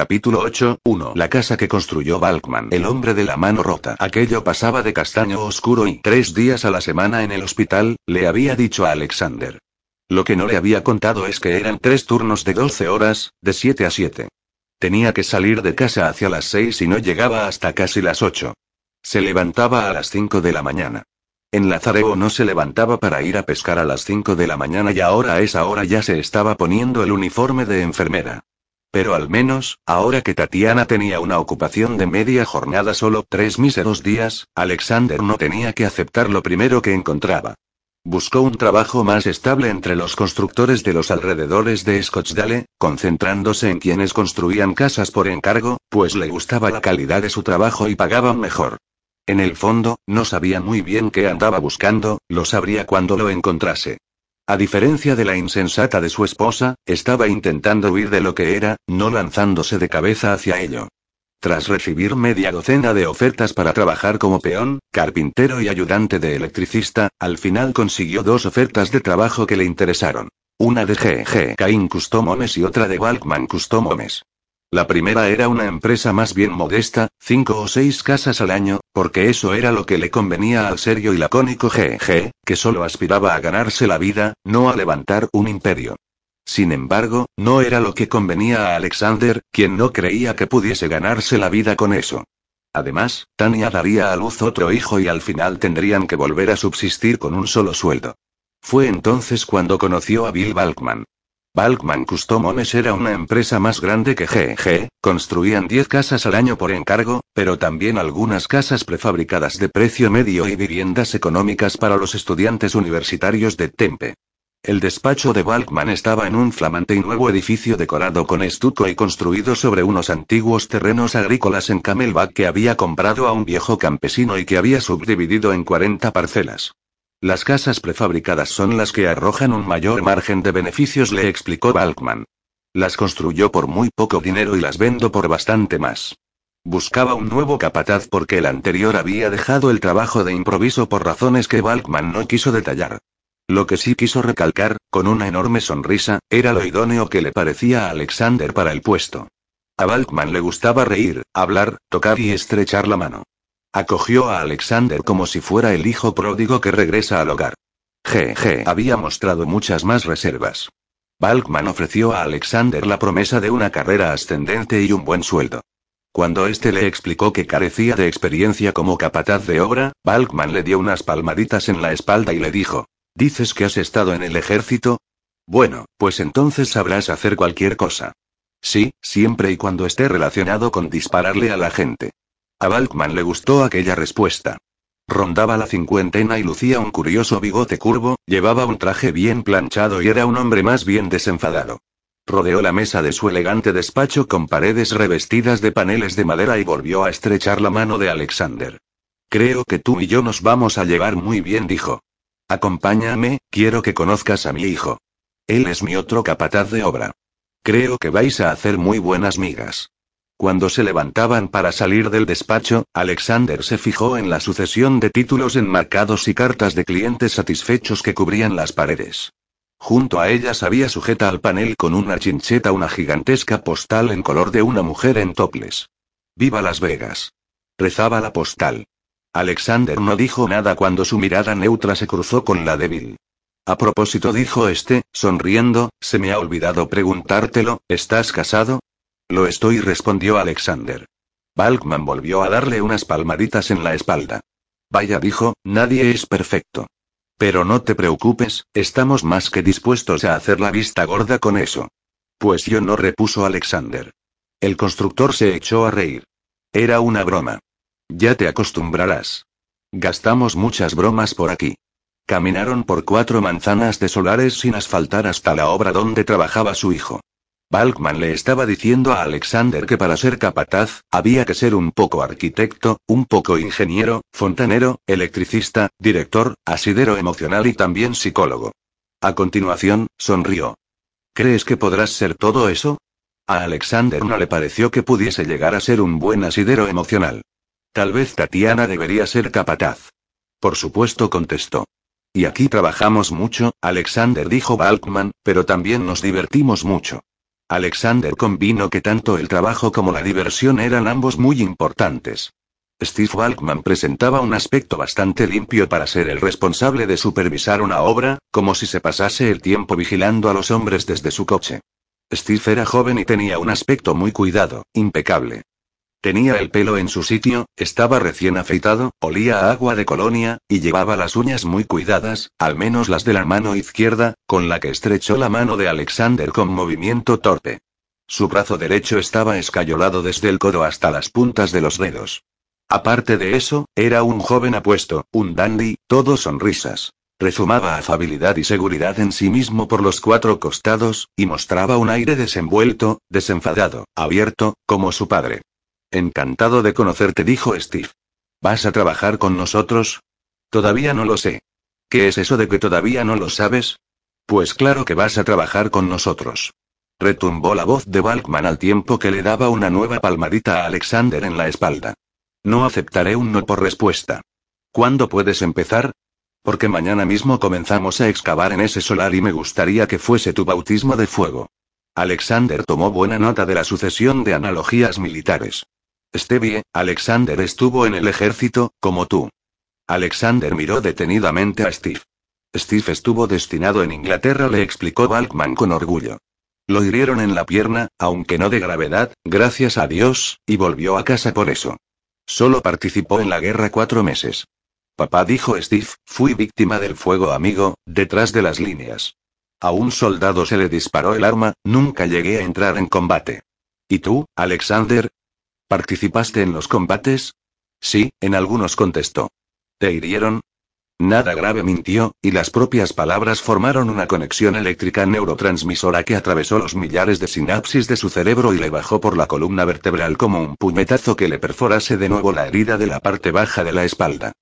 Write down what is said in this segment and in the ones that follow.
Capítulo 8. 1. La casa que construyó Balkman. El hombre de la mano rota. Aquello pasaba de castaño oscuro y tres días a la semana en el hospital, le había dicho a Alexander. Lo que no le había contado es que eran tres turnos de 12 horas, de 7 a 7. Tenía que salir de casa hacia las 6 y no llegaba hasta casi las 8. Se levantaba a las 5 de la mañana. En Lazareo no se levantaba para ir a pescar a las 5 de la mañana y ahora a esa hora ya se estaba poniendo el uniforme de enfermera. Pero al menos, ahora que Tatiana tenía una ocupación de media jornada solo tres míseros días, Alexander no tenía que aceptar lo primero que encontraba. Buscó un trabajo más estable entre los constructores de los alrededores de Scottsdale, concentrándose en quienes construían casas por encargo, pues le gustaba la calidad de su trabajo y pagaban mejor. En el fondo, no sabía muy bien qué andaba buscando, lo sabría cuando lo encontrase. A diferencia de la insensata de su esposa, estaba intentando huir de lo que era, no lanzándose de cabeza hacia ello. Tras recibir media docena de ofertas para trabajar como peón, carpintero y ayudante de electricista, al final consiguió dos ofertas de trabajo que le interesaron. Una de GG Cain Customones y otra de Balkman Customones. La primera era una empresa más bien modesta, cinco o seis casas al año, porque eso era lo que le convenía al serio y lacónico GG, que solo aspiraba a ganarse la vida, no a levantar un imperio. Sin embargo, no era lo que convenía a Alexander, quien no creía que pudiese ganarse la vida con eso. Además, Tania daría a luz otro hijo y al final tendrían que volver a subsistir con un solo sueldo. Fue entonces cuando conoció a Bill Balkman. Balkman Customones era una empresa más grande que GG, construían 10 casas al año por encargo, pero también algunas casas prefabricadas de precio medio y viviendas económicas para los estudiantes universitarios de Tempe. El despacho de Balkman estaba en un flamante y nuevo edificio decorado con estuco y construido sobre unos antiguos terrenos agrícolas en Camelback que había comprado a un viejo campesino y que había subdividido en 40 parcelas. Las casas prefabricadas son las que arrojan un mayor margen de beneficios, le explicó Balkman. Las construyó por muy poco dinero y las vendo por bastante más. Buscaba un nuevo capataz porque el anterior había dejado el trabajo de improviso por razones que Balkman no quiso detallar. Lo que sí quiso recalcar, con una enorme sonrisa, era lo idóneo que le parecía a Alexander para el puesto. A Balkman le gustaba reír, hablar, tocar y estrechar la mano. Acogió a Alexander como si fuera el hijo pródigo que regresa al hogar. GG había mostrado muchas más reservas. Balkman ofreció a Alexander la promesa de una carrera ascendente y un buen sueldo. Cuando éste le explicó que carecía de experiencia como capataz de obra, Balkman le dio unas palmaditas en la espalda y le dijo, ¿Dices que has estado en el ejército? Bueno, pues entonces sabrás hacer cualquier cosa. Sí, siempre y cuando esté relacionado con dispararle a la gente. A Balkman le gustó aquella respuesta. Rondaba la cincuentena y lucía un curioso bigote curvo, llevaba un traje bien planchado y era un hombre más bien desenfadado. Rodeó la mesa de su elegante despacho con paredes revestidas de paneles de madera y volvió a estrechar la mano de Alexander. Creo que tú y yo nos vamos a llevar muy bien, dijo. Acompáñame, quiero que conozcas a mi hijo. Él es mi otro capataz de obra. Creo que vais a hacer muy buenas migas. Cuando se levantaban para salir del despacho, Alexander se fijó en la sucesión de títulos enmarcados y cartas de clientes satisfechos que cubrían las paredes. Junto a ellas había sujeta al panel con una chincheta una gigantesca postal en color de una mujer en toples. ¡Viva Las Vegas! Rezaba la postal. Alexander no dijo nada cuando su mirada neutra se cruzó con la débil. A propósito, dijo este, sonriendo, se me ha olvidado preguntártelo, ¿estás casado? Lo estoy, respondió Alexander. Balkman volvió a darle unas palmaditas en la espalda. Vaya, dijo, nadie es perfecto. Pero no te preocupes, estamos más que dispuestos a hacer la vista gorda con eso. Pues yo no, repuso Alexander. El constructor se echó a reír. Era una broma. Ya te acostumbrarás. Gastamos muchas bromas por aquí. Caminaron por cuatro manzanas de solares sin asfaltar hasta la obra donde trabajaba su hijo. Balkman le estaba diciendo a Alexander que para ser capataz, había que ser un poco arquitecto, un poco ingeniero, fontanero, electricista, director, asidero emocional y también psicólogo. A continuación, sonrió. ¿Crees que podrás ser todo eso? A Alexander no le pareció que pudiese llegar a ser un buen asidero emocional. Tal vez Tatiana debería ser capataz. Por supuesto, contestó. Y aquí trabajamos mucho, Alexander dijo Balkman, pero también nos divertimos mucho. Alexander convino que tanto el trabajo como la diversión eran ambos muy importantes. Steve Balkman presentaba un aspecto bastante limpio para ser el responsable de supervisar una obra, como si se pasase el tiempo vigilando a los hombres desde su coche. Steve era joven y tenía un aspecto muy cuidado, impecable. Tenía el pelo en su sitio, estaba recién afeitado, olía a agua de colonia, y llevaba las uñas muy cuidadas, al menos las de la mano izquierda, con la que estrechó la mano de Alexander con movimiento torpe. Su brazo derecho estaba escayolado desde el codo hasta las puntas de los dedos. Aparte de eso, era un joven apuesto, un dandy, todo sonrisas. Rezumaba afabilidad y seguridad en sí mismo por los cuatro costados, y mostraba un aire desenvuelto, desenfadado, abierto, como su padre. Encantado de conocerte, dijo Steve. ¿Vas a trabajar con nosotros? Todavía no lo sé. ¿Qué es eso de que todavía no lo sabes? Pues claro que vas a trabajar con nosotros. Retumbó la voz de Balkman al tiempo que le daba una nueva palmadita a Alexander en la espalda. No aceptaré un no por respuesta. ¿Cuándo puedes empezar? Porque mañana mismo comenzamos a excavar en ese solar y me gustaría que fuese tu bautismo de fuego. Alexander tomó buena nota de la sucesión de analogías militares. Stevie, Alexander estuvo en el ejército, como tú. Alexander miró detenidamente a Steve. Steve estuvo destinado en Inglaterra, le explicó Balkman con orgullo. Lo hirieron en la pierna, aunque no de gravedad, gracias a Dios, y volvió a casa por eso. Solo participó en la guerra cuatro meses. Papá dijo Steve, fui víctima del fuego amigo, detrás de las líneas. A un soldado se le disparó el arma, nunca llegué a entrar en combate. ¿Y tú, Alexander? ¿Participaste en los combates? Sí, en algunos contestó. ¿Te hirieron? Nada grave mintió, y las propias palabras formaron una conexión eléctrica neurotransmisora que atravesó los millares de sinapsis de su cerebro y le bajó por la columna vertebral como un puñetazo que le perforase de nuevo la herida de la parte baja de la espalda.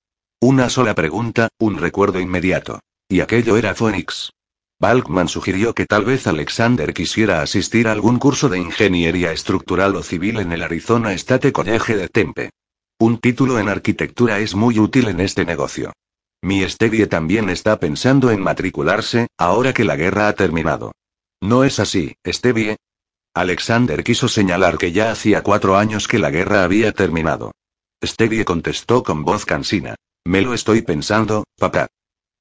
Una sola pregunta, un recuerdo inmediato. Y aquello era Phoenix. Balkman sugirió que tal vez Alexander quisiera asistir a algún curso de ingeniería estructural o civil en el Arizona State College de Tempe. Un título en arquitectura es muy útil en este negocio. Mi Stevie también está pensando en matricularse, ahora que la guerra ha terminado. ¿No es así, Stevie? Alexander quiso señalar que ya hacía cuatro años que la guerra había terminado. Stevie contestó con voz cansina. Me lo estoy pensando, papá.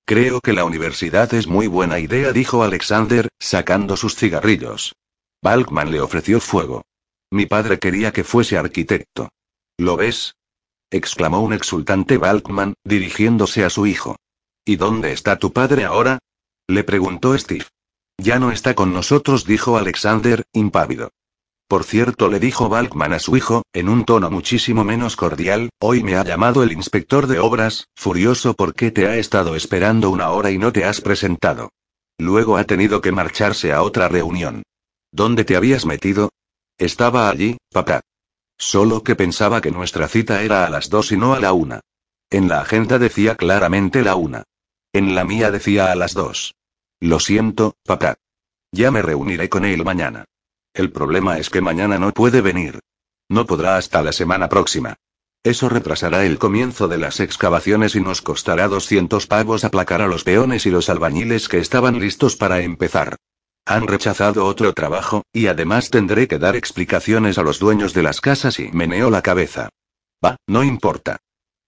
Creo que la universidad es muy buena idea, dijo Alexander, sacando sus cigarrillos. Balkman le ofreció fuego. Mi padre quería que fuese arquitecto. ¿Lo ves? exclamó un exultante Balkman, dirigiéndose a su hijo. ¿Y dónde está tu padre ahora? le preguntó Steve. Ya no está con nosotros, dijo Alexander, impávido. Por cierto, le dijo Balkman a su hijo, en un tono muchísimo menos cordial, hoy me ha llamado el inspector de obras, furioso porque te ha estado esperando una hora y no te has presentado. Luego ha tenido que marcharse a otra reunión. ¿Dónde te habías metido? Estaba allí, papá. Solo que pensaba que nuestra cita era a las dos y no a la una. En la agenda decía claramente la una. En la mía decía a las dos. Lo siento, papá. Ya me reuniré con él mañana. El problema es que mañana no puede venir. No podrá hasta la semana próxima. Eso retrasará el comienzo de las excavaciones y nos costará 200 pavos aplacar a los peones y los albañiles que estaban listos para empezar. Han rechazado otro trabajo, y además tendré que dar explicaciones a los dueños de las casas y meneo la cabeza. Va, no importa.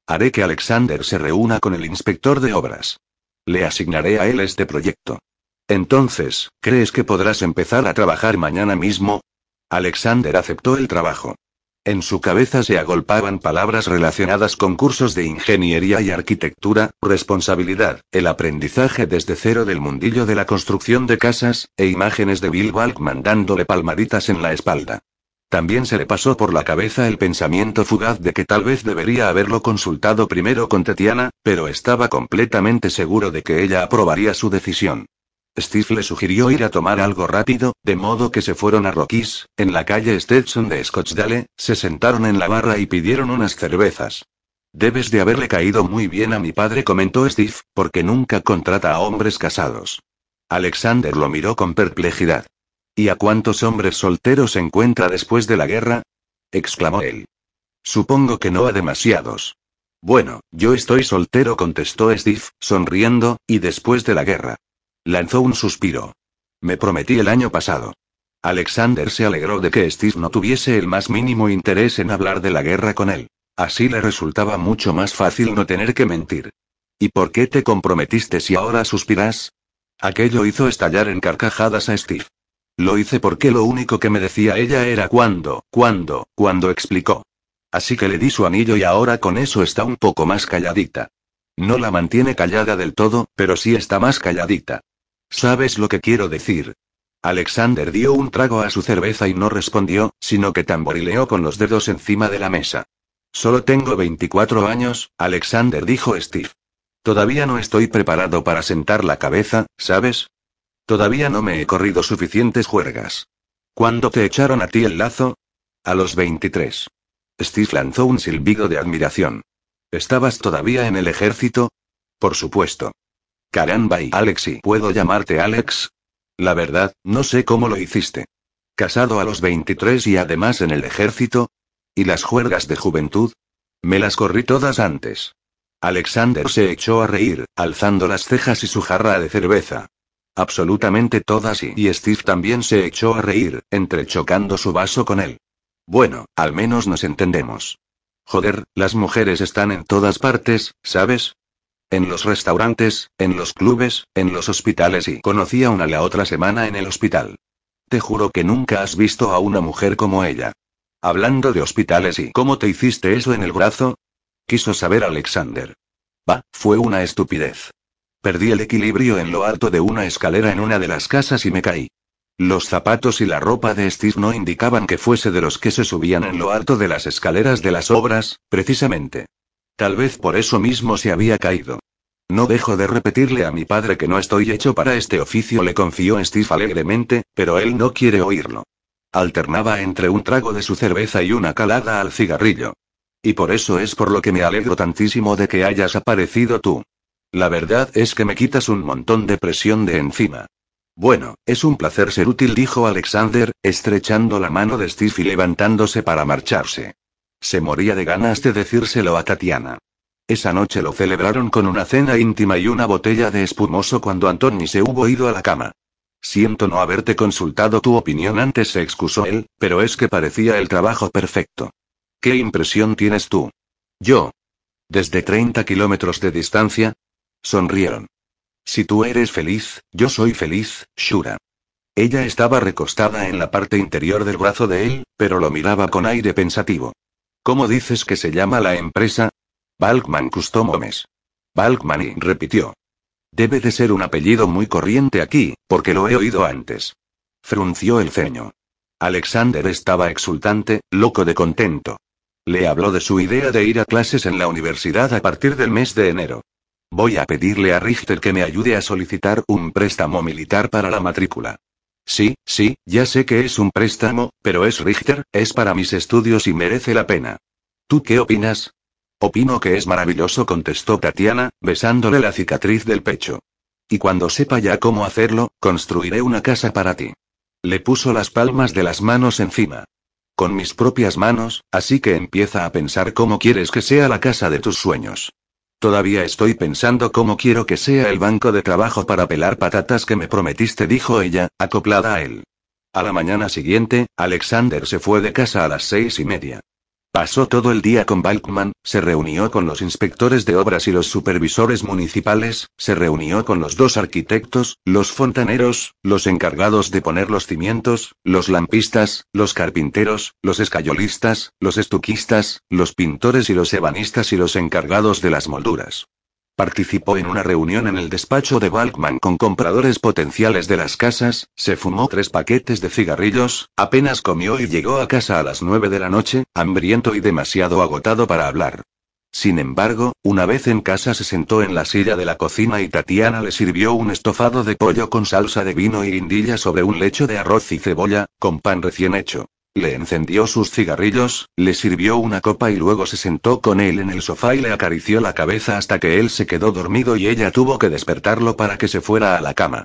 Haré que Alexander se reúna con el inspector de obras. Le asignaré a él este proyecto. Entonces, ¿crees que podrás empezar a trabajar mañana mismo? Alexander aceptó el trabajo. En su cabeza se agolpaban palabras relacionadas con cursos de ingeniería y arquitectura, responsabilidad, el aprendizaje desde cero del mundillo de la construcción de casas, e imágenes de Bill Balkman dándole palmaditas en la espalda. También se le pasó por la cabeza el pensamiento fugaz de que tal vez debería haberlo consultado primero con Tetiana, pero estaba completamente seguro de que ella aprobaría su decisión. Steve le sugirió ir a tomar algo rápido, de modo que se fueron a Rockies, en la calle Stetson de Scottsdale, se sentaron en la barra y pidieron unas cervezas. Debes de haberle caído muy bien a mi padre, comentó Steve, porque nunca contrata a hombres casados. Alexander lo miró con perplejidad. ¿Y a cuántos hombres solteros encuentra después de la guerra? exclamó él. Supongo que no a demasiados. Bueno, yo estoy soltero, contestó Steve, sonriendo, y después de la guerra. Lanzó un suspiro. Me prometí el año pasado. Alexander se alegró de que Steve no tuviese el más mínimo interés en hablar de la guerra con él. Así le resultaba mucho más fácil no tener que mentir. ¿Y por qué te comprometiste si ahora suspiras? Aquello hizo estallar en carcajadas a Steve. Lo hice porque lo único que me decía ella era cuándo, cuándo, cuándo explicó. Así que le di su anillo y ahora con eso está un poco más calladita. No la mantiene callada del todo, pero sí está más calladita. ¿Sabes lo que quiero decir? Alexander dio un trago a su cerveza y no respondió, sino que tamborileó con los dedos encima de la mesa. Solo tengo 24 años, Alexander dijo Steve. Todavía no estoy preparado para sentar la cabeza, ¿sabes? Todavía no me he corrido suficientes juergas. ¿Cuándo te echaron a ti el lazo? A los 23. Steve lanzó un silbido de admiración. ¿Estabas todavía en el ejército? Por supuesto. Caramba y Alexi, ¿puedo llamarte Alex? La verdad, no sé cómo lo hiciste. Casado a los 23 y además en el ejército. ¿Y las juergas de juventud? Me las corrí todas antes. Alexander se echó a reír, alzando las cejas y su jarra de cerveza. Absolutamente todas y, y Steve también se echó a reír, entrechocando su vaso con él. Bueno, al menos nos entendemos. Joder, las mujeres están en todas partes, ¿sabes? En los restaurantes, en los clubes, en los hospitales y conocí a una la otra semana en el hospital. Te juro que nunca has visto a una mujer como ella. Hablando de hospitales y cómo te hiciste eso en el brazo, quiso saber Alexander. Va, fue una estupidez. Perdí el equilibrio en lo alto de una escalera en una de las casas y me caí. Los zapatos y la ropa de Steve no indicaban que fuese de los que se subían en lo alto de las escaleras de las obras, precisamente. Tal vez por eso mismo se había caído. No dejo de repetirle a mi padre que no estoy hecho para este oficio, le confió Steve alegremente, pero él no quiere oírlo. Alternaba entre un trago de su cerveza y una calada al cigarrillo. Y por eso es por lo que me alegro tantísimo de que hayas aparecido tú. La verdad es que me quitas un montón de presión de encima. Bueno, es un placer ser útil, dijo Alexander, estrechando la mano de Steve y levantándose para marcharse. Se moría de ganas de decírselo a Tatiana. Esa noche lo celebraron con una cena íntima y una botella de espumoso cuando Antoni se hubo ido a la cama. Siento no haberte consultado tu opinión antes, se excusó él, pero es que parecía el trabajo perfecto. ¿Qué impresión tienes tú? Yo. Desde 30 kilómetros de distancia. Sonrieron. Si tú eres feliz, yo soy feliz, Shura. Ella estaba recostada en la parte interior del brazo de él, pero lo miraba con aire pensativo. ¿Cómo dices que se llama la empresa? Balkman Custom Homes. Balkman repitió. Debe de ser un apellido muy corriente aquí, porque lo he oído antes. Frunció el ceño. Alexander estaba exultante, loco de contento. Le habló de su idea de ir a clases en la universidad a partir del mes de enero. Voy a pedirle a Richter que me ayude a solicitar un préstamo militar para la matrícula. Sí, sí, ya sé que es un préstamo, pero es Richter, es para mis estudios y merece la pena. ¿Tú qué opinas? Opino que es maravilloso, contestó Tatiana, besándole la cicatriz del pecho. Y cuando sepa ya cómo hacerlo, construiré una casa para ti. Le puso las palmas de las manos encima. Con mis propias manos, así que empieza a pensar cómo quieres que sea la casa de tus sueños. Todavía estoy pensando cómo quiero que sea el banco de trabajo para pelar patatas que me prometiste, dijo ella, acoplada a él. A la mañana siguiente, Alexander se fue de casa a las seis y media. Pasó todo el día con Balkman, se reunió con los inspectores de obras y los supervisores municipales, se reunió con los dos arquitectos, los fontaneros, los encargados de poner los cimientos, los lampistas, los carpinteros, los escayolistas, los estuquistas, los pintores y los ebanistas y los encargados de las molduras. Participó en una reunión en el despacho de Balkman con compradores potenciales de las casas, se fumó tres paquetes de cigarrillos, apenas comió y llegó a casa a las nueve de la noche, hambriento y demasiado agotado para hablar. Sin embargo, una vez en casa se sentó en la silla de la cocina y Tatiana le sirvió un estofado de pollo con salsa de vino y guindilla sobre un lecho de arroz y cebolla, con pan recién hecho. Le encendió sus cigarrillos, le sirvió una copa y luego se sentó con él en el sofá y le acarició la cabeza hasta que él se quedó dormido y ella tuvo que despertarlo para que se fuera a la cama.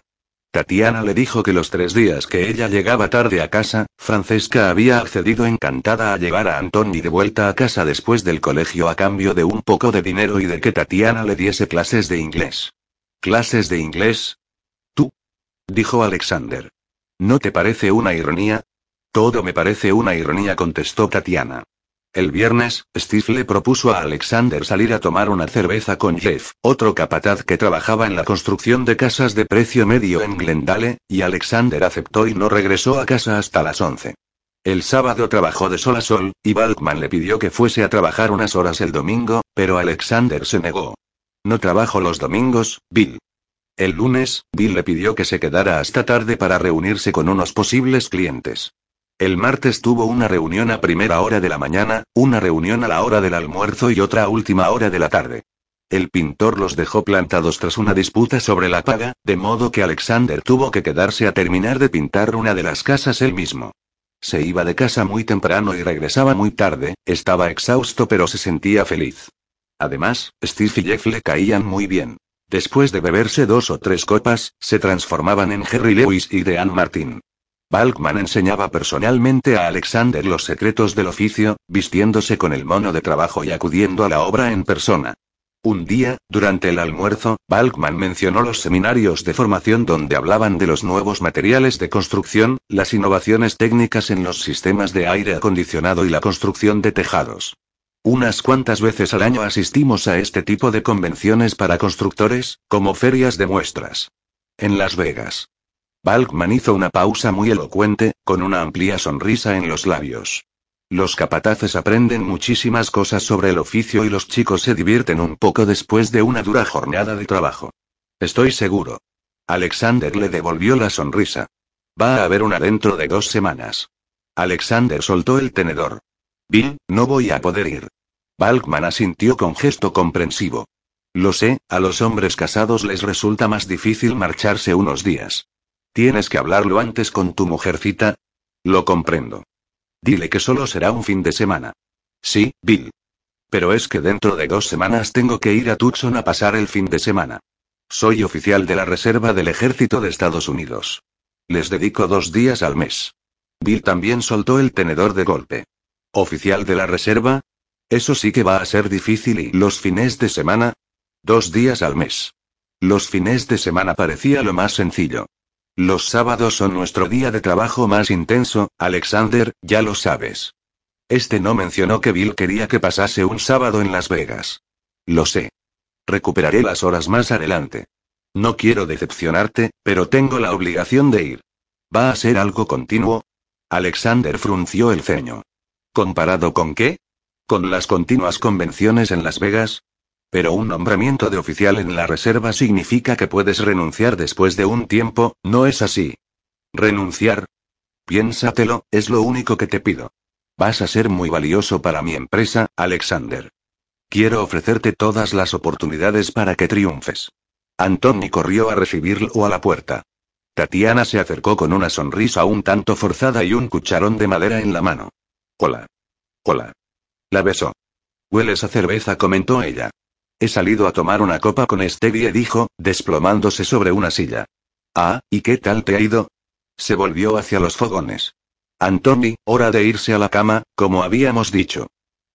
Tatiana le dijo que los tres días que ella llegaba tarde a casa, Francesca había accedido encantada a llevar a Antoni de vuelta a casa después del colegio a cambio de un poco de dinero y de que Tatiana le diese clases de inglés. ¿Clases de inglés? Tú. Dijo Alexander. ¿No te parece una ironía? Todo me parece una ironía, contestó Tatiana. El viernes, Steve le propuso a Alexander salir a tomar una cerveza con Jeff, otro capataz que trabajaba en la construcción de casas de precio medio en Glendale, y Alexander aceptó y no regresó a casa hasta las 11. El sábado trabajó de sol a sol, y Balkman le pidió que fuese a trabajar unas horas el domingo, pero Alexander se negó. No trabajo los domingos, Bill. El lunes, Bill le pidió que se quedara hasta tarde para reunirse con unos posibles clientes. El martes tuvo una reunión a primera hora de la mañana, una reunión a la hora del almuerzo y otra última hora de la tarde. El pintor los dejó plantados tras una disputa sobre la paga, de modo que Alexander tuvo que quedarse a terminar de pintar una de las casas él mismo. Se iba de casa muy temprano y regresaba muy tarde, estaba exhausto pero se sentía feliz. Además, Steve y Jeff le caían muy bien. Después de beberse dos o tres copas, se transformaban en Jerry Lewis y Dean Martin. Balkman enseñaba personalmente a Alexander los secretos del oficio, vistiéndose con el mono de trabajo y acudiendo a la obra en persona. Un día, durante el almuerzo, Balkman mencionó los seminarios de formación donde hablaban de los nuevos materiales de construcción, las innovaciones técnicas en los sistemas de aire acondicionado y la construcción de tejados. Unas cuantas veces al año asistimos a este tipo de convenciones para constructores, como ferias de muestras. En Las Vegas. Balkman hizo una pausa muy elocuente, con una amplia sonrisa en los labios. Los capataces aprenden muchísimas cosas sobre el oficio y los chicos se divierten un poco después de una dura jornada de trabajo. Estoy seguro. Alexander le devolvió la sonrisa. Va a haber una dentro de dos semanas. Alexander soltó el tenedor. Bill, no voy a poder ir. Balkman asintió con gesto comprensivo. Lo sé, a los hombres casados les resulta más difícil marcharse unos días. Tienes que hablarlo antes con tu mujercita. Lo comprendo. Dile que solo será un fin de semana. Sí, Bill. Pero es que dentro de dos semanas tengo que ir a Tucson a pasar el fin de semana. Soy oficial de la Reserva del Ejército de Estados Unidos. Les dedico dos días al mes. Bill también soltó el tenedor de golpe. ¿Oficial de la Reserva? Eso sí que va a ser difícil y los fines de semana. Dos días al mes. Los fines de semana parecía lo más sencillo. Los sábados son nuestro día de trabajo más intenso, Alexander, ya lo sabes. Este no mencionó que Bill quería que pasase un sábado en Las Vegas. Lo sé. Recuperaré las horas más adelante. No quiero decepcionarte, pero tengo la obligación de ir. ¿Va a ser algo continuo? Alexander frunció el ceño. ¿Comparado con qué? ¿Con las continuas convenciones en Las Vegas? Pero un nombramiento de oficial en la reserva significa que puedes renunciar después de un tiempo, ¿no es así? ¿Renunciar? Piénsatelo, es lo único que te pido. Vas a ser muy valioso para mi empresa, Alexander. Quiero ofrecerte todas las oportunidades para que triunfes. Anthony corrió a recibirlo a la puerta. Tatiana se acercó con una sonrisa un tanto forzada y un cucharón de madera en la mano. Hola. Hola. La besó. Hueles a cerveza, comentó ella. He salido a tomar una copa con Stevie, dijo, desplomándose sobre una silla. Ah, ¿y qué tal te ha ido? Se volvió hacia los fogones. Anthony, hora de irse a la cama, como habíamos dicho.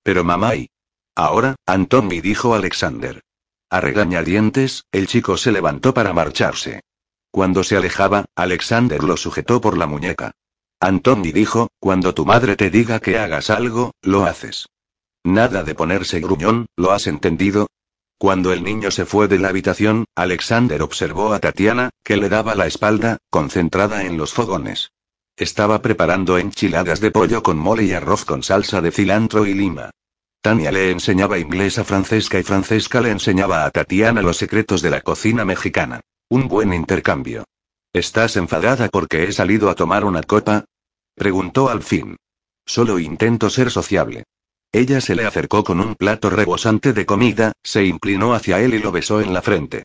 Pero mamá y... Ahora, Anthony dijo Alexander. A regañadientes, el chico se levantó para marcharse. Cuando se alejaba, Alexander lo sujetó por la muñeca. Anthony dijo, cuando tu madre te diga que hagas algo, lo haces. Nada de ponerse gruñón, ¿lo has entendido? Cuando el niño se fue de la habitación, Alexander observó a Tatiana, que le daba la espalda, concentrada en los fogones. Estaba preparando enchiladas de pollo con mole y arroz con salsa de cilantro y lima. Tania le enseñaba inglés a Francesca y Francesca le enseñaba a Tatiana los secretos de la cocina mexicana. Un buen intercambio. ¿Estás enfadada porque he salido a tomar una copa? Preguntó al fin. Solo intento ser sociable. Ella se le acercó con un plato rebosante de comida, se inclinó hacia él y lo besó en la frente.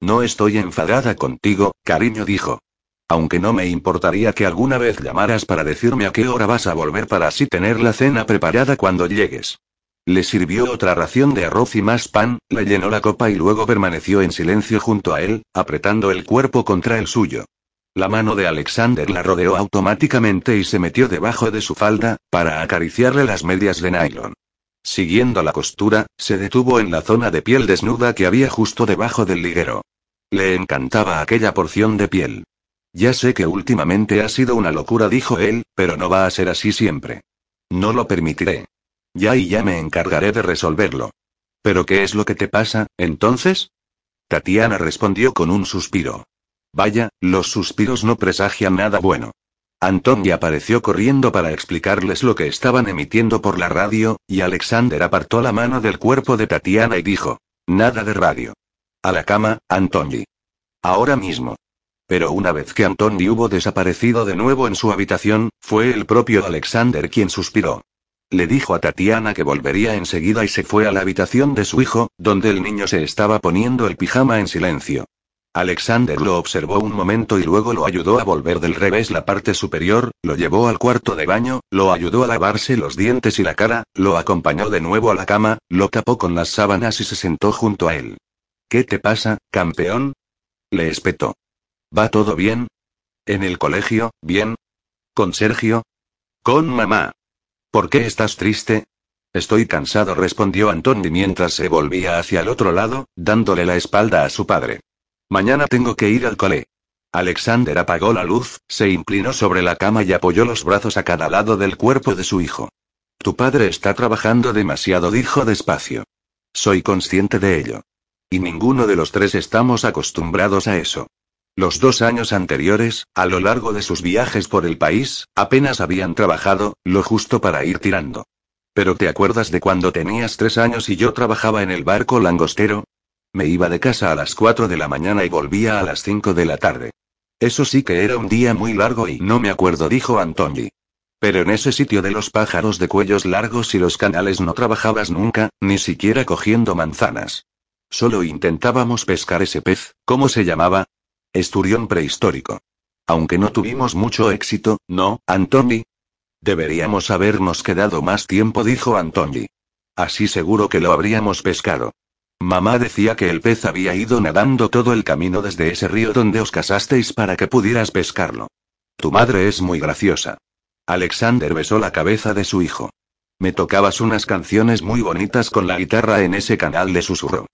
No estoy enfadada contigo, cariño dijo. Aunque no me importaría que alguna vez llamaras para decirme a qué hora vas a volver para así tener la cena preparada cuando llegues. Le sirvió otra ración de arroz y más pan, le llenó la copa y luego permaneció en silencio junto a él, apretando el cuerpo contra el suyo. La mano de Alexander la rodeó automáticamente y se metió debajo de su falda, para acariciarle las medias de nylon. Siguiendo la costura, se detuvo en la zona de piel desnuda que había justo debajo del liguero. Le encantaba aquella porción de piel. Ya sé que últimamente ha sido una locura, dijo él, pero no va a ser así siempre. No lo permitiré. Ya y ya me encargaré de resolverlo. ¿Pero qué es lo que te pasa, entonces? Tatiana respondió con un suspiro. Vaya, los suspiros no presagian nada bueno. Antonia apareció corriendo para explicarles lo que estaban emitiendo por la radio, y Alexander apartó la mano del cuerpo de Tatiana y dijo, Nada de radio. A la cama, Antoni. Ahora mismo. Pero una vez que Antoni hubo desaparecido de nuevo en su habitación, fue el propio Alexander quien suspiró. Le dijo a Tatiana que volvería enseguida y se fue a la habitación de su hijo, donde el niño se estaba poniendo el pijama en silencio. Alexander lo observó un momento y luego lo ayudó a volver del revés la parte superior, lo llevó al cuarto de baño, lo ayudó a lavarse los dientes y la cara, lo acompañó de nuevo a la cama, lo tapó con las sábanas y se sentó junto a él. ¿Qué te pasa, campeón? Le espetó. ¿Va todo bien? ¿En el colegio, bien? ¿Con Sergio? ¿Con mamá? ¿Por qué estás triste? Estoy cansado, respondió Antoni mientras se volvía hacia el otro lado, dándole la espalda a su padre. Mañana tengo que ir al cole. Alexander apagó la luz, se inclinó sobre la cama y apoyó los brazos a cada lado del cuerpo de su hijo. Tu padre está trabajando demasiado, dijo despacio. Soy consciente de ello. Y ninguno de los tres estamos acostumbrados a eso. Los dos años anteriores, a lo largo de sus viajes por el país, apenas habían trabajado, lo justo para ir tirando. Pero ¿te acuerdas de cuando tenías tres años y yo trabajaba en el barco langostero? Me iba de casa a las 4 de la mañana y volvía a las 5 de la tarde. Eso sí que era un día muy largo y no me acuerdo, dijo Antoni. Pero en ese sitio de los pájaros de cuellos largos y los canales no trabajabas nunca, ni siquiera cogiendo manzanas. Solo intentábamos pescar ese pez, ¿cómo se llamaba? Esturión prehistórico. Aunque no tuvimos mucho éxito, ¿no, Antoni? Deberíamos habernos quedado más tiempo, dijo Antoni. Así seguro que lo habríamos pescado. Mamá decía que el pez había ido nadando todo el camino desde ese río donde os casasteis para que pudieras pescarlo. Tu madre es muy graciosa. Alexander besó la cabeza de su hijo. Me tocabas unas canciones muy bonitas con la guitarra en ese canal de susurro.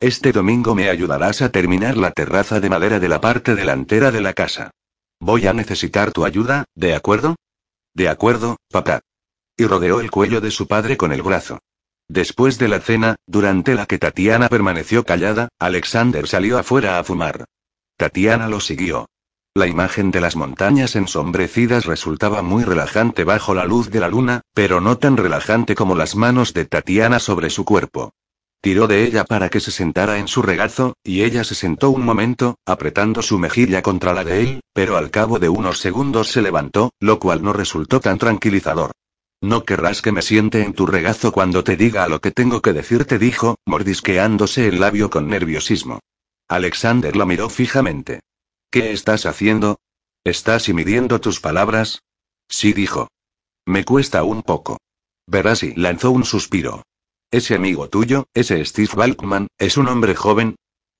Este domingo me ayudarás a terminar la terraza de madera de la parte delantera de la casa. Voy a necesitar tu ayuda, ¿de acuerdo? De acuerdo, papá. Y rodeó el cuello de su padre con el brazo. Después de la cena, durante la que Tatiana permaneció callada, Alexander salió afuera a fumar. Tatiana lo siguió. La imagen de las montañas ensombrecidas resultaba muy relajante bajo la luz de la luna, pero no tan relajante como las manos de Tatiana sobre su cuerpo. Tiró de ella para que se sentara en su regazo, y ella se sentó un momento, apretando su mejilla contra la de él, pero al cabo de unos segundos se levantó, lo cual no resultó tan tranquilizador. No querrás que me siente en tu regazo cuando te diga lo que tengo que decirte, dijo, mordisqueándose el labio con nerviosismo. Alexander lo miró fijamente. ¿Qué estás haciendo? ¿Estás midiendo tus palabras? Sí, dijo. Me cuesta un poco. Verás y lanzó un suspiro. Ese amigo tuyo, ese Steve Balkman, es un hombre joven.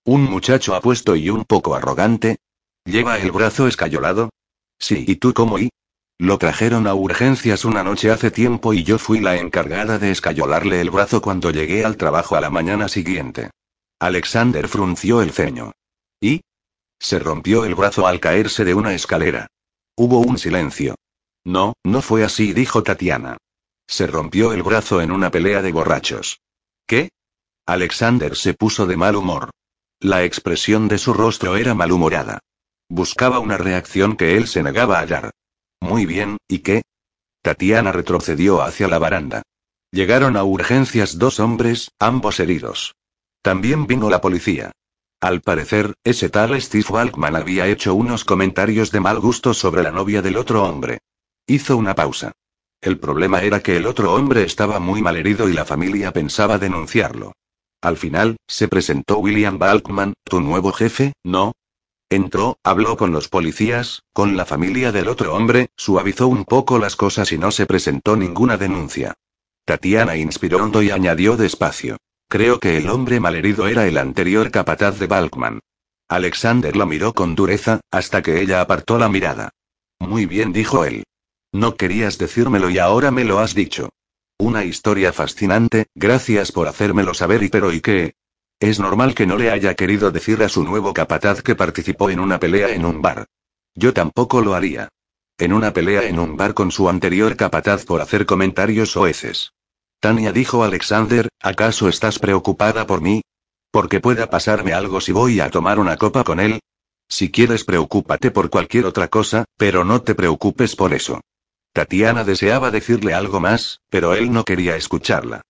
Un muchacho apuesto y un poco arrogante. ¿Lleva el brazo escayolado? Sí, ¿y tú cómo y? Lo trajeron a urgencias una noche hace tiempo y yo fui la encargada de escayolarle el brazo cuando llegué al trabajo a la mañana siguiente. Alexander frunció el ceño. ¿Y? Se rompió el brazo al caerse de una escalera. Hubo un silencio. No, no fue así, dijo Tatiana. Se rompió el brazo en una pelea de borrachos. ¿Qué? Alexander se puso de mal humor. La expresión de su rostro era malhumorada. Buscaba una reacción que él se negaba a dar. Muy bien, ¿y qué? Tatiana retrocedió hacia la baranda. Llegaron a urgencias dos hombres, ambos heridos. También vino la policía. Al parecer, ese tal Steve Walkman había hecho unos comentarios de mal gusto sobre la novia del otro hombre. Hizo una pausa. El problema era que el otro hombre estaba muy mal herido y la familia pensaba denunciarlo. Al final, se presentó William Balkman, tu nuevo jefe, ¿no? Entró, habló con los policías, con la familia del otro hombre, suavizó un poco las cosas y no se presentó ninguna denuncia. Tatiana inspiró hondo y añadió despacio. Creo que el hombre malherido era el anterior capataz de Balkman. Alexander lo miró con dureza, hasta que ella apartó la mirada. Muy bien, dijo él. No querías decírmelo y ahora me lo has dicho. Una historia fascinante, gracias por hacérmelo saber y pero ¿y qué? Es normal que no le haya querido decir a su nuevo capataz que participó en una pelea en un bar. Yo tampoco lo haría. En una pelea en un bar con su anterior capataz por hacer comentarios oeces. Tania dijo Alexander, ¿acaso estás preocupada por mí? Porque pueda pasarme algo si voy a tomar una copa con él. Si quieres preocúpate por cualquier otra cosa, pero no te preocupes por eso. Tatiana deseaba decirle algo más, pero él no quería escucharla.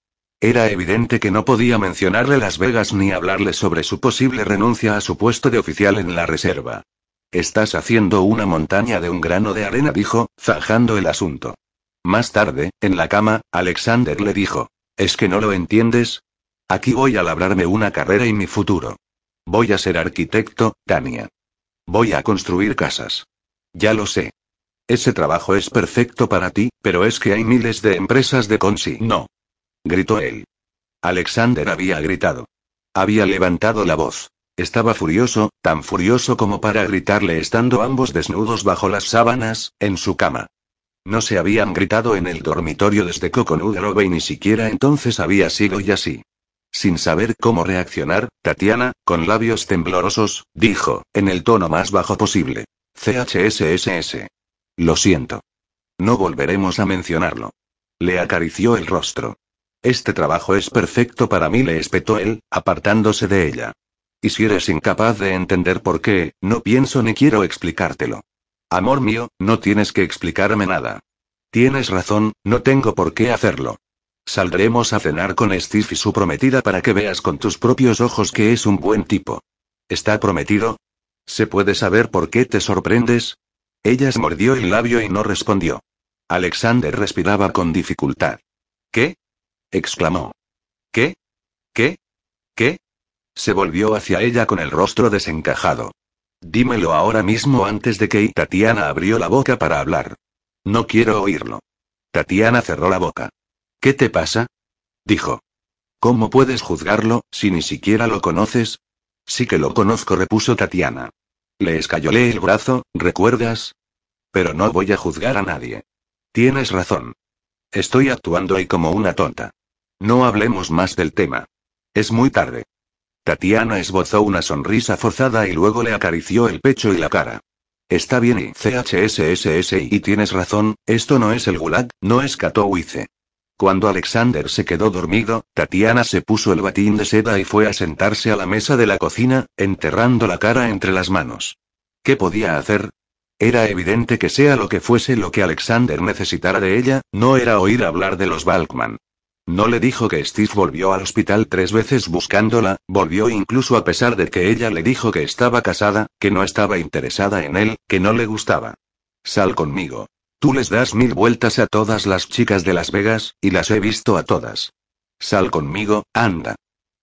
Era evidente que no podía mencionarle Las Vegas ni hablarle sobre su posible renuncia a su puesto de oficial en la reserva. Estás haciendo una montaña de un grano de arena, dijo, zanjando el asunto. Más tarde, en la cama, Alexander le dijo, ¿es que no lo entiendes? Aquí voy a labrarme una carrera y mi futuro. Voy a ser arquitecto, Tania. Voy a construir casas. Ya lo sé. Ese trabajo es perfecto para ti, pero es que hay miles de empresas de consi. Gritó él. Alexander había gritado. Había levantado la voz. Estaba furioso, tan furioso como para gritarle estando ambos desnudos bajo las sábanas, en su cama. No se habían gritado en el dormitorio desde Coconut Grove y ni siquiera entonces había sido y así. Sin saber cómo reaccionar, Tatiana, con labios temblorosos, dijo, en el tono más bajo posible. CHSSS. Lo siento. No volveremos a mencionarlo. Le acarició el rostro. Este trabajo es perfecto para mí, le espetó él, apartándose de ella. Y si eres incapaz de entender por qué, no pienso ni quiero explicártelo. Amor mío, no tienes que explicarme nada. Tienes razón, no tengo por qué hacerlo. Saldremos a cenar con Steve y su prometida para que veas con tus propios ojos que es un buen tipo. ¿Está prometido? ¿Se puede saber por qué te sorprendes? Ella mordió el labio y no respondió. Alexander respiraba con dificultad. ¿Qué? Exclamó. ¿Qué? ¿Qué? ¿Qué? Se volvió hacia ella con el rostro desencajado. Dímelo ahora mismo antes de que Tatiana abrió la boca para hablar. No quiero oírlo. Tatiana cerró la boca. ¿Qué te pasa? dijo. ¿Cómo puedes juzgarlo, si ni siquiera lo conoces? Sí que lo conozco, repuso Tatiana. Le escayolé el brazo, ¿recuerdas? Pero no voy a juzgar a nadie. Tienes razón. Estoy actuando ahí como una tonta. No hablemos más del tema. Es muy tarde. Tatiana esbozó una sonrisa forzada y luego le acarició el pecho y la cara. Está bien y CHSSS y tienes razón, esto no es el gulag, no es Katowice. Cuando Alexander se quedó dormido, Tatiana se puso el batín de seda y fue a sentarse a la mesa de la cocina, enterrando la cara entre las manos. ¿Qué podía hacer? Era evidente que sea lo que fuese lo que Alexander necesitara de ella, no era oír hablar de los Balkman. No le dijo que Steve volvió al hospital tres veces buscándola, volvió incluso a pesar de que ella le dijo que estaba casada, que no estaba interesada en él, que no le gustaba. Sal conmigo. Tú les das mil vueltas a todas las chicas de Las Vegas, y las he visto a todas. Sal conmigo, anda.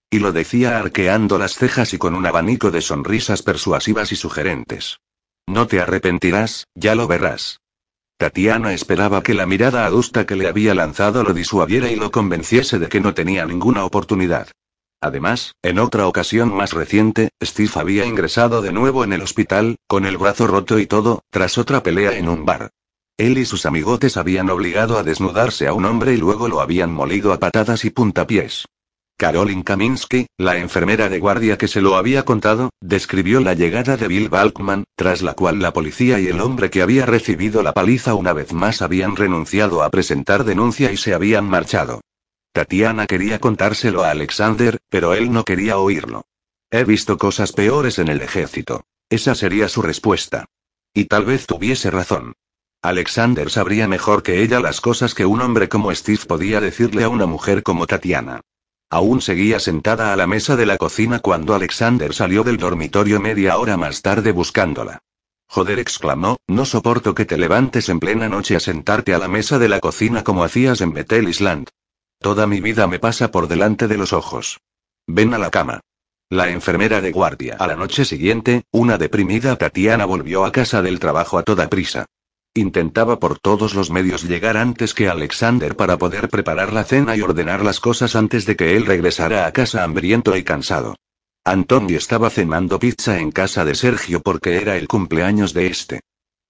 Y lo decía arqueando las cejas y con un abanico de sonrisas persuasivas y sugerentes. No te arrepentirás, ya lo verás. Tatiana esperaba que la mirada adusta que le había lanzado lo disuadiera y lo convenciese de que no tenía ninguna oportunidad. Además, en otra ocasión más reciente, Steve había ingresado de nuevo en el hospital, con el brazo roto y todo, tras otra pelea en un bar. Él y sus amigotes habían obligado a desnudarse a un hombre y luego lo habían molido a patadas y puntapiés. Caroline Kaminsky, la enfermera de guardia que se lo había contado, describió la llegada de Bill Balkman, tras la cual la policía y el hombre que había recibido la paliza una vez más habían renunciado a presentar denuncia y se habían marchado. Tatiana quería contárselo a Alexander, pero él no quería oírlo. He visto cosas peores en el ejército. Esa sería su respuesta. Y tal vez tuviese razón. Alexander sabría mejor que ella las cosas que un hombre como Steve podía decirle a una mujer como Tatiana. Aún seguía sentada a la mesa de la cocina cuando Alexander salió del dormitorio media hora más tarde buscándola. Joder, exclamó, no soporto que te levantes en plena noche a sentarte a la mesa de la cocina como hacías en Bethel Island. Toda mi vida me pasa por delante de los ojos. Ven a la cama. La enfermera de guardia. A la noche siguiente, una deprimida Tatiana volvió a casa del trabajo a toda prisa. Intentaba por todos los medios llegar antes que Alexander para poder preparar la cena y ordenar las cosas antes de que él regresara a casa hambriento y cansado. Antonio estaba cenando pizza en casa de Sergio porque era el cumpleaños de este.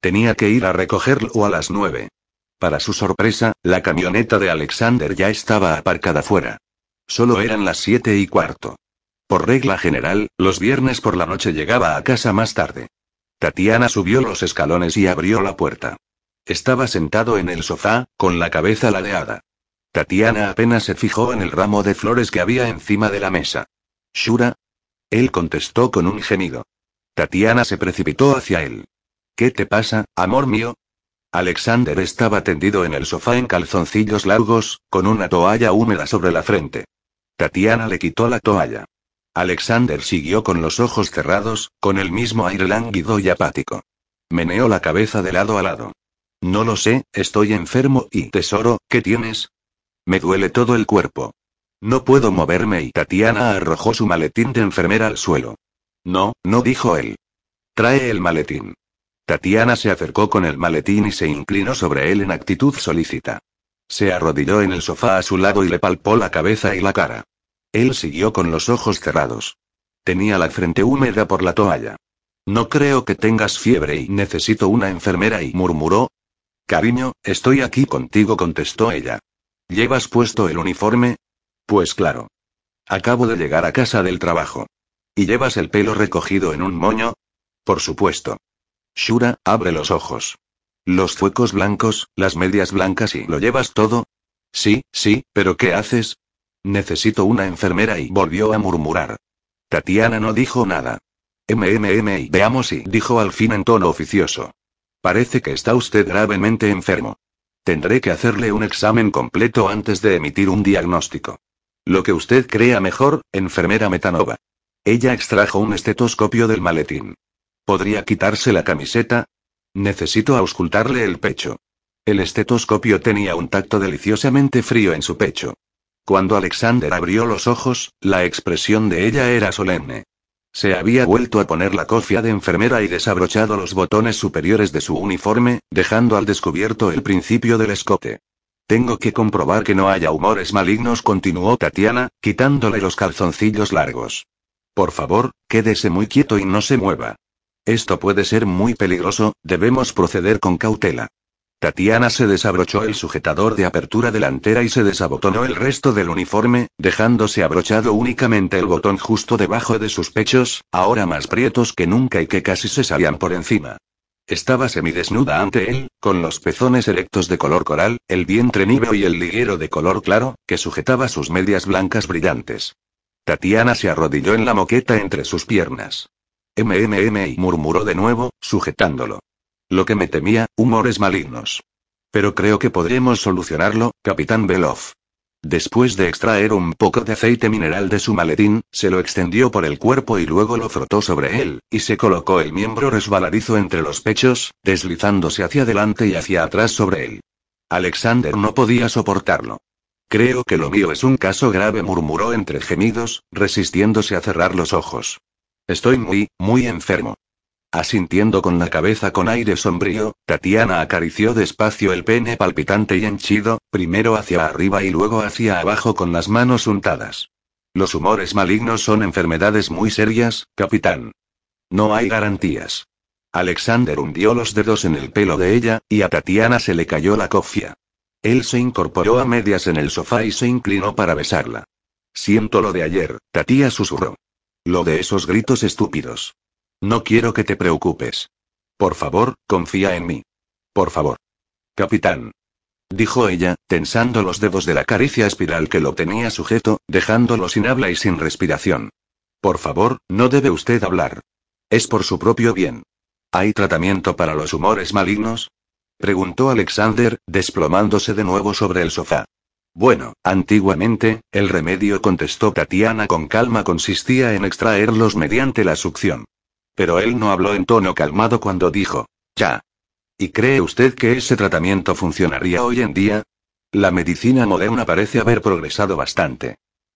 Tenía que ir a recogerlo a las nueve. Para su sorpresa, la camioneta de Alexander ya estaba aparcada fuera. Solo eran las siete y cuarto. Por regla general, los viernes por la noche llegaba a casa más tarde. Tatiana subió los escalones y abrió la puerta. Estaba sentado en el sofá, con la cabeza ladeada. Tatiana apenas se fijó en el ramo de flores que había encima de la mesa. Shura. Él contestó con un gemido. Tatiana se precipitó hacia él. ¿Qué te pasa, amor mío? Alexander estaba tendido en el sofá en calzoncillos largos, con una toalla húmeda sobre la frente. Tatiana le quitó la toalla. Alexander siguió con los ojos cerrados, con el mismo aire lánguido y apático. Meneó la cabeza de lado a lado. No lo sé, estoy enfermo y, tesoro, ¿qué tienes? Me duele todo el cuerpo. No puedo moverme y Tatiana arrojó su maletín de enfermera al suelo. No, no dijo él. Trae el maletín. Tatiana se acercó con el maletín y se inclinó sobre él en actitud solícita. Se arrodilló en el sofá a su lado y le palpó la cabeza y la cara. Él siguió con los ojos cerrados. Tenía la frente húmeda por la toalla. No creo que tengas fiebre y necesito una enfermera y murmuró. Cariño, estoy aquí contigo, contestó ella. ¿Llevas puesto el uniforme? Pues claro. Acabo de llegar a casa del trabajo. ¿Y llevas el pelo recogido en un moño? Por supuesto. Shura, abre los ojos. Los fuecos blancos, las medias blancas y ¿lo llevas todo? Sí, sí, pero ¿qué haces? Necesito una enfermera y volvió a murmurar. Tatiana no dijo nada. MMM y veamos y dijo al fin en tono oficioso. Parece que está usted gravemente enfermo. Tendré que hacerle un examen completo antes de emitir un diagnóstico. Lo que usted crea mejor, enfermera Metanova. Ella extrajo un estetoscopio del maletín. ¿Podría quitarse la camiseta? Necesito auscultarle el pecho. El estetoscopio tenía un tacto deliciosamente frío en su pecho. Cuando Alexander abrió los ojos, la expresión de ella era solemne. Se había vuelto a poner la cofia de enfermera y desabrochado los botones superiores de su uniforme, dejando al descubierto el principio del escote. Tengo que comprobar que no haya humores malignos, continuó Tatiana, quitándole los calzoncillos largos. Por favor, quédese muy quieto y no se mueva. Esto puede ser muy peligroso, debemos proceder con cautela. Tatiana se desabrochó el sujetador de apertura delantera y se desabotonó el resto del uniforme, dejándose abrochado únicamente el botón justo debajo de sus pechos, ahora más prietos que nunca y que casi se salían por encima. Estaba semidesnuda ante él, con los pezones erectos de color coral, el vientre níveo y el liguero de color claro, que sujetaba sus medias blancas brillantes. Tatiana se arrodilló en la moqueta entre sus piernas. MMM y murmuró de nuevo, sujetándolo. Lo que me temía, humores malignos. Pero creo que podremos solucionarlo, capitán Belov. Después de extraer un poco de aceite mineral de su maletín, se lo extendió por el cuerpo y luego lo frotó sobre él, y se colocó el miembro resbaladizo entre los pechos, deslizándose hacia adelante y hacia atrás sobre él. Alexander no podía soportarlo. Creo que lo mío es un caso grave, murmuró entre gemidos, resistiéndose a cerrar los ojos. Estoy muy, muy enfermo. Asintiendo con la cabeza con aire sombrío, Tatiana acarició despacio el pene palpitante y henchido, primero hacia arriba y luego hacia abajo con las manos untadas. Los humores malignos son enfermedades muy serias, capitán. No hay garantías. Alexander hundió los dedos en el pelo de ella, y a Tatiana se le cayó la cofia. Él se incorporó a medias en el sofá y se inclinó para besarla. Siento lo de ayer, Tatia susurró. Lo de esos gritos estúpidos. No quiero que te preocupes. Por favor, confía en mí. Por favor. Capitán. Dijo ella, tensando los dedos de la caricia espiral que lo tenía sujeto, dejándolo sin habla y sin respiración. Por favor, no debe usted hablar. Es por su propio bien. ¿Hay tratamiento para los humores malignos? Preguntó Alexander, desplomándose de nuevo sobre el sofá. Bueno, antiguamente, el remedio contestó Tatiana con calma consistía en extraerlos mediante la succión. Pero él no habló en tono calmado cuando dijo, ya. ¿Y cree usted que ese tratamiento funcionaría hoy en día? La medicina moderna parece haber progresado bastante.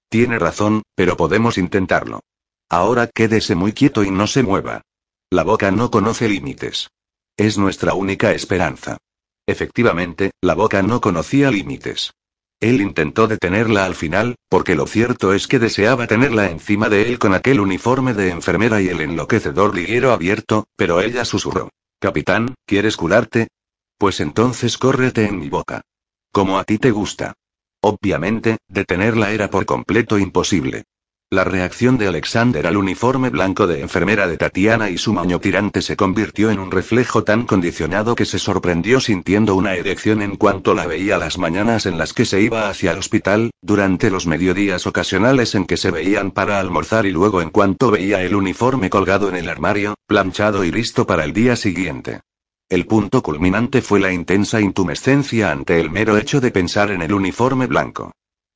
Tiene razón, pero podemos intentarlo. Ahora quédese muy quieto y no se mueva. La boca no conoce límites. Es nuestra única esperanza. Efectivamente, la boca no conocía límites. Él intentó detenerla al final, porque lo cierto es que deseaba tenerla encima de él con aquel uniforme de enfermera y el enloquecedor liguero abierto, pero ella susurró. Capitán, ¿quieres curarte? Pues entonces córrete en mi boca. Como a ti te gusta. Obviamente, detenerla era por completo imposible. La reacción de Alexander al uniforme blanco de enfermera de Tatiana y su maño tirante se convirtió en un reflejo tan condicionado que se sorprendió sintiendo una erección en cuanto la veía las mañanas en las que se iba hacia el hospital, durante los mediodías ocasionales en que se veían para almorzar y luego en cuanto veía el uniforme colgado en el armario, planchado y listo para el día siguiente. El punto culminante fue la intensa intumescencia ante el mero hecho de pensar en el uniforme blanco.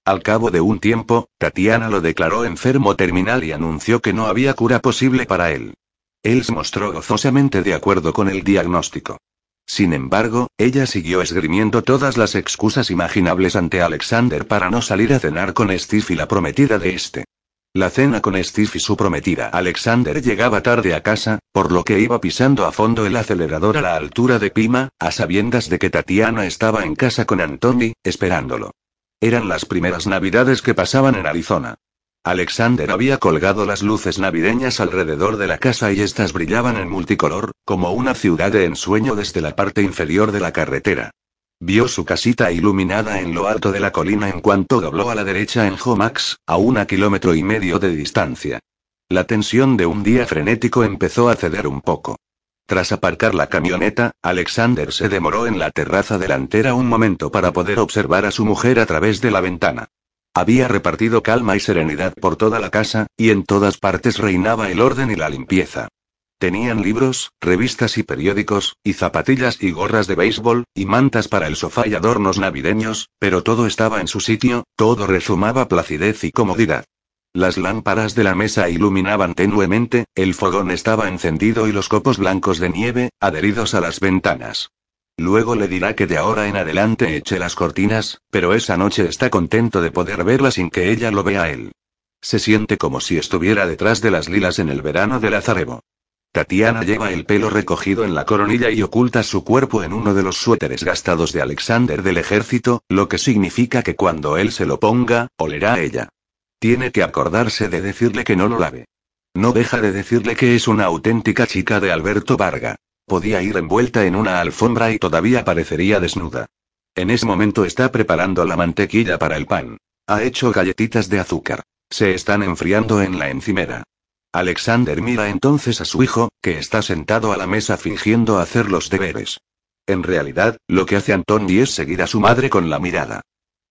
Al cabo de un tiempo, Tatiana lo declaró enfermo terminal y anunció que no había cura posible para él. Él se mostró gozosamente de acuerdo con el diagnóstico. Sin embargo, ella siguió esgrimiendo todas las excusas imaginables ante Alexander para no salir a cenar con Steve y la prometida de este. La cena con Steve y su prometida Alexander llegaba tarde a casa, por lo que iba pisando a fondo el acelerador a la altura de Pima, a sabiendas de que Tatiana estaba en casa con Anthony, esperándolo. Eran las primeras navidades que pasaban en Arizona. Alexander había colgado las luces navideñas alrededor de la casa y estas brillaban en multicolor, como una ciudad de ensueño desde la parte inferior de la carretera. Vio su casita iluminada en lo alto de la colina en cuanto dobló a la derecha en Homax, a una kilómetro y medio de distancia. La tensión de un día frenético empezó a ceder un poco. Tras aparcar la camioneta, Alexander se demoró en la terraza delantera un momento para poder observar a su mujer a través de la ventana. Había repartido calma y serenidad por toda la casa, y en todas partes reinaba el orden y la limpieza. Tenían libros, revistas y periódicos, y zapatillas y gorras de béisbol, y mantas para el sofá y adornos navideños, pero todo estaba en su sitio, todo rezumaba placidez y comodidad. Las lámparas de la mesa iluminaban tenuemente, el fogón estaba encendido y los copos blancos de nieve, adheridos a las ventanas. Luego le dirá que de ahora en adelante eche las cortinas, pero esa noche está contento de poder verla sin que ella lo vea a él. Se siente como si estuviera detrás de las lilas en el verano de Lazarevo. Tatiana lleva el pelo recogido en la coronilla y oculta su cuerpo en uno de los suéteres gastados de Alexander del ejército, lo que significa que cuando él se lo ponga, olerá a ella. Tiene que acordarse de decirle que no lo lave. No deja de decirle que es una auténtica chica de Alberto Varga. Podía ir envuelta en una alfombra y todavía parecería desnuda. En ese momento está preparando la mantequilla para el pan. Ha hecho galletitas de azúcar. Se están enfriando en la encimera. Alexander mira entonces a su hijo, que está sentado a la mesa fingiendo hacer los deberes. En realidad, lo que hace Antoni es seguir a su madre con la mirada.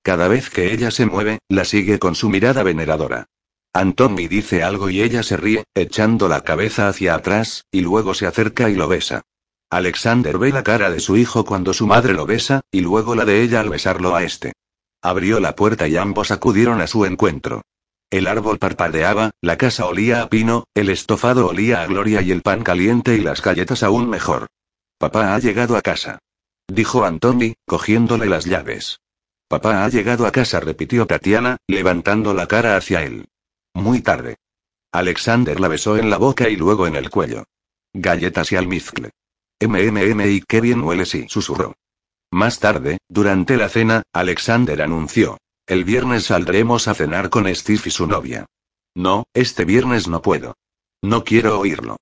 Cada vez que ella se mueve, la sigue con su mirada veneradora. Anthony dice algo y ella se ríe, echando la cabeza hacia atrás, y luego se acerca y lo besa. Alexander ve la cara de su hijo cuando su madre lo besa, y luego la de ella al besarlo a este. Abrió la puerta y ambos acudieron a su encuentro. El árbol parpadeaba, la casa olía a pino, el estofado olía a gloria y el pan caliente y las galletas aún mejor. Papá ha llegado a casa. Dijo Anthony, cogiéndole las llaves. Papá ha llegado a casa, repitió Tatiana, levantando la cara hacia él. Muy tarde. Alexander la besó en la boca y luego en el cuello. Galletas y almizcle. MMM y qué bien huele, sí, susurró. Más tarde, durante la cena, Alexander anunció. El viernes saldremos a cenar con Steve y su novia. No, este viernes no puedo. No quiero oírlo.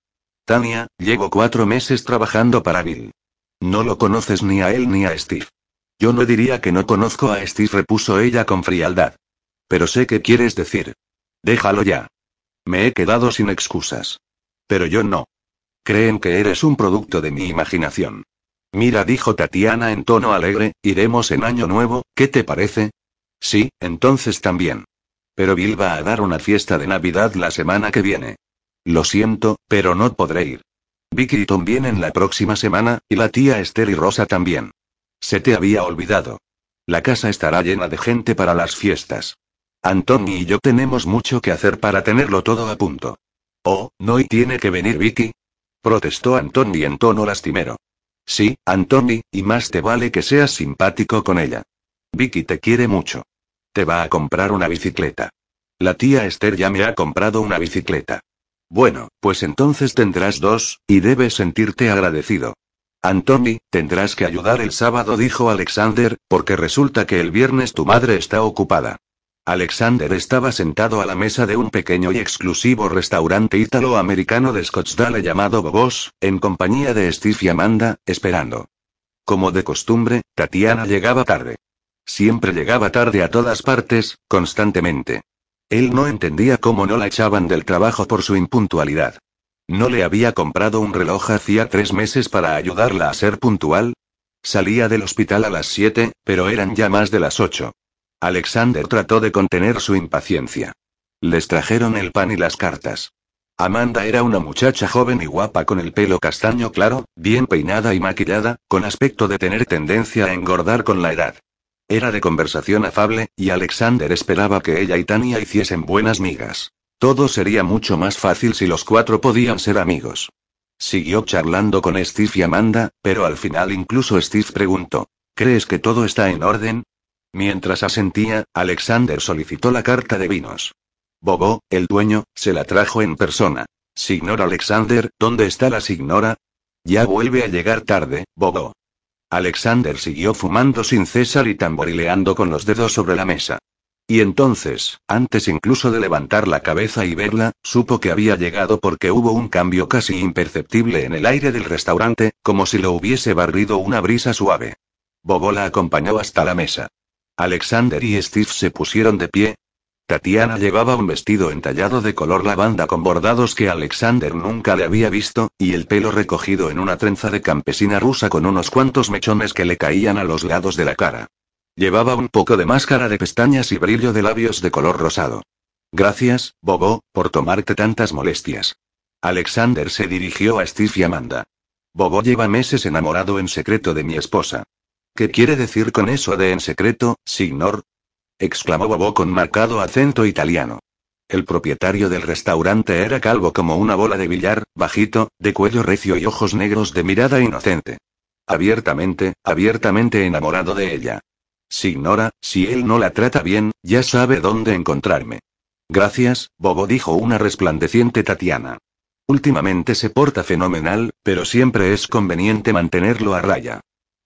Tania, llevo cuatro meses trabajando para Bill. No lo conoces ni a él ni a Steve. Yo no diría que no conozco a Steve, repuso ella con frialdad. Pero sé qué quieres decir. Déjalo ya. Me he quedado sin excusas. Pero yo no. Creen que eres un producto de mi imaginación. Mira, dijo Tatiana en tono alegre, iremos en Año Nuevo, ¿qué te parece? Sí, entonces también. Pero Bill va a dar una fiesta de Navidad la semana que viene. Lo siento, pero no podré ir. Vicky y Tom vienen la próxima semana, y la tía Esther y Rosa también. Se te había olvidado. La casa estará llena de gente para las fiestas. Anthony y yo tenemos mucho que hacer para tenerlo todo a punto. Oh, ¿no y tiene que venir Vicky? Protestó Anthony en tono lastimero. Sí, Anthony, y más te vale que seas simpático con ella. Vicky te quiere mucho. Te va a comprar una bicicleta. La tía Esther ya me ha comprado una bicicleta. Bueno, pues entonces tendrás dos, y debes sentirte agradecido. Anthony, tendrás que ayudar el sábado, dijo Alexander, porque resulta que el viernes tu madre está ocupada. Alexander estaba sentado a la mesa de un pequeño y exclusivo restaurante ítalo-americano de Scottsdale llamado Bobos, en compañía de Steve y Amanda, esperando. Como de costumbre, Tatiana llegaba tarde. Siempre llegaba tarde a todas partes, constantemente. Él no entendía cómo no la echaban del trabajo por su impuntualidad. ¿No le había comprado un reloj hacía tres meses para ayudarla a ser puntual? Salía del hospital a las siete, pero eran ya más de las ocho. Alexander trató de contener su impaciencia. Les trajeron el pan y las cartas. Amanda era una muchacha joven y guapa con el pelo castaño claro, bien peinada y maquillada, con aspecto de tener tendencia a engordar con la edad. Era de conversación afable, y Alexander esperaba que ella y Tania hiciesen buenas migas. Todo sería mucho más fácil si los cuatro podían ser amigos. Siguió charlando con Steve y Amanda, pero al final incluso Steve preguntó, ¿Crees que todo está en orden? Mientras asentía, Alexander solicitó la carta de vinos. Bobo, el dueño, se la trajo en persona. Signor Alexander, ¿dónde está la signora? Ya vuelve a llegar tarde, Bobo. Alexander siguió fumando sin cesar y tamborileando con los dedos sobre la mesa. Y entonces, antes incluso de levantar la cabeza y verla, supo que había llegado porque hubo un cambio casi imperceptible en el aire del restaurante, como si lo hubiese barrido una brisa suave. Bobo la acompañó hasta la mesa. Alexander y Steve se pusieron de pie. Tatiana llevaba un vestido entallado de color lavanda con bordados que Alexander nunca le había visto, y el pelo recogido en una trenza de campesina rusa con unos cuantos mechones que le caían a los lados de la cara. Llevaba un poco de máscara de pestañas y brillo de labios de color rosado. Gracias, Bobo, por tomarte tantas molestias. Alexander se dirigió a Steve y Amanda. Bobo lleva meses enamorado en secreto de mi esposa. ¿Qué quiere decir con eso de en secreto, signor? exclamó Bobo con marcado acento italiano. El propietario del restaurante era calvo como una bola de billar, bajito, de cuello recio y ojos negros de mirada inocente. Abiertamente, abiertamente enamorado de ella. Signora, si él no la trata bien, ya sabe dónde encontrarme. Gracias, Bobo dijo una resplandeciente Tatiana. Últimamente se porta fenomenal, pero siempre es conveniente mantenerlo a raya.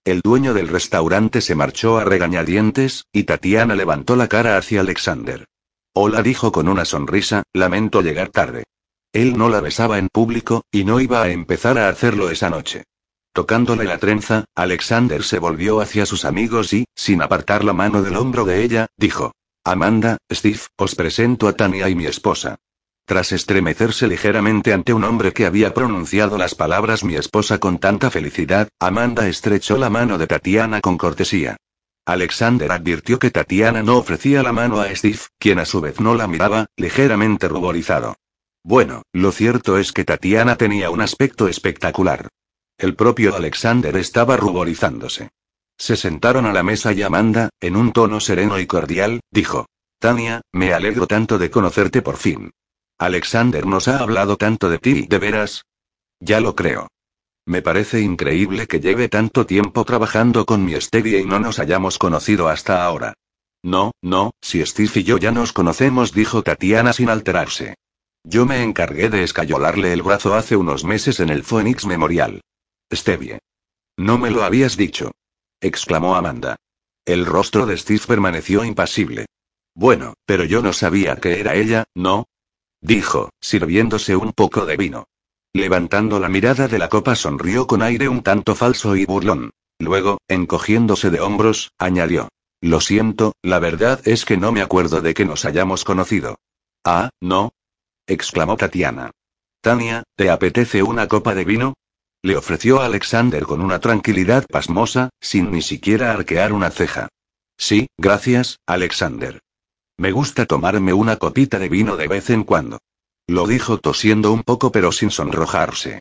El dueño del restaurante se marchó a regañadientes, y Tatiana levantó la cara hacia Alexander. Hola dijo con una sonrisa, lamento llegar tarde. Él no la besaba en público, y no iba a empezar a hacerlo esa noche. Tocándole la trenza, Alexander se volvió hacia sus amigos y, sin apartar la mano del hombro de ella, dijo. Amanda, Steve, os presento a Tania y mi esposa. Tras estremecerse ligeramente ante un hombre que había pronunciado las palabras mi esposa con tanta felicidad, Amanda estrechó la mano de Tatiana con cortesía. Alexander advirtió que Tatiana no ofrecía la mano a Steve, quien a su vez no la miraba, ligeramente ruborizado. Bueno, lo cierto es que Tatiana tenía un aspecto espectacular. El propio Alexander estaba ruborizándose. Se sentaron a la mesa y Amanda, en un tono sereno y cordial, dijo. Tania, me alegro tanto de conocerte por fin. Alexander nos ha hablado tanto de ti, ¿de veras? Ya lo creo. Me parece increíble que lleve tanto tiempo trabajando con mi Stevie y no nos hayamos conocido hasta ahora. No, no, si Steve y yo ya nos conocemos, dijo Tatiana sin alterarse. Yo me encargué de escayolarle el brazo hace unos meses en el Phoenix Memorial. Stevie. No me lo habías dicho. exclamó Amanda. El rostro de Steve permaneció impasible. Bueno, pero yo no sabía que era ella, ¿no? dijo, sirviéndose un poco de vino. Levantando la mirada de la copa sonrió con aire un tanto falso y burlón. Luego, encogiéndose de hombros, añadió. Lo siento, la verdad es que no me acuerdo de que nos hayamos conocido. Ah, ¿no? exclamó Tatiana. Tania, ¿te apetece una copa de vino? Le ofreció Alexander con una tranquilidad pasmosa, sin ni siquiera arquear una ceja. Sí, gracias, Alexander. Me gusta tomarme una copita de vino de vez en cuando. Lo dijo tosiendo un poco pero sin sonrojarse.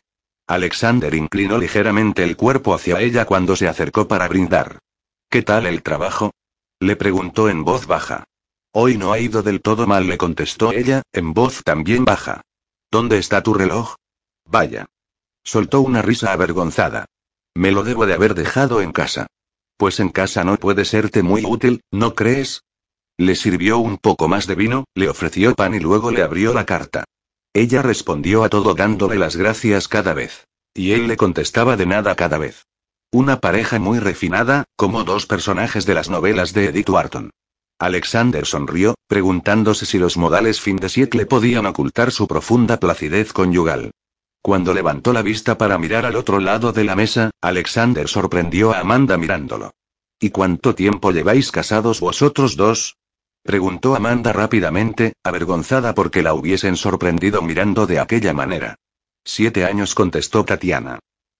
Alexander inclinó ligeramente el cuerpo hacia ella cuando se acercó para brindar. ¿Qué tal el trabajo? Le preguntó en voz baja. Hoy no ha ido del todo mal, le contestó ella, en voz también baja. ¿Dónde está tu reloj? Vaya. Soltó una risa avergonzada. Me lo debo de haber dejado en casa. Pues en casa no puede serte muy útil, ¿no crees? Le sirvió un poco más de vino, le ofreció pan y luego le abrió la carta. Ella respondió a todo dándole las gracias cada vez. Y él le contestaba de nada cada vez. Una pareja muy refinada, como dos personajes de las novelas de Edith Wharton. Alexander sonrió, preguntándose si los modales fin de siècle podían ocultar su profunda placidez conyugal. Cuando levantó la vista para mirar al otro lado de la mesa, Alexander sorprendió a Amanda mirándolo. ¿Y cuánto tiempo lleváis casados vosotros dos? Preguntó Amanda rápidamente, avergonzada porque la hubiesen sorprendido mirando de aquella manera. Siete años contestó Tatiana.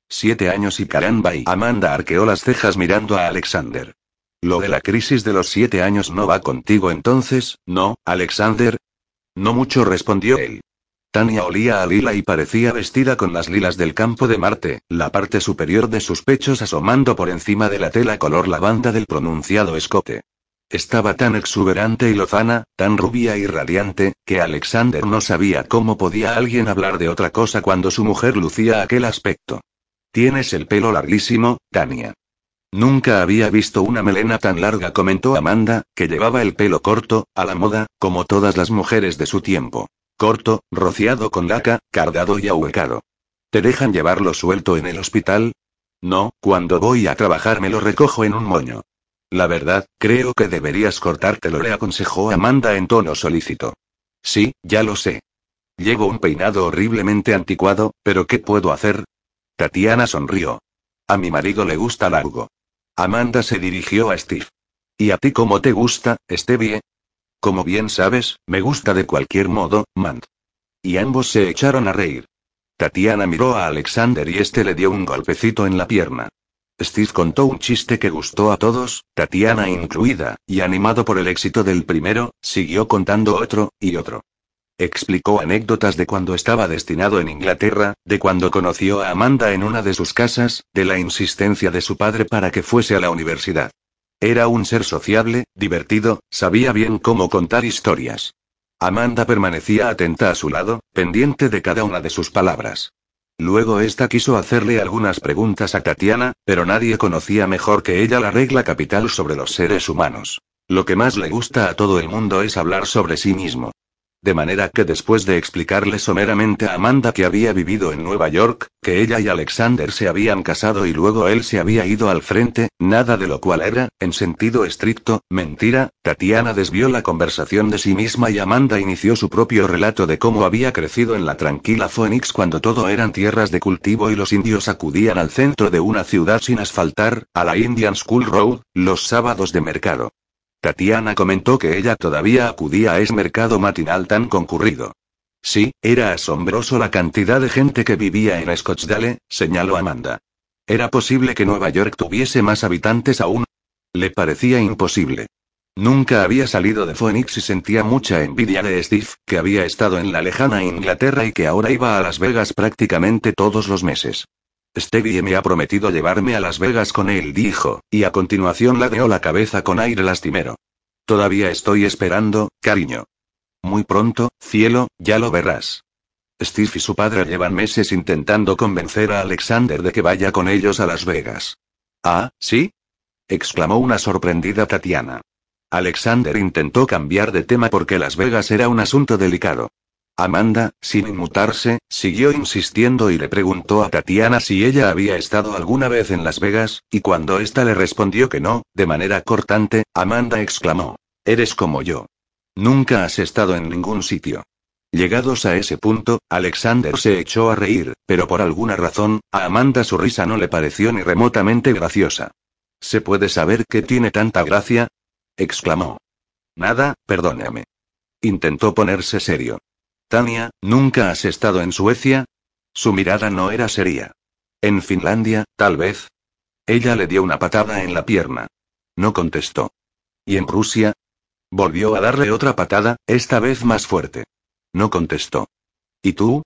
Siete años y caramba y Amanda arqueó las cejas mirando a Alexander. Lo de la crisis de los siete años no va contigo entonces, ¿no, Alexander? No mucho respondió él. Tania olía a lila y parecía vestida con las lilas del campo de Marte, la parte superior de sus pechos asomando por encima de la tela color lavanda del pronunciado escote. Estaba tan exuberante y lozana, tan rubia y radiante, que Alexander no sabía cómo podía alguien hablar de otra cosa cuando su mujer lucía aquel aspecto. Tienes el pelo larguísimo, Tania. Nunca había visto una melena tan larga, comentó Amanda, que llevaba el pelo corto, a la moda, como todas las mujeres de su tiempo. Corto, rociado con laca, cardado y ahuecado. ¿Te dejan llevarlo suelto en el hospital? No, cuando voy a trabajar me lo recojo en un moño. La verdad, creo que deberías cortártelo, le aconsejó Amanda en tono solícito. Sí, ya lo sé. Llevo un peinado horriblemente anticuado, pero ¿qué puedo hacer? Tatiana sonrió. A mi marido le gusta largo. Amanda se dirigió a Steve. ¿Y a ti cómo te gusta, Stevie? Como bien sabes, me gusta de cualquier modo, Mand. Y ambos se echaron a reír. Tatiana miró a Alexander y este le dio un golpecito en la pierna. Steve contó un chiste que gustó a todos, Tatiana incluida, y animado por el éxito del primero, siguió contando otro, y otro. Explicó anécdotas de cuando estaba destinado en Inglaterra, de cuando conoció a Amanda en una de sus casas, de la insistencia de su padre para que fuese a la universidad. Era un ser sociable, divertido, sabía bien cómo contar historias. Amanda permanecía atenta a su lado, pendiente de cada una de sus palabras. Luego ésta quiso hacerle algunas preguntas a Tatiana, pero nadie conocía mejor que ella la regla capital sobre los seres humanos. Lo que más le gusta a todo el mundo es hablar sobre sí mismo. De manera que después de explicarle someramente a Amanda que había vivido en Nueva York, que ella y Alexander se habían casado y luego él se había ido al frente, nada de lo cual era, en sentido estricto, mentira, Tatiana desvió la conversación de sí misma y Amanda inició su propio relato de cómo había crecido en la tranquila Phoenix cuando todo eran tierras de cultivo y los indios acudían al centro de una ciudad sin asfaltar, a la Indian School Road, los sábados de mercado. Tatiana comentó que ella todavía acudía a ese mercado matinal tan concurrido. Sí, era asombroso la cantidad de gente que vivía en Scottsdale, señaló Amanda. ¿Era posible que Nueva York tuviese más habitantes aún? Le parecía imposible. Nunca había salido de Phoenix y sentía mucha envidia de Steve, que había estado en la lejana Inglaterra y que ahora iba a Las Vegas prácticamente todos los meses. Stevie me ha prometido llevarme a Las Vegas con él, dijo, y a continuación ladeó la cabeza con aire lastimero. Todavía estoy esperando, cariño. Muy pronto, cielo, ya lo verás. Steve y su padre llevan meses intentando convencer a Alexander de que vaya con ellos a Las Vegas. Ah, ¿sí? exclamó una sorprendida Tatiana. Alexander intentó cambiar de tema porque Las Vegas era un asunto delicado. Amanda, sin inmutarse, siguió insistiendo y le preguntó a Tatiana si ella había estado alguna vez en Las Vegas, y cuando ésta le respondió que no, de manera cortante, Amanda exclamó, Eres como yo. Nunca has estado en ningún sitio. Llegados a ese punto, Alexander se echó a reír, pero por alguna razón, a Amanda su risa no le pareció ni remotamente graciosa. ¿Se puede saber qué tiene tanta gracia? exclamó. Nada, perdóname. Intentó ponerse serio. Tania, ¿nunca has estado en Suecia? Su mirada no era seria. En Finlandia, tal vez. Ella le dio una patada en la pierna. No contestó. ¿Y en Rusia? Volvió a darle otra patada, esta vez más fuerte. No contestó. ¿Y tú?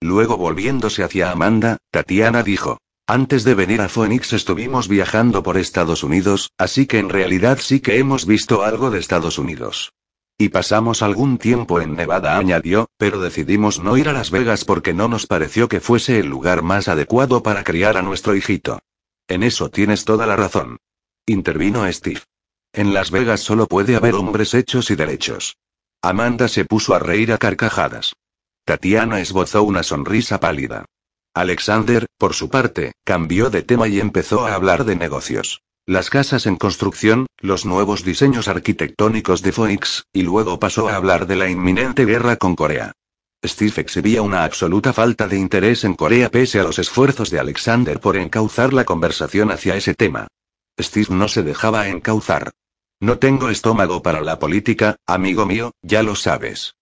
Luego volviéndose hacia Amanda, Tatiana dijo. Antes de venir a Phoenix estuvimos viajando por Estados Unidos, así que en realidad sí que hemos visto algo de Estados Unidos. Y pasamos algún tiempo en Nevada, añadió, pero decidimos no ir a Las Vegas porque no nos pareció que fuese el lugar más adecuado para criar a nuestro hijito. En eso tienes toda la razón. Intervino Steve. En Las Vegas solo puede haber hombres hechos y derechos. Amanda se puso a reír a carcajadas. Tatiana esbozó una sonrisa pálida. Alexander, por su parte, cambió de tema y empezó a hablar de negocios las casas en construcción, los nuevos diseños arquitectónicos de Phoenix, y luego pasó a hablar de la inminente guerra con Corea. Steve exhibía una absoluta falta de interés en Corea pese a los esfuerzos de Alexander por encauzar la conversación hacia ese tema. Steve no se dejaba encauzar. No tengo estómago para la política, amigo mío, ya lo sabes.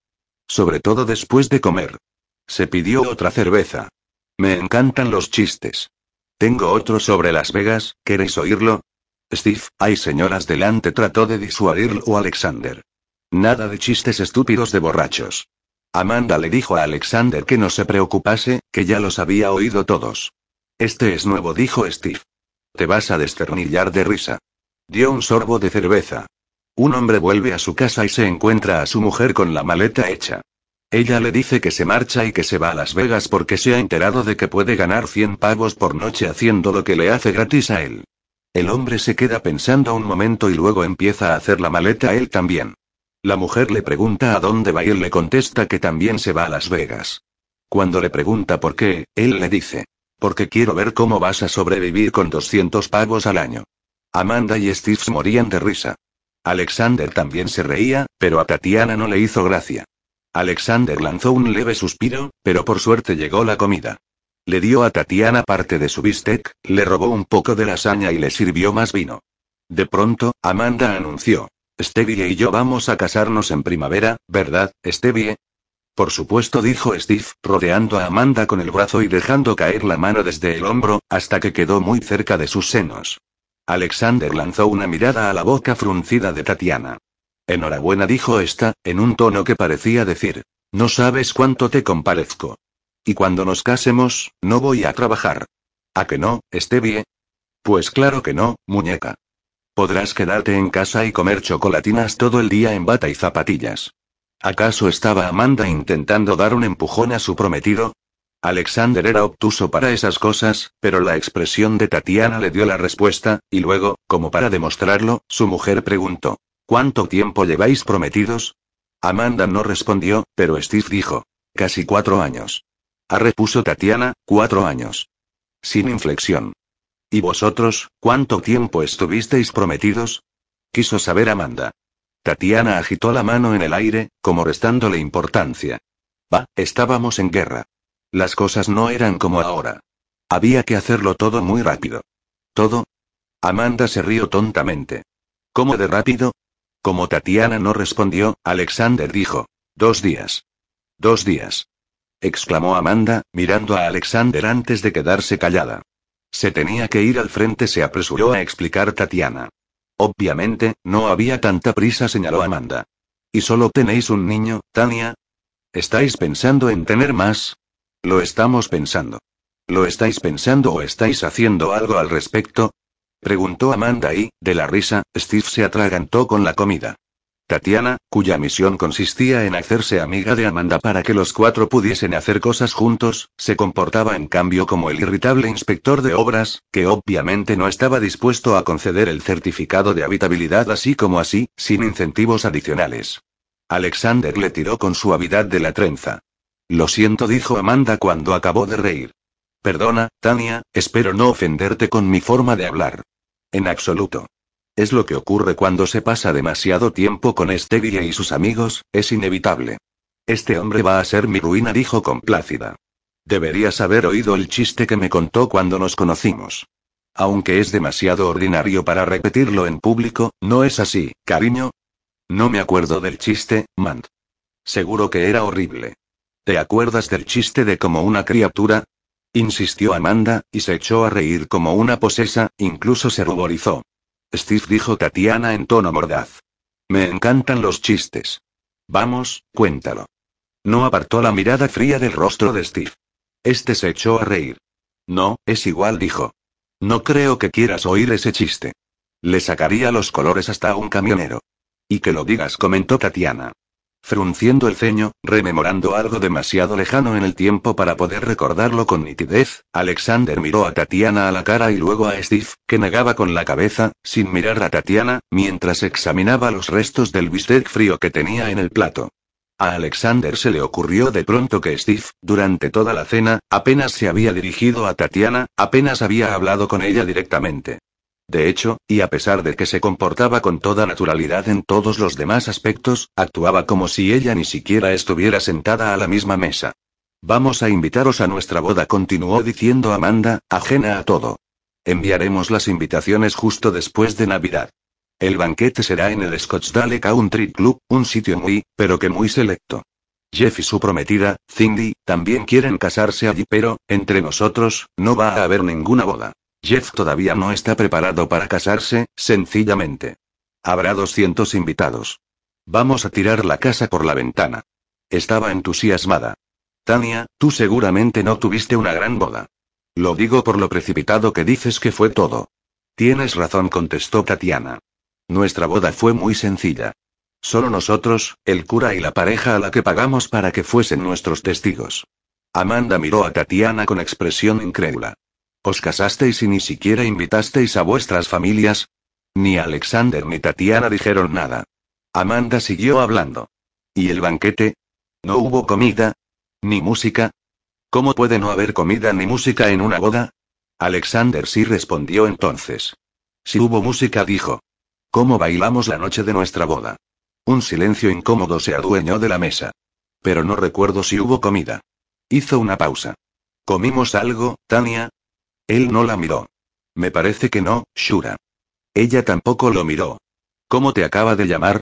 Sobre todo después de comer. Se pidió otra cerveza. Me encantan los chistes. Tengo otro sobre Las Vegas, ¿queréis oírlo? Steve, hay señoras delante, trató de disuadirlo Alexander. Nada de chistes estúpidos de borrachos. Amanda le dijo a Alexander que no se preocupase, que ya los había oído todos. Este es nuevo, dijo Steve. Te vas a desternillar de risa. Dio un sorbo de cerveza. Un hombre vuelve a su casa y se encuentra a su mujer con la maleta hecha. Ella le dice que se marcha y que se va a Las Vegas porque se ha enterado de que puede ganar 100 pavos por noche haciendo lo que le hace gratis a él. El hombre se queda pensando un momento y luego empieza a hacer la maleta él también. La mujer le pregunta a dónde va y él le contesta que también se va a Las Vegas. Cuando le pregunta por qué, él le dice, porque quiero ver cómo vas a sobrevivir con 200 pavos al año. Amanda y Steve morían de risa. Alexander también se reía, pero a Tatiana no le hizo gracia. Alexander lanzó un leve suspiro, pero por suerte llegó la comida. Le dio a Tatiana parte de su bistec, le robó un poco de lasaña y le sirvió más vino. De pronto, Amanda anunció. Stevie y yo vamos a casarnos en primavera, ¿verdad, Stevie? Por supuesto, dijo Steve, rodeando a Amanda con el brazo y dejando caer la mano desde el hombro, hasta que quedó muy cerca de sus senos. Alexander lanzó una mirada a la boca fruncida de Tatiana. Enhorabuena, dijo esta, en un tono que parecía decir. No sabes cuánto te comparezco. Y cuando nos casemos, no voy a trabajar. ¿A que no, Stevie? Pues claro que no, muñeca. Podrás quedarte en casa y comer chocolatinas todo el día en bata y zapatillas. ¿Acaso estaba Amanda intentando dar un empujón a su prometido? Alexander era obtuso para esas cosas, pero la expresión de Tatiana le dio la respuesta, y luego, como para demostrarlo, su mujer preguntó, ¿Cuánto tiempo lleváis prometidos? Amanda no respondió, pero Steve dijo, casi cuatro años. Repuso Tatiana, cuatro años. Sin inflexión. ¿Y vosotros, cuánto tiempo estuvisteis prometidos? Quiso saber Amanda. Tatiana agitó la mano en el aire, como restándole importancia. Va, estábamos en guerra. Las cosas no eran como ahora. Había que hacerlo todo muy rápido. ¿Todo? Amanda se rió tontamente. ¿Cómo de rápido? Como Tatiana no respondió, Alexander dijo. Dos días. Dos días exclamó Amanda, mirando a Alexander antes de quedarse callada. Se tenía que ir al frente, se apresuró a explicar Tatiana. Obviamente, no había tanta prisa, señaló Amanda. ¿Y solo tenéis un niño, Tania? ¿Estáis pensando en tener más? Lo estamos pensando. ¿Lo estáis pensando o estáis haciendo algo al respecto? Preguntó Amanda y, de la risa, Steve se atragantó con la comida. Tatiana, cuya misión consistía en hacerse amiga de Amanda para que los cuatro pudiesen hacer cosas juntos, se comportaba en cambio como el irritable inspector de obras, que obviamente no estaba dispuesto a conceder el certificado de habitabilidad así como así, sin incentivos adicionales. Alexander le tiró con suavidad de la trenza. Lo siento, dijo Amanda cuando acabó de reír. Perdona, Tania, espero no ofenderte con mi forma de hablar. En absoluto. Es lo que ocurre cuando se pasa demasiado tiempo con Stevie y sus amigos, es inevitable. Este hombre va a ser mi ruina, dijo complácida. Deberías haber oído el chiste que me contó cuando nos conocimos. Aunque es demasiado ordinario para repetirlo en público, ¿no es así, cariño? No me acuerdo del chiste, Mant. Seguro que era horrible. ¿Te acuerdas del chiste de como una criatura? Insistió Amanda, y se echó a reír como una posesa, incluso se ruborizó. Steve dijo Tatiana en tono mordaz. Me encantan los chistes. Vamos, cuéntalo. No apartó la mirada fría del rostro de Steve. Este se echó a reír. No, es igual, dijo. No creo que quieras oír ese chiste. Le sacaría los colores hasta un camionero. Y que lo digas, comentó Tatiana. Frunciendo el ceño, rememorando algo demasiado lejano en el tiempo para poder recordarlo con nitidez, Alexander miró a Tatiana a la cara y luego a Steve, que negaba con la cabeza, sin mirar a Tatiana, mientras examinaba los restos del bistec frío que tenía en el plato. A Alexander se le ocurrió de pronto que Steve, durante toda la cena, apenas se había dirigido a Tatiana, apenas había hablado con ella directamente. De hecho, y a pesar de que se comportaba con toda naturalidad en todos los demás aspectos, actuaba como si ella ni siquiera estuviera sentada a la misma mesa. Vamos a invitaros a nuestra boda, continuó diciendo Amanda, ajena a todo. Enviaremos las invitaciones justo después de Navidad. El banquete será en el Scottsdale Country Club, un sitio muy, pero que muy selecto. Jeff y su prometida, Cindy, también quieren casarse allí, pero, entre nosotros, no va a haber ninguna boda. Jeff todavía no está preparado para casarse, sencillamente. Habrá 200 invitados. Vamos a tirar la casa por la ventana. Estaba entusiasmada. Tania, tú seguramente no tuviste una gran boda. Lo digo por lo precipitado que dices que fue todo. Tienes razón, contestó Tatiana. Nuestra boda fue muy sencilla. Solo nosotros, el cura y la pareja a la que pagamos para que fuesen nuestros testigos. Amanda miró a Tatiana con expresión incrédula. ¿Os casasteis y ni siquiera invitasteis a vuestras familias? Ni Alexander ni Tatiana dijeron nada. Amanda siguió hablando. ¿Y el banquete? ¿No hubo comida? ¿Ni música? ¿Cómo puede no haber comida ni música en una boda? Alexander sí respondió entonces. Si hubo música, dijo. ¿Cómo bailamos la noche de nuestra boda? Un silencio incómodo se adueñó de la mesa. Pero no recuerdo si hubo comida. Hizo una pausa. ¿Comimos algo, Tania? Él no la miró. Me parece que no, Shura. Ella tampoco lo miró. ¿Cómo te acaba de llamar?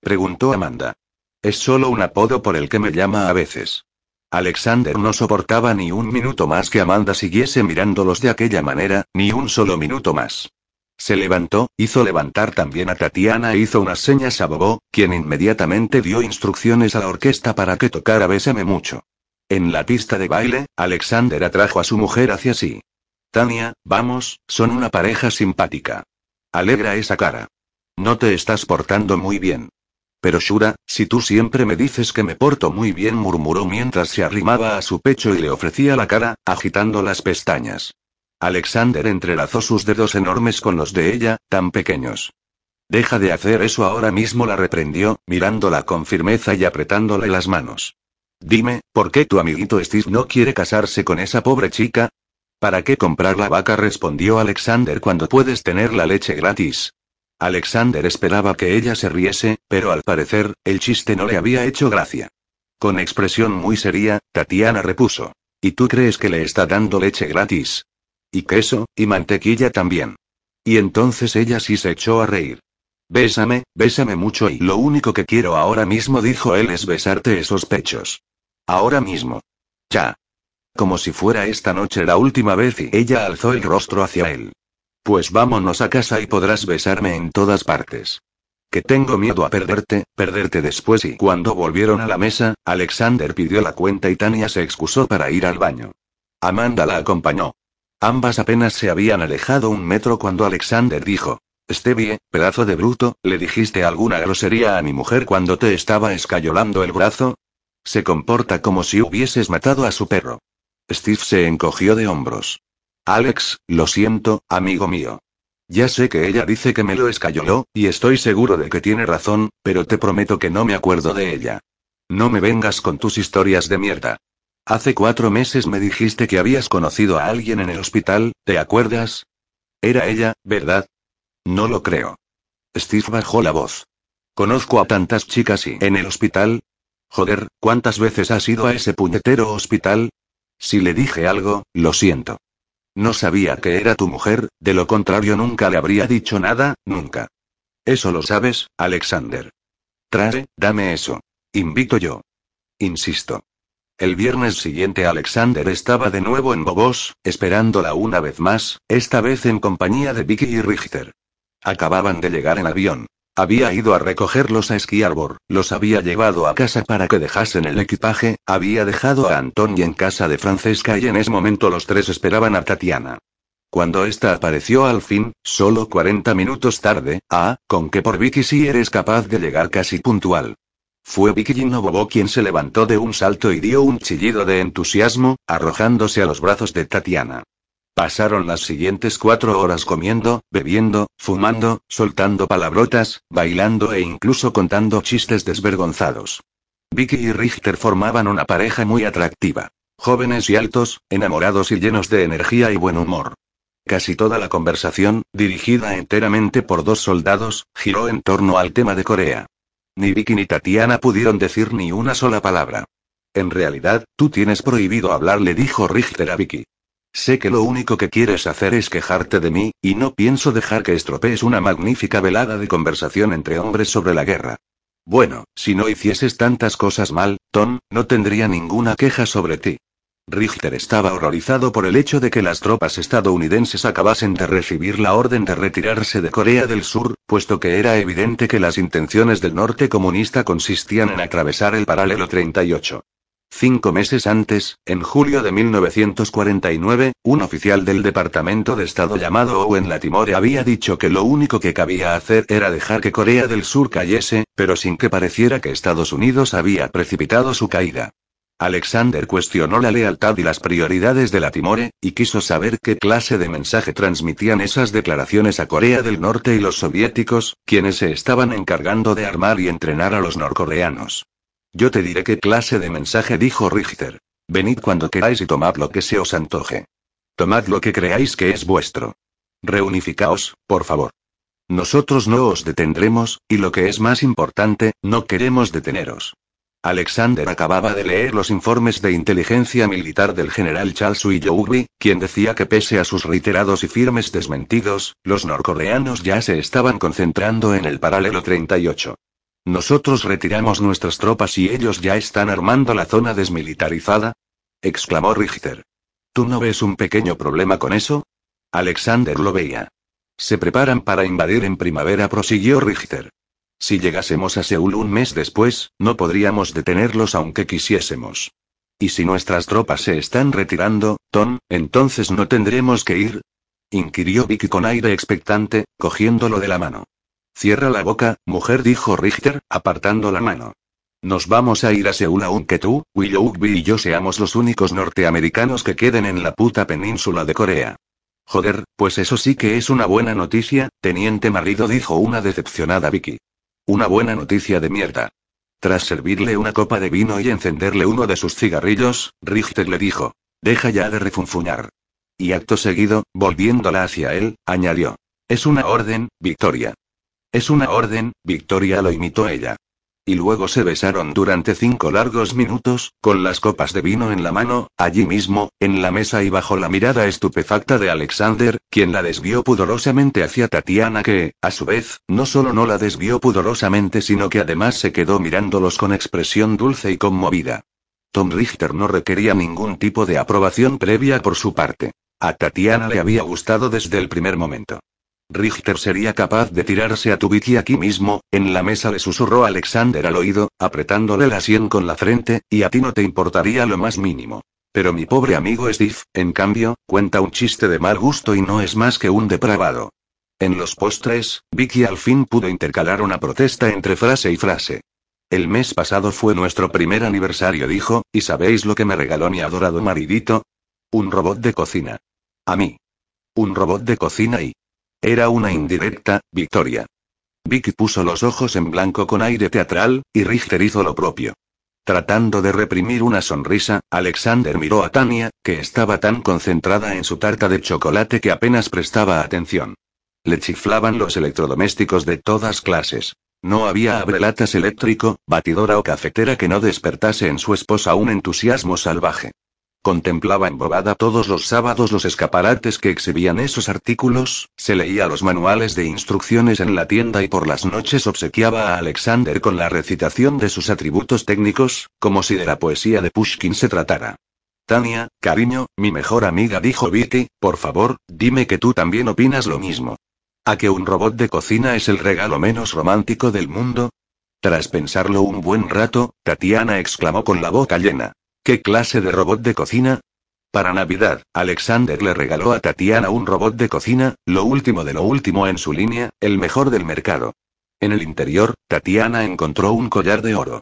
preguntó Amanda. Es solo un apodo por el que me llama a veces. Alexander no soportaba ni un minuto más que Amanda siguiese mirándolos de aquella manera, ni un solo minuto más. Se levantó, hizo levantar también a Tatiana e hizo unas señas a Bobo, quien inmediatamente dio instrucciones a la orquesta para que tocara Bésame mucho. En la pista de baile, Alexander atrajo a su mujer hacia sí. Tania, vamos, son una pareja simpática. Alegra esa cara. No te estás portando muy bien. Pero Shura, si tú siempre me dices que me porto muy bien, murmuró mientras se arrimaba a su pecho y le ofrecía la cara, agitando las pestañas. Alexander entrelazó sus dedos enormes con los de ella, tan pequeños. Deja de hacer eso ahora mismo, la reprendió, mirándola con firmeza y apretándole las manos. Dime, ¿por qué tu amiguito Steve no quiere casarse con esa pobre chica? ¿Para qué comprar la vaca? respondió Alexander cuando puedes tener la leche gratis. Alexander esperaba que ella se riese, pero al parecer, el chiste no le había hecho gracia. Con expresión muy seria, Tatiana repuso. ¿Y tú crees que le está dando leche gratis? Y queso, y mantequilla también. Y entonces ella sí se echó a reír. Bésame, bésame mucho y lo único que quiero ahora mismo, dijo él, es besarte esos pechos. Ahora mismo. Ya. Como si fuera esta noche la última vez y ella alzó el rostro hacia él. Pues vámonos a casa y podrás besarme en todas partes. Que tengo miedo a perderte, perderte después y cuando volvieron a la mesa, Alexander pidió la cuenta y Tania se excusó para ir al baño. Amanda la acompañó. Ambas apenas se habían alejado un metro cuando Alexander dijo, Stevie, pedazo de bruto, ¿le dijiste alguna grosería a mi mujer cuando te estaba escayolando el brazo? Se comporta como si hubieses matado a su perro. Steve se encogió de hombros. Alex, lo siento, amigo mío. Ya sé que ella dice que me lo escayoló, y estoy seguro de que tiene razón, pero te prometo que no me acuerdo de ella. No me vengas con tus historias de mierda. Hace cuatro meses me dijiste que habías conocido a alguien en el hospital, ¿te acuerdas? Era ella, ¿verdad? No lo creo. Steve bajó la voz. Conozco a tantas chicas y... ¿En el hospital? Joder, ¿cuántas veces has ido a ese puñetero hospital? Si le dije algo, lo siento. No sabía que era tu mujer, de lo contrario nunca le habría dicho nada, nunca. Eso lo sabes, Alexander. Trae, dame eso. Invito yo. Insisto. El viernes siguiente Alexander estaba de nuevo en Bobos, esperándola una vez más, esta vez en compañía de Vicky y Richter. Acababan de llegar en avión. Había ido a recogerlos a Ski Arbor, los había llevado a casa para que dejasen el equipaje, había dejado a Antonio en casa de Francesca y en ese momento los tres esperaban a Tatiana. Cuando ésta apareció al fin, solo 40 minutos tarde, ah, con que por Vicky sí eres capaz de llegar casi puntual. Fue Vicky Bobo quien se levantó de un salto y dio un chillido de entusiasmo, arrojándose a los brazos de Tatiana. Pasaron las siguientes cuatro horas comiendo, bebiendo, fumando, soltando palabrotas, bailando e incluso contando chistes desvergonzados. Vicky y Richter formaban una pareja muy atractiva. Jóvenes y altos, enamorados y llenos de energía y buen humor. Casi toda la conversación, dirigida enteramente por dos soldados, giró en torno al tema de Corea. Ni Vicky ni Tatiana pudieron decir ni una sola palabra. En realidad, tú tienes prohibido hablar, le dijo Richter a Vicky. Sé que lo único que quieres hacer es quejarte de mí, y no pienso dejar que estropees una magnífica velada de conversación entre hombres sobre la guerra. Bueno, si no hicieses tantas cosas mal, Tom, no tendría ninguna queja sobre ti. Richter estaba horrorizado por el hecho de que las tropas estadounidenses acabasen de recibir la orden de retirarse de Corea del Sur, puesto que era evidente que las intenciones del norte comunista consistían en atravesar el paralelo 38. Cinco meses antes, en julio de 1949, un oficial del Departamento de Estado llamado Owen Latimore había dicho que lo único que cabía hacer era dejar que Corea del Sur cayese, pero sin que pareciera que Estados Unidos había precipitado su caída. Alexander cuestionó la lealtad y las prioridades de Latimore, y quiso saber qué clase de mensaje transmitían esas declaraciones a Corea del Norte y los soviéticos, quienes se estaban encargando de armar y entrenar a los norcoreanos. Yo te diré qué clase de mensaje dijo Richter. Venid cuando queráis y tomad lo que se os antoje. Tomad lo que creáis que es vuestro. Reunificaos, por favor. Nosotros no os detendremos, y lo que es más importante, no queremos deteneros. Alexander acababa de leer los informes de inteligencia militar del general Charles Willoughby, quien decía que pese a sus reiterados y firmes desmentidos, los norcoreanos ya se estaban concentrando en el paralelo 38. Nosotros retiramos nuestras tropas y ellos ya están armando la zona desmilitarizada. exclamó Richter. ¿Tú no ves un pequeño problema con eso? Alexander lo veía. Se preparan para invadir en primavera, prosiguió Richter. Si llegásemos a Seúl un mes después, no podríamos detenerlos aunque quisiésemos. ¿Y si nuestras tropas se están retirando, Tom, entonces no tendremos que ir? inquirió Vicky con aire expectante, cogiéndolo de la mano. Cierra la boca, mujer, dijo Richter, apartando la mano. Nos vamos a ir a Seúl aunque tú, Willoughby y yo seamos los únicos norteamericanos que queden en la puta península de Corea. Joder, pues eso sí que es una buena noticia, teniente marido, dijo una decepcionada Vicky. Una buena noticia de mierda. Tras servirle una copa de vino y encenderle uno de sus cigarrillos, Richter le dijo: Deja ya de refunfuñar. Y acto seguido, volviéndola hacia él, añadió: Es una orden, Victoria. Es una orden, Victoria lo imitó ella. Y luego se besaron durante cinco largos minutos, con las copas de vino en la mano, allí mismo, en la mesa y bajo la mirada estupefacta de Alexander, quien la desvió pudorosamente hacia Tatiana que, a su vez, no solo no la desvió pudorosamente sino que además se quedó mirándolos con expresión dulce y conmovida. Tom Richter no requería ningún tipo de aprobación previa por su parte. A Tatiana le había gustado desde el primer momento. Richter sería capaz de tirarse a tu Vicky aquí mismo, en la mesa le susurró Alexander al oído, apretándole la sien con la frente, y a ti no te importaría lo más mínimo. Pero mi pobre amigo Steve, en cambio, cuenta un chiste de mal gusto y no es más que un depravado. En los postres, Vicky al fin pudo intercalar una protesta entre frase y frase. El mes pasado fue nuestro primer aniversario, dijo, ¿y sabéis lo que me regaló mi adorado maridito? Un robot de cocina. A mí. Un robot de cocina y, era una indirecta, Victoria. Vicky puso los ojos en blanco con aire teatral, y Richter hizo lo propio. Tratando de reprimir una sonrisa, Alexander miró a Tania, que estaba tan concentrada en su tarta de chocolate que apenas prestaba atención. Le chiflaban los electrodomésticos de todas clases. No había abrelatas eléctrico, batidora o cafetera que no despertase en su esposa un entusiasmo salvaje. Contemplaba embobada todos los sábados los escaparates que exhibían esos artículos, se leía los manuales de instrucciones en la tienda y por las noches obsequiaba a Alexander con la recitación de sus atributos técnicos, como si de la poesía de Pushkin se tratara. Tania, cariño, mi mejor amiga, dijo Vicky, por favor, dime que tú también opinas lo mismo. ¿A que un robot de cocina es el regalo menos romántico del mundo? Tras pensarlo un buen rato, Tatiana exclamó con la boca llena. ¿Qué clase de robot de cocina? Para Navidad, Alexander le regaló a Tatiana un robot de cocina, lo último de lo último en su línea, el mejor del mercado. En el interior, Tatiana encontró un collar de oro.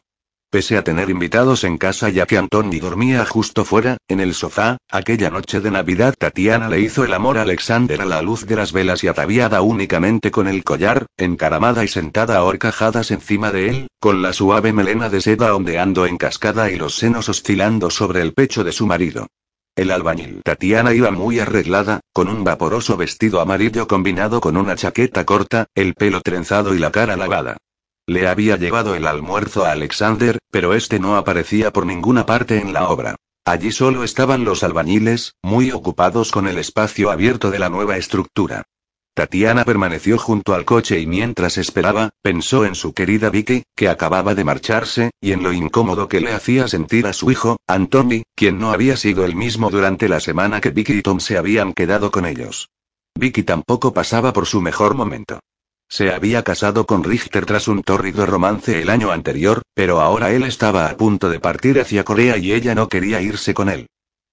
Pese a tener invitados en casa ya que Antoni dormía justo fuera, en el sofá, aquella noche de Navidad Tatiana le hizo el amor a Alexander a la luz de las velas y ataviada únicamente con el collar, encaramada y sentada a horcajadas encima de él, con la suave melena de seda ondeando en cascada y los senos oscilando sobre el pecho de su marido. El albañil Tatiana iba muy arreglada, con un vaporoso vestido amarillo combinado con una chaqueta corta, el pelo trenzado y la cara lavada. Le había llevado el almuerzo a Alexander, pero este no aparecía por ninguna parte en la obra. Allí solo estaban los albañiles, muy ocupados con el espacio abierto de la nueva estructura. Tatiana permaneció junto al coche y mientras esperaba, pensó en su querida Vicky, que acababa de marcharse, y en lo incómodo que le hacía sentir a su hijo, Anthony, quien no había sido el mismo durante la semana que Vicky y Tom se habían quedado con ellos. Vicky tampoco pasaba por su mejor momento. Se había casado con Richter tras un tórrido romance el año anterior, pero ahora él estaba a punto de partir hacia Corea y ella no quería irse con él.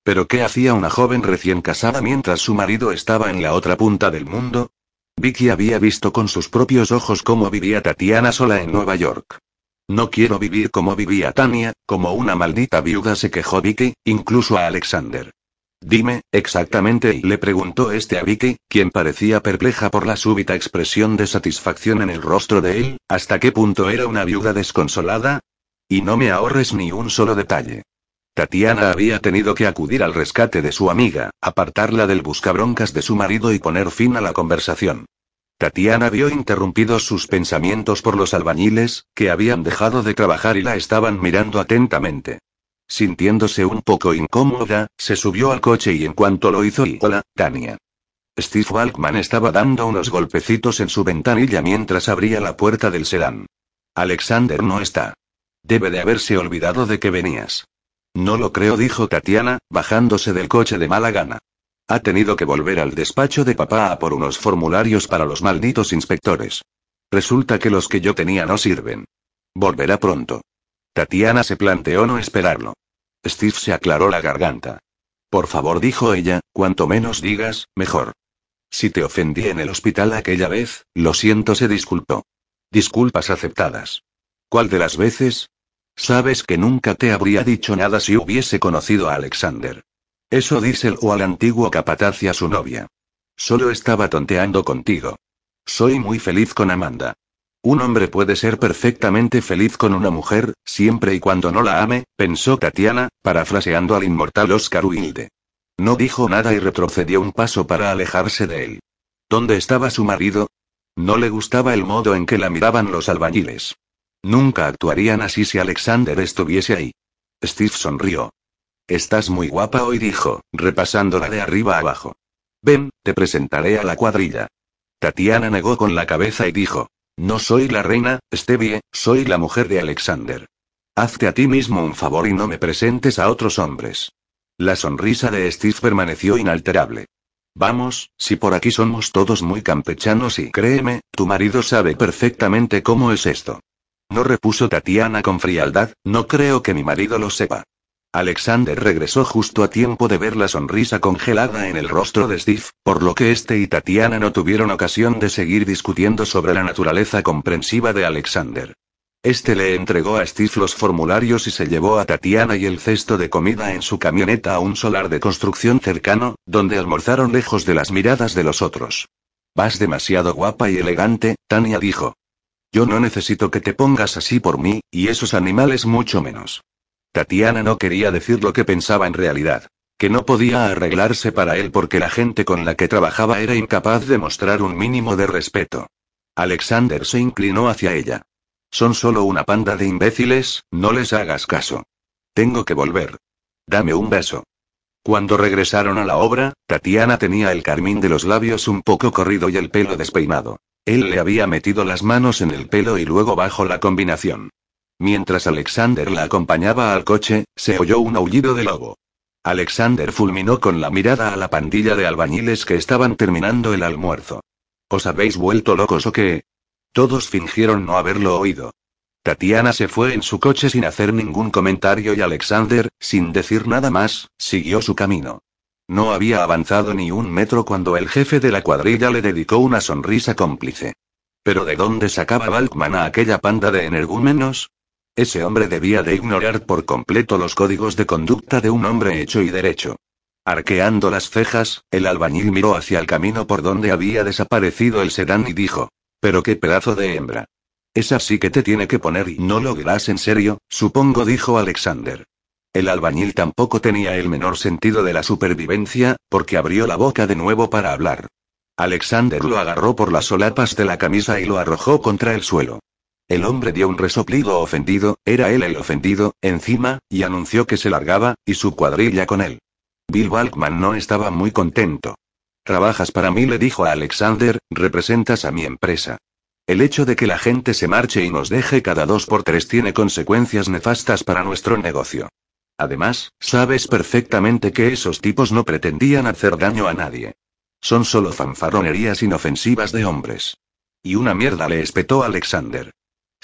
Pero ¿qué hacía una joven recién casada mientras su marido estaba en la otra punta del mundo? Vicky había visto con sus propios ojos cómo vivía Tatiana sola en Nueva York. No quiero vivir como vivía Tania, como una maldita viuda se quejó Vicky, incluso a Alexander. Dime, exactamente, le preguntó este a Vicky, quien parecía perpleja por la súbita expresión de satisfacción en el rostro de él, ¿hasta qué punto era una viuda desconsolada? Y no me ahorres ni un solo detalle. Tatiana había tenido que acudir al rescate de su amiga, apartarla del buscabroncas de su marido y poner fin a la conversación. Tatiana vio interrumpidos sus pensamientos por los albañiles, que habían dejado de trabajar y la estaban mirando atentamente. Sintiéndose un poco incómoda, se subió al coche y en cuanto lo hizo y hola, Tania. Steve Walkman estaba dando unos golpecitos en su ventanilla mientras abría la puerta del sedán. Alexander no está. Debe de haberse olvidado de que venías. No lo creo, dijo Tatiana, bajándose del coche de mala gana. Ha tenido que volver al despacho de papá a por unos formularios para los malditos inspectores. Resulta que los que yo tenía no sirven. Volverá pronto. Tatiana se planteó no esperarlo. Steve se aclaró la garganta. Por favor, dijo ella, cuanto menos digas, mejor. Si te ofendí en el hospital aquella vez, lo siento, se disculpó. Disculpas aceptadas. ¿Cuál de las veces? Sabes que nunca te habría dicho nada si hubiese conocido a Alexander. Eso díselo al antiguo capataz y a su novia. Solo estaba tonteando contigo. Soy muy feliz con Amanda. Un hombre puede ser perfectamente feliz con una mujer, siempre y cuando no la ame, pensó Tatiana, parafraseando al inmortal Oscar Wilde. No dijo nada y retrocedió un paso para alejarse de él. ¿Dónde estaba su marido? No le gustaba el modo en que la miraban los albañiles. Nunca actuarían así si Alexander estuviese ahí. Steve sonrió. Estás muy guapa hoy, dijo, repasándola de arriba abajo. Ven, te presentaré a la cuadrilla. Tatiana negó con la cabeza y dijo, No soy la reina, Stevie, soy la mujer de Alexander. Hazte a ti mismo un favor y no me presentes a otros hombres. La sonrisa de Steve permaneció inalterable. Vamos, si por aquí somos todos muy campechanos y créeme, tu marido sabe perfectamente cómo es esto. No repuso Tatiana con frialdad, no creo que mi marido lo sepa. Alexander regresó justo a tiempo de ver la sonrisa congelada en el rostro de Steve, por lo que este y Tatiana no tuvieron ocasión de seguir discutiendo sobre la naturaleza comprensiva de Alexander. Este le entregó a Steve los formularios y se llevó a Tatiana y el cesto de comida en su camioneta a un solar de construcción cercano, donde almorzaron lejos de las miradas de los otros. Vas demasiado guapa y elegante, Tania dijo. Yo no necesito que te pongas así por mí, y esos animales mucho menos. Tatiana no quería decir lo que pensaba en realidad. Que no podía arreglarse para él porque la gente con la que trabajaba era incapaz de mostrar un mínimo de respeto. Alexander se inclinó hacia ella. Son solo una panda de imbéciles, no les hagas caso. Tengo que volver. Dame un beso. Cuando regresaron a la obra, Tatiana tenía el carmín de los labios un poco corrido y el pelo despeinado. Él le había metido las manos en el pelo y luego bajo la combinación. Mientras Alexander la acompañaba al coche, se oyó un aullido de lobo. Alexander fulminó con la mirada a la pandilla de albañiles que estaban terminando el almuerzo. ¿Os habéis vuelto locos o qué? Todos fingieron no haberlo oído. Tatiana se fue en su coche sin hacer ningún comentario y Alexander, sin decir nada más, siguió su camino. No había avanzado ni un metro cuando el jefe de la cuadrilla le dedicó una sonrisa cómplice. ¿Pero de dónde sacaba Balkman a aquella panda de energúmenos? Ese hombre debía de ignorar por completo los códigos de conducta de un hombre hecho y derecho. Arqueando las cejas, el albañil miró hacia el camino por donde había desaparecido el sedán y dijo, pero qué pedazo de hembra. Es así que te tiene que poner y no lo dirás en serio, supongo, dijo Alexander. El albañil tampoco tenía el menor sentido de la supervivencia, porque abrió la boca de nuevo para hablar. Alexander lo agarró por las solapas de la camisa y lo arrojó contra el suelo. El hombre dio un resoplido ofendido, era él el ofendido, encima, y anunció que se largaba, y su cuadrilla con él. Bill Balkman no estaba muy contento. Trabajas para mí, le dijo a Alexander, representas a mi empresa. El hecho de que la gente se marche y nos deje cada dos por tres tiene consecuencias nefastas para nuestro negocio. Además, sabes perfectamente que esos tipos no pretendían hacer daño a nadie. Son solo fanfarronerías inofensivas de hombres. Y una mierda le espetó Alexander.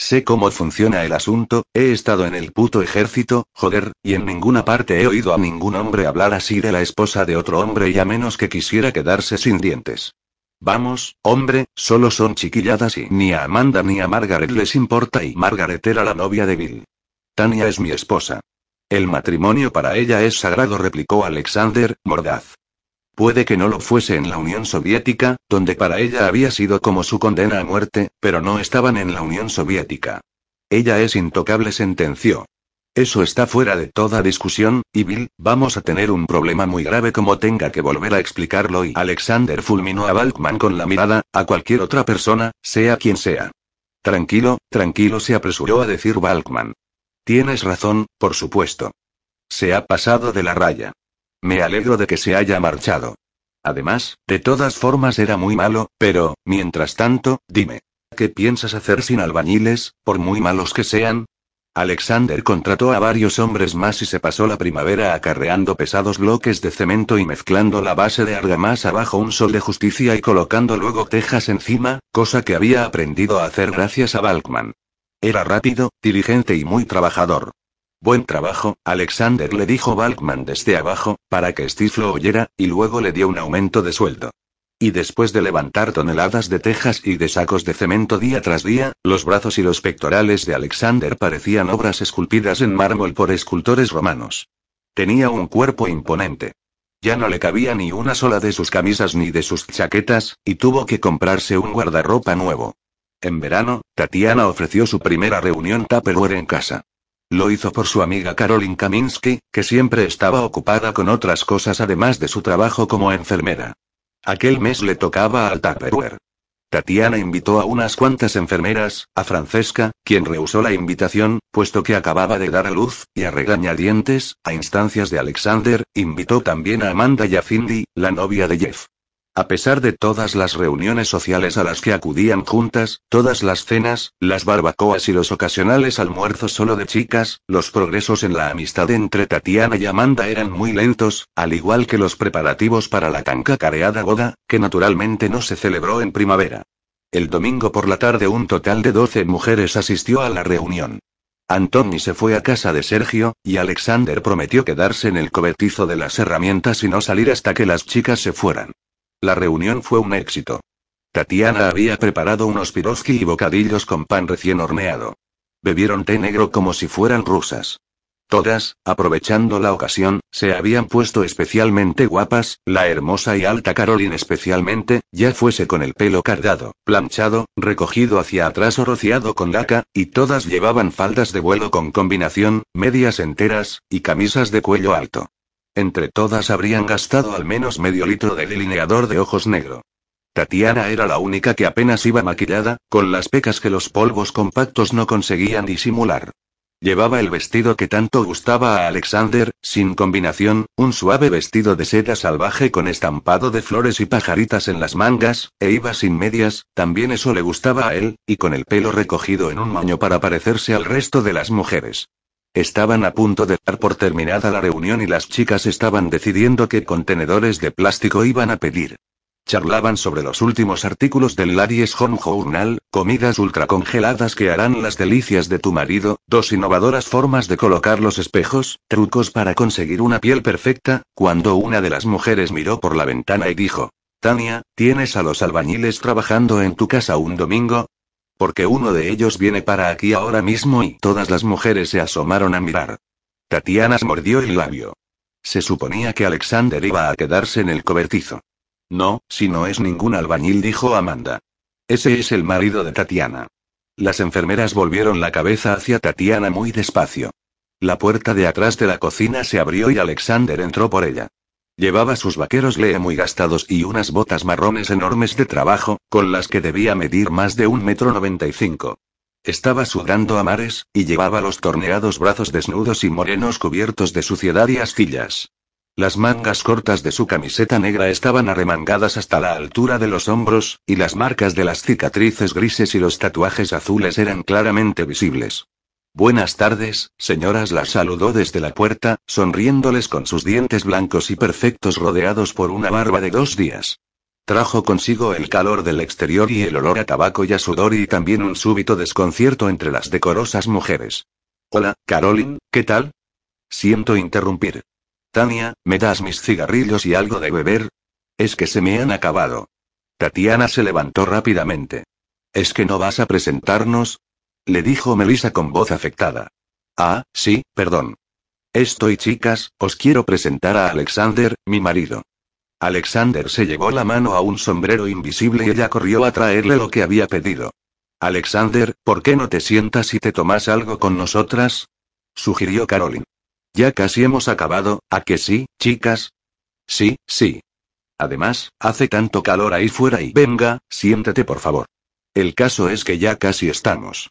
Sé cómo funciona el asunto, he estado en el puto ejército, joder, y en ninguna parte he oído a ningún hombre hablar así de la esposa de otro hombre y a menos que quisiera quedarse sin dientes. Vamos, hombre, solo son chiquilladas y ni a Amanda ni a Margaret les importa y Margaret era la novia de Bill. Tania es mi esposa. El matrimonio para ella es sagrado, replicó Alexander, mordaz. Puede que no lo fuese en la Unión Soviética, donde para ella había sido como su condena a muerte, pero no estaban en la Unión Soviética. Ella es intocable, sentenció. Eso está fuera de toda discusión, y Bill, vamos a tener un problema muy grave como tenga que volver a explicarlo y Alexander fulminó a Balkman con la mirada, a cualquier otra persona, sea quien sea. Tranquilo, tranquilo, se apresuró a decir Balkman. Tienes razón, por supuesto. Se ha pasado de la raya. Me alegro de que se haya marchado. Además, de todas formas era muy malo, pero, mientras tanto, dime. ¿Qué piensas hacer sin albañiles, por muy malos que sean? Alexander contrató a varios hombres más y se pasó la primavera acarreando pesados bloques de cemento y mezclando la base de argamasa bajo un sol de justicia y colocando luego tejas encima, cosa que había aprendido a hacer gracias a Balkman. Era rápido, diligente y muy trabajador. Buen trabajo, Alexander le dijo Balkman desde abajo, para que Steve lo oyera, y luego le dio un aumento de sueldo. Y después de levantar toneladas de tejas y de sacos de cemento día tras día, los brazos y los pectorales de Alexander parecían obras esculpidas en mármol por escultores romanos. Tenía un cuerpo imponente. Ya no le cabía ni una sola de sus camisas ni de sus chaquetas, y tuvo que comprarse un guardarropa nuevo. En verano, Tatiana ofreció su primera reunión Tupperware en casa. Lo hizo por su amiga Caroline Kaminsky, que siempre estaba ocupada con otras cosas además de su trabajo como enfermera. Aquel mes le tocaba al Tupperware. Tatiana invitó a unas cuantas enfermeras, a Francesca, quien rehusó la invitación, puesto que acababa de dar a luz, y a regañadientes, a instancias de Alexander, invitó también a Amanda y a la novia de Jeff. A pesar de todas las reuniones sociales a las que acudían juntas, todas las cenas, las barbacoas y los ocasionales almuerzos solo de chicas, los progresos en la amistad entre Tatiana y Amanda eran muy lentos, al igual que los preparativos para la tan cacareada boda, que naturalmente no se celebró en primavera. El domingo por la tarde un total de 12 mujeres asistió a la reunión. Antoni se fue a casa de Sergio, y Alexander prometió quedarse en el cobertizo de las herramientas y no salir hasta que las chicas se fueran. La reunión fue un éxito. Tatiana había preparado unos piroski y bocadillos con pan recién horneado. Bebieron té negro como si fueran rusas. Todas, aprovechando la ocasión, se habían puesto especialmente guapas, la hermosa y alta Caroline especialmente, ya fuese con el pelo cardado, planchado, recogido hacia atrás o rociado con laca, y todas llevaban faldas de vuelo con combinación, medias enteras, y camisas de cuello alto. Entre todas habrían gastado al menos medio litro de delineador de ojos negro. Tatiana era la única que apenas iba maquillada, con las pecas que los polvos compactos no conseguían disimular. Llevaba el vestido que tanto gustaba a Alexander, sin combinación, un suave vestido de seda salvaje con estampado de flores y pajaritas en las mangas, e iba sin medias, también eso le gustaba a él, y con el pelo recogido en un moño para parecerse al resto de las mujeres. Estaban a punto de dar por terminada la reunión y las chicas estaban decidiendo qué contenedores de plástico iban a pedir. Charlaban sobre los últimos artículos del Laries Home Journal, comidas ultracongeladas que harán las delicias de tu marido, dos innovadoras formas de colocar los espejos, trucos para conseguir una piel perfecta, cuando una de las mujeres miró por la ventana y dijo, Tania, ¿tienes a los albañiles trabajando en tu casa un domingo? Porque uno de ellos viene para aquí ahora mismo y todas las mujeres se asomaron a mirar. Tatiana mordió el labio. Se suponía que Alexander iba a quedarse en el cobertizo. No, si no es ningún albañil, dijo Amanda. Ese es el marido de Tatiana. Las enfermeras volvieron la cabeza hacia Tatiana muy despacio. La puerta de atrás de la cocina se abrió y Alexander entró por ella. Llevaba sus vaqueros lee muy gastados y unas botas marrones enormes de trabajo, con las que debía medir más de un metro noventa y cinco. Estaba sudando a mares, y llevaba los torneados brazos desnudos y morenos cubiertos de suciedad y astillas. Las mangas cortas de su camiseta negra estaban arremangadas hasta la altura de los hombros, y las marcas de las cicatrices grises y los tatuajes azules eran claramente visibles. Buenas tardes, señoras, las saludó desde la puerta, sonriéndoles con sus dientes blancos y perfectos rodeados por una barba de dos días. Trajo consigo el calor del exterior y el olor a tabaco y a sudor y también un súbito desconcierto entre las decorosas mujeres. Hola, Caroline, ¿qué tal? Siento interrumpir. Tania, ¿me das mis cigarrillos y algo de beber? Es que se me han acabado. Tatiana se levantó rápidamente. ¿Es que no vas a presentarnos? Le dijo Melissa con voz afectada. Ah, sí, perdón. Estoy chicas, os quiero presentar a Alexander, mi marido. Alexander se llevó la mano a un sombrero invisible y ella corrió a traerle lo que había pedido. Alexander, ¿por qué no te sientas y te tomas algo con nosotras? sugirió Caroline. Ya casi hemos acabado, ¿a que sí, chicas? Sí, sí. Además, hace tanto calor ahí fuera y venga, siéntate por favor. El caso es que ya casi estamos.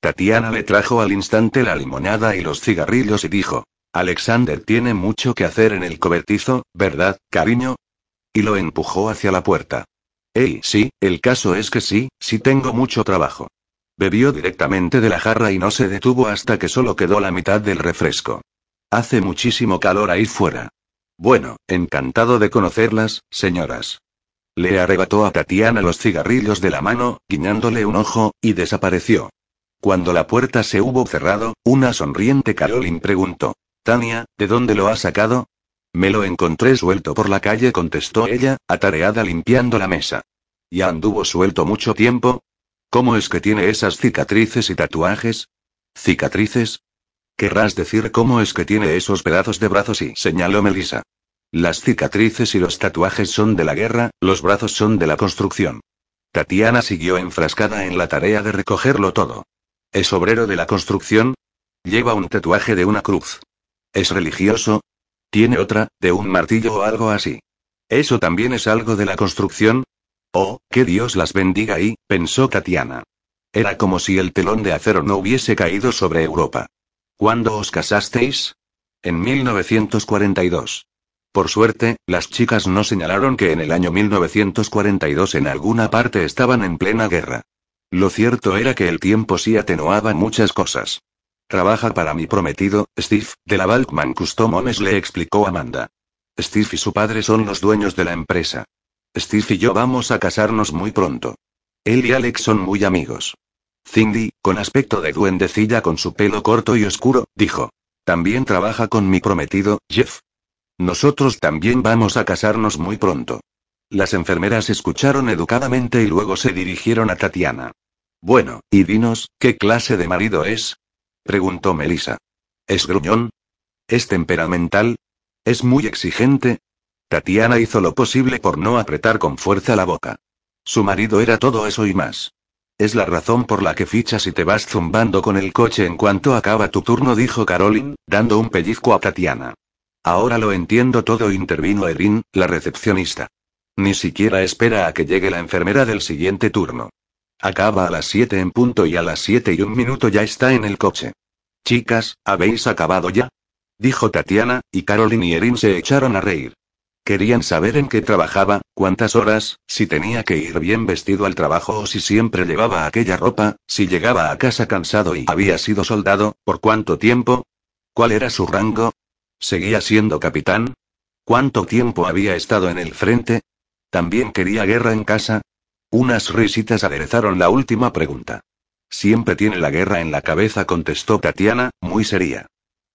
Tatiana le trajo al instante la limonada y los cigarrillos y dijo, Alexander tiene mucho que hacer en el cobertizo, ¿verdad, cariño? Y lo empujó hacia la puerta. Ey, sí, el caso es que sí, sí tengo mucho trabajo. Bebió directamente de la jarra y no se detuvo hasta que solo quedó la mitad del refresco. Hace muchísimo calor ahí fuera. Bueno, encantado de conocerlas, señoras. Le arrebató a Tatiana los cigarrillos de la mano, guiñándole un ojo, y desapareció. Cuando la puerta se hubo cerrado, una sonriente Caroline preguntó. Tania, ¿de dónde lo ha sacado? Me lo encontré suelto por la calle, contestó ella, atareada limpiando la mesa. ¿Ya anduvo suelto mucho tiempo? ¿Cómo es que tiene esas cicatrices y tatuajes? ¿Cicatrices? Querrás decir cómo es que tiene esos pedazos de brazos y señaló Melissa. Las cicatrices y los tatuajes son de la guerra, los brazos son de la construcción. Tatiana siguió enfrascada en la tarea de recogerlo todo. ¿Es obrero de la construcción? Lleva un tatuaje de una cruz. ¿Es religioso? ¿Tiene otra, de un martillo o algo así? ¿Eso también es algo de la construcción? Oh, que Dios las bendiga y, pensó Tatiana. Era como si el telón de acero no hubiese caído sobre Europa. ¿Cuándo os casasteis? En 1942. Por suerte, las chicas no señalaron que en el año 1942 en alguna parte estaban en plena guerra. Lo cierto era que el tiempo sí atenuaba muchas cosas. Trabaja para mi prometido, Steve, de la Balkman Customs, le explicó Amanda. Steve y su padre son los dueños de la empresa. Steve y yo vamos a casarnos muy pronto. Él y Alex son muy amigos. Cindy, con aspecto de duendecilla con su pelo corto y oscuro, dijo. También trabaja con mi prometido, Jeff. Nosotros también vamos a casarnos muy pronto. Las enfermeras escucharon educadamente y luego se dirigieron a Tatiana. Bueno, y dinos, ¿qué clase de marido es? preguntó Melissa. ¿Es gruñón? ¿Es temperamental? ¿Es muy exigente? Tatiana hizo lo posible por no apretar con fuerza la boca. Su marido era todo eso y más. Es la razón por la que fichas y te vas zumbando con el coche en cuanto acaba tu turno, dijo Caroline, dando un pellizco a Tatiana. Ahora lo entiendo todo, intervino Erin, la recepcionista. Ni siquiera espera a que llegue la enfermera del siguiente turno. Acaba a las 7 en punto y a las 7 y un minuto ya está en el coche. Chicas, ¿habéis acabado ya? Dijo Tatiana, y Caroline y Erin se echaron a reír. Querían saber en qué trabajaba, cuántas horas, si tenía que ir bien vestido al trabajo o si siempre llevaba aquella ropa, si llegaba a casa cansado y había sido soldado, por cuánto tiempo, cuál era su rango, seguía siendo capitán, cuánto tiempo había estado en el frente, también quería guerra en casa. Unas risitas aderezaron la última pregunta. Siempre tiene la guerra en la cabeza, contestó Tatiana, muy seria.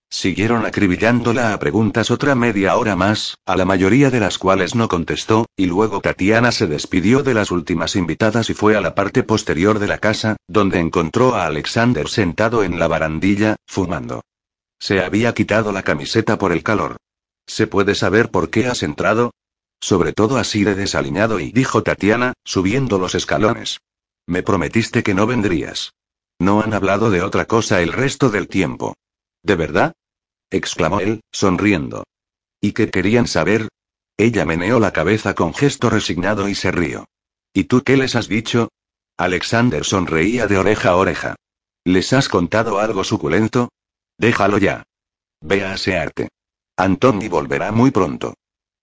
Siguieron acribillándola a preguntas otra media hora más, a la mayoría de las cuales no contestó, y luego Tatiana se despidió de las últimas invitadas y fue a la parte posterior de la casa, donde encontró a Alexander sentado en la barandilla, fumando. Se había quitado la camiseta por el calor. ¿Se puede saber por qué has entrado? Sobre todo así de desaliñado y dijo Tatiana, subiendo los escalones. Me prometiste que no vendrías. No han hablado de otra cosa el resto del tiempo. ¿De verdad? exclamó él, sonriendo. ¿Y qué querían saber? Ella meneó la cabeza con gesto resignado y se rió. ¿Y tú qué les has dicho? Alexander sonreía de oreja a oreja. ¿Les has contado algo suculento? Déjalo ya. Ve a asearte. Antoni volverá muy pronto.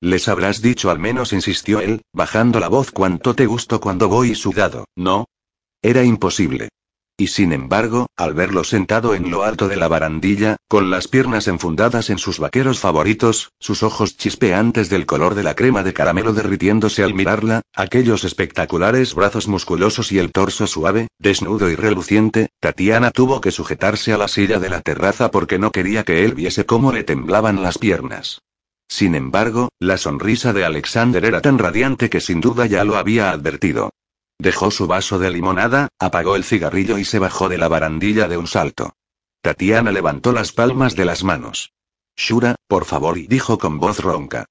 Les habrás dicho al menos, insistió él, bajando la voz cuánto te gusto cuando voy sudado, ¿no? Era imposible. Y sin embargo, al verlo sentado en lo alto de la barandilla, con las piernas enfundadas en sus vaqueros favoritos, sus ojos chispeantes del color de la crema de caramelo derritiéndose al mirarla, aquellos espectaculares brazos musculosos y el torso suave, desnudo y reluciente, Tatiana tuvo que sujetarse a la silla de la terraza porque no quería que él viese cómo le temblaban las piernas. Sin embargo, la sonrisa de Alexander era tan radiante que sin duda ya lo había advertido. Dejó su vaso de limonada, apagó el cigarrillo y se bajó de la barandilla de un salto. Tatiana levantó las palmas de las manos. Shura, por favor, y dijo con voz ronca.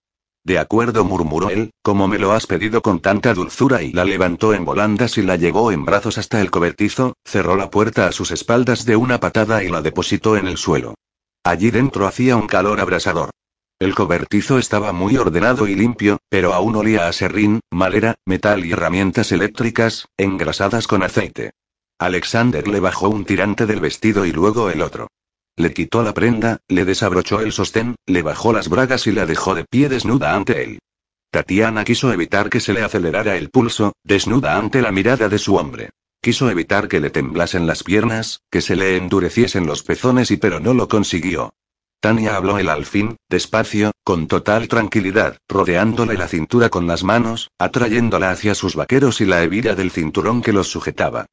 De acuerdo, murmuró él, como me lo has pedido con tanta dulzura y la levantó en volandas y la llevó en brazos hasta el cobertizo, cerró la puerta a sus espaldas de una patada y la depositó en el suelo. Allí dentro hacía un calor abrasador. El cobertizo estaba muy ordenado y limpio, pero aún olía a serrín, madera, metal y herramientas eléctricas, engrasadas con aceite. Alexander le bajó un tirante del vestido y luego el otro. Le quitó la prenda, le desabrochó el sostén, le bajó las bragas y la dejó de pie desnuda ante él. Tatiana quiso evitar que se le acelerara el pulso, desnuda ante la mirada de su hombre. Quiso evitar que le temblasen las piernas, que se le endureciesen los pezones y pero no lo consiguió. Tania habló él al fin, despacio, con total tranquilidad, rodeándole la cintura con las manos, atrayéndola hacia sus vaqueros y la hebilla del cinturón que los sujetaba.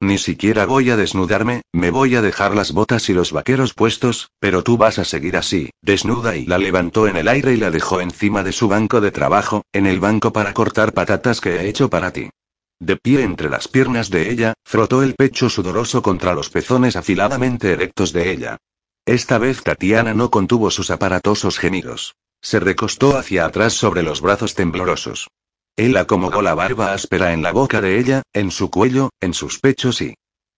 Ni siquiera voy a desnudarme, me voy a dejar las botas y los vaqueros puestos, pero tú vas a seguir así, desnuda y la levantó en el aire y la dejó encima de su banco de trabajo, en el banco para cortar patatas que he hecho para ti. De pie entre las piernas de ella, frotó el pecho sudoroso contra los pezones afiladamente erectos de ella. Esta vez Tatiana no contuvo sus aparatosos gemidos. Se recostó hacia atrás sobre los brazos temblorosos. Él acomodó la barba áspera en la boca de ella, en su cuello, en sus pechos y...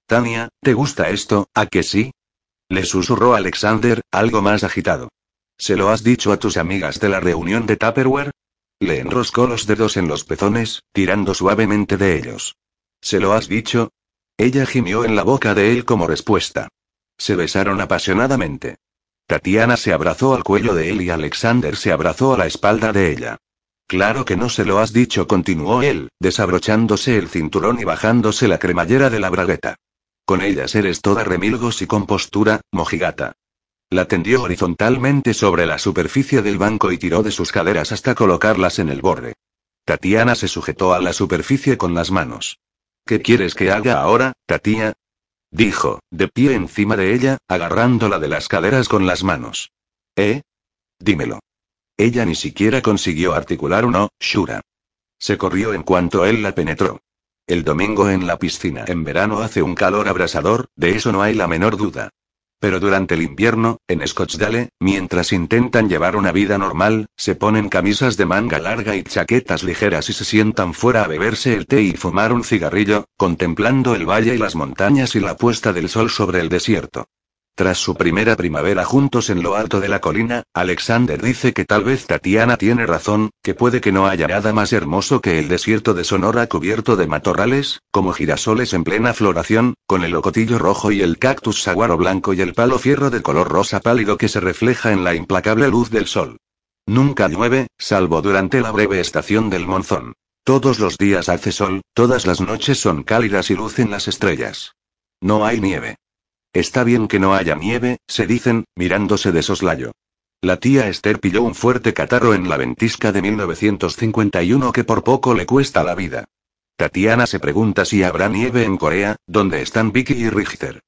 Tania, ¿te gusta esto, a que sí? Le susurró Alexander, algo más agitado. ¿Se lo has dicho a tus amigas de la reunión de Tupperware? Le enroscó los dedos en los pezones, tirando suavemente de ellos. ¿Se lo has dicho? Ella gimió en la boca de él como respuesta. Se besaron apasionadamente. Tatiana se abrazó al cuello de él y Alexander se abrazó a la espalda de ella. Claro que no se lo has dicho, continuó él, desabrochándose el cinturón y bajándose la cremallera de la bragueta. Con ellas eres toda remilgos y compostura, mojigata. La tendió horizontalmente sobre la superficie del banco y tiró de sus caderas hasta colocarlas en el borde. Tatiana se sujetó a la superficie con las manos. ¿Qué quieres que haga ahora, Tatia? Dijo, de pie encima de ella, agarrándola de las caderas con las manos. ¿Eh? Dímelo. Ella ni siquiera consiguió articular un no, Shura. Se corrió en cuanto él la penetró. El domingo en la piscina en verano hace un calor abrasador, de eso no hay la menor duda. Pero durante el invierno, en Scottsdale, mientras intentan llevar una vida normal, se ponen camisas de manga larga y chaquetas ligeras y se sientan fuera a beberse el té y fumar un cigarrillo, contemplando el valle y las montañas y la puesta del sol sobre el desierto. Tras su primera primavera juntos en lo alto de la colina, Alexander dice que tal vez Tatiana tiene razón, que puede que no haya nada más hermoso que el desierto de Sonora cubierto de matorrales, como girasoles en plena floración, con el ocotillo rojo y el cactus saguaro blanco y el palo fierro de color rosa pálido que se refleja en la implacable luz del sol. Nunca llueve, salvo durante la breve estación del monzón. Todos los días hace sol, todas las noches son cálidas y lucen las estrellas. No hay nieve. Está bien que no haya nieve, se dicen, mirándose de soslayo. La tía Esther pilló un fuerte catarro en la ventisca de 1951 que por poco le cuesta la vida. Tatiana se pregunta si habrá nieve en Corea, donde están Vicky y Richter.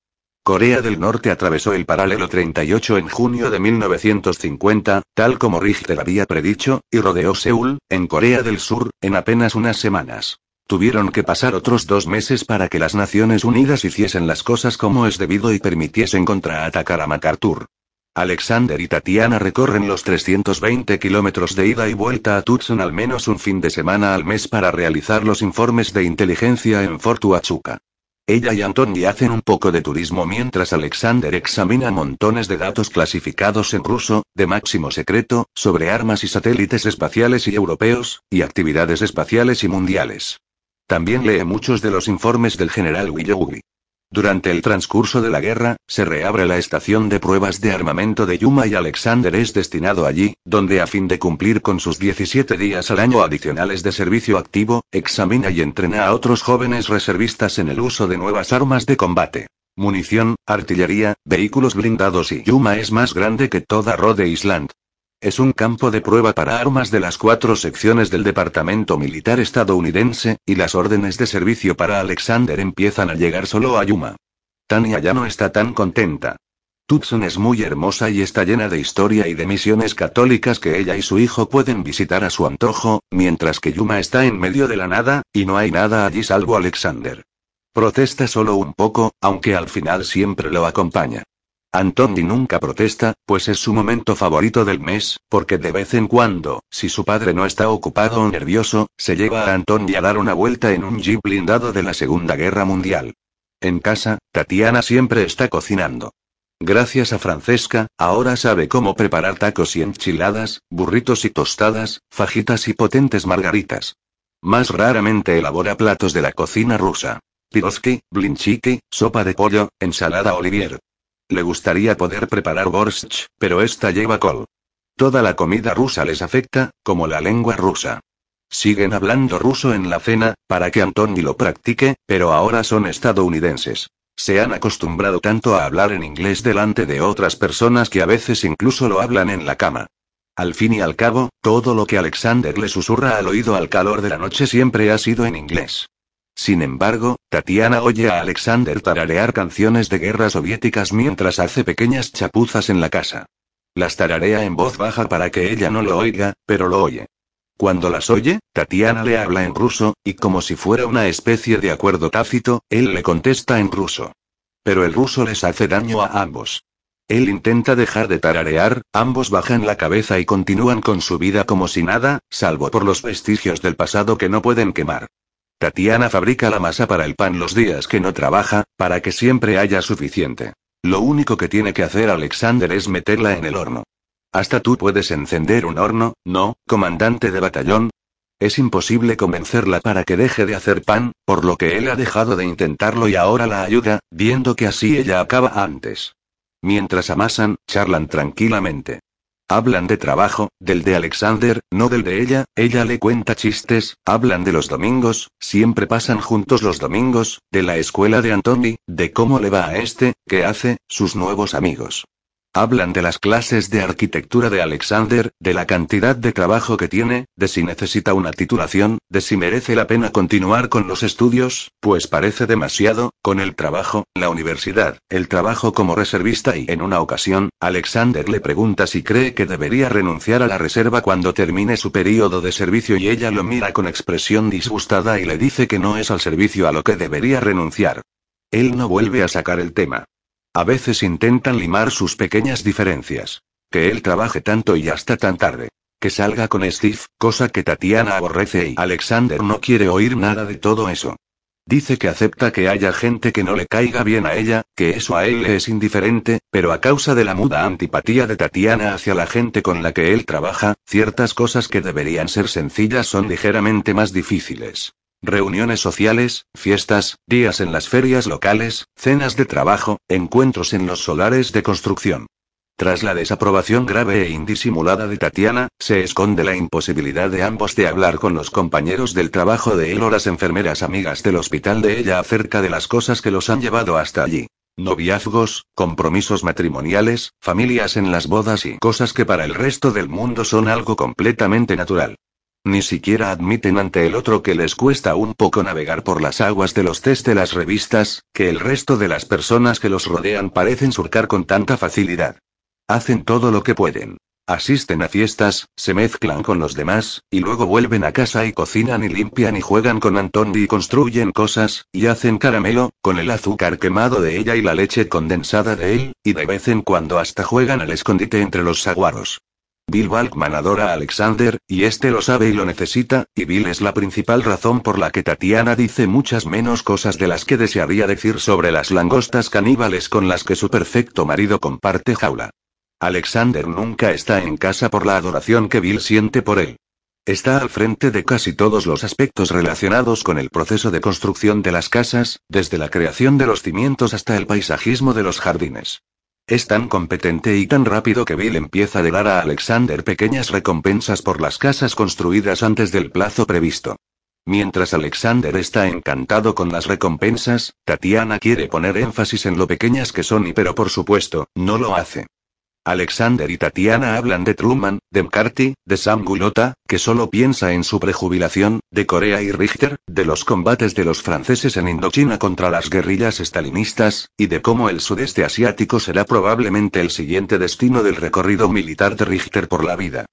Corea del Norte atravesó el paralelo 38 en junio de 1950, tal como Richter había predicho, y rodeó Seúl, en Corea del Sur, en apenas unas semanas. Tuvieron que pasar otros dos meses para que las Naciones Unidas hiciesen las cosas como es debido y permitiesen contraatacar a MacArthur. Alexander y Tatiana recorren los 320 kilómetros de ida y vuelta a Tucson al menos un fin de semana al mes para realizar los informes de inteligencia en Fort Huachuca. Ella y Antoni hacen un poco de turismo mientras Alexander examina montones de datos clasificados en ruso, de máximo secreto, sobre armas y satélites espaciales y europeos, y actividades espaciales y mundiales. También lee muchos de los informes del general Willoughby. Durante el transcurso de la guerra, se reabre la estación de pruebas de armamento de Yuma y Alexander es destinado allí, donde a fin de cumplir con sus 17 días al año adicionales de servicio activo, examina y entrena a otros jóvenes reservistas en el uso de nuevas armas de combate. Munición, artillería, vehículos blindados y Yuma es más grande que toda Rhode Island. Es un campo de prueba para armas de las cuatro secciones del Departamento Militar estadounidense, y las órdenes de servicio para Alexander empiezan a llegar solo a Yuma. Tania ya no está tan contenta. Tucson es muy hermosa y está llena de historia y de misiones católicas que ella y su hijo pueden visitar a su antojo, mientras que Yuma está en medio de la nada, y no hay nada allí salvo Alexander. Protesta solo un poco, aunque al final siempre lo acompaña. Anthony nunca protesta, pues es su momento favorito del mes, porque de vez en cuando, si su padre no está ocupado o nervioso, se lleva a Anthony a dar una vuelta en un jeep blindado de la Segunda Guerra Mundial. En casa, Tatiana siempre está cocinando. Gracias a Francesca, ahora sabe cómo preparar tacos y enchiladas, burritos y tostadas, fajitas y potentes margaritas. Más raramente elabora platos de la cocina rusa. Piroski, blinchiki, sopa de pollo, ensalada olivier. Le gustaría poder preparar borscht, pero esta lleva col. Toda la comida rusa les afecta, como la lengua rusa. Siguen hablando ruso en la cena, para que Antoni lo practique, pero ahora son estadounidenses. Se han acostumbrado tanto a hablar en inglés delante de otras personas que a veces incluso lo hablan en la cama. Al fin y al cabo, todo lo que Alexander le susurra al oído al calor de la noche siempre ha sido en inglés. Sin embargo, Tatiana oye a Alexander tararear canciones de guerra soviéticas mientras hace pequeñas chapuzas en la casa. Las tararea en voz baja para que ella no lo oiga, pero lo oye. Cuando las oye, Tatiana le habla en ruso, y como si fuera una especie de acuerdo tácito, él le contesta en ruso. Pero el ruso les hace daño a ambos. Él intenta dejar de tararear, ambos bajan la cabeza y continúan con su vida como si nada, salvo por los vestigios del pasado que no pueden quemar. Tatiana fabrica la masa para el pan los días que no trabaja, para que siempre haya suficiente. Lo único que tiene que hacer Alexander es meterla en el horno. Hasta tú puedes encender un horno, ¿no, comandante de batallón? Es imposible convencerla para que deje de hacer pan, por lo que él ha dejado de intentarlo y ahora la ayuda, viendo que así ella acaba antes. Mientras amasan, charlan tranquilamente. Hablan de trabajo, del de Alexander, no del de ella, ella le cuenta chistes, hablan de los domingos, siempre pasan juntos los domingos, de la escuela de Anthony, de cómo le va a este, qué hace, sus nuevos amigos. Hablan de las clases de arquitectura de Alexander, de la cantidad de trabajo que tiene, de si necesita una titulación, de si merece la pena continuar con los estudios, pues parece demasiado, con el trabajo, la universidad, el trabajo como reservista y en una ocasión, Alexander le pregunta si cree que debería renunciar a la reserva cuando termine su periodo de servicio y ella lo mira con expresión disgustada y le dice que no es al servicio a lo que debería renunciar. Él no vuelve a sacar el tema. A veces intentan limar sus pequeñas diferencias. Que él trabaje tanto y hasta tan tarde. Que salga con Steve, cosa que Tatiana aborrece y Alexander no quiere oír nada de todo eso. Dice que acepta que haya gente que no le caiga bien a ella, que eso a él le es indiferente, pero a causa de la muda antipatía de Tatiana hacia la gente con la que él trabaja, ciertas cosas que deberían ser sencillas son ligeramente más difíciles. Reuniones sociales, fiestas, días en las ferias locales, cenas de trabajo, encuentros en los solares de construcción. Tras la desaprobación grave e indisimulada de Tatiana, se esconde la imposibilidad de ambos de hablar con los compañeros del trabajo de él o las enfermeras amigas del hospital de ella acerca de las cosas que los han llevado hasta allí. Noviazgos, compromisos matrimoniales, familias en las bodas y cosas que para el resto del mundo son algo completamente natural. Ni siquiera admiten ante el otro que les cuesta un poco navegar por las aguas de los test de las revistas, que el resto de las personas que los rodean parecen surcar con tanta facilidad. Hacen todo lo que pueden. Asisten a fiestas, se mezclan con los demás, y luego vuelven a casa y cocinan y limpian y juegan con Antoni y construyen cosas, y hacen caramelo, con el azúcar quemado de ella y la leche condensada de él, y de vez en cuando hasta juegan al escondite entre los saguaros. Bill Balkman adora a Alexander, y este lo sabe y lo necesita, y Bill es la principal razón por la que Tatiana dice muchas menos cosas de las que desearía decir sobre las langostas caníbales con las que su perfecto marido comparte jaula. Alexander nunca está en casa por la adoración que Bill siente por él. Está al frente de casi todos los aspectos relacionados con el proceso de construcción de las casas, desde la creación de los cimientos hasta el paisajismo de los jardines. Es tan competente y tan rápido que Bill empieza a dar a Alexander pequeñas recompensas por las casas construidas antes del plazo previsto. Mientras Alexander está encantado con las recompensas, Tatiana quiere poner énfasis en lo pequeñas que son y pero por supuesto, no lo hace. Alexander y Tatiana hablan de Truman, de McCarthy, de Sam Gulota, que solo piensa en su prejubilación, de Corea y Richter, de los combates de los franceses en Indochina contra las guerrillas estalinistas, y de cómo el sudeste asiático será probablemente el siguiente destino del recorrido militar de Richter por la vida.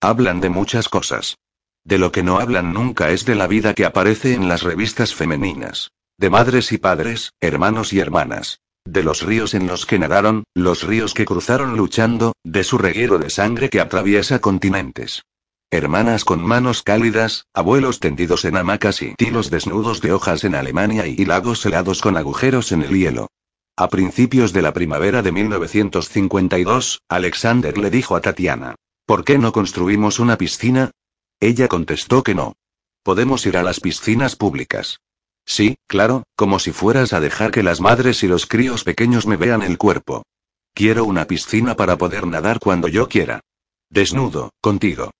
Hablan de muchas cosas. De lo que no hablan nunca es de la vida que aparece en las revistas femeninas. De madres y padres, hermanos y hermanas. De los ríos en los que nadaron, los ríos que cruzaron luchando, de su reguero de sangre que atraviesa continentes. Hermanas con manos cálidas, abuelos tendidos en hamacas y tilos desnudos de hojas en Alemania y lagos helados con agujeros en el hielo. A principios de la primavera de 1952, Alexander le dijo a Tatiana, ¿por qué no construimos una piscina? Ella contestó que no. Podemos ir a las piscinas públicas. Sí, claro, como si fueras a dejar que las madres y los críos pequeños me vean el cuerpo. Quiero una piscina para poder nadar cuando yo quiera. Desnudo, contigo.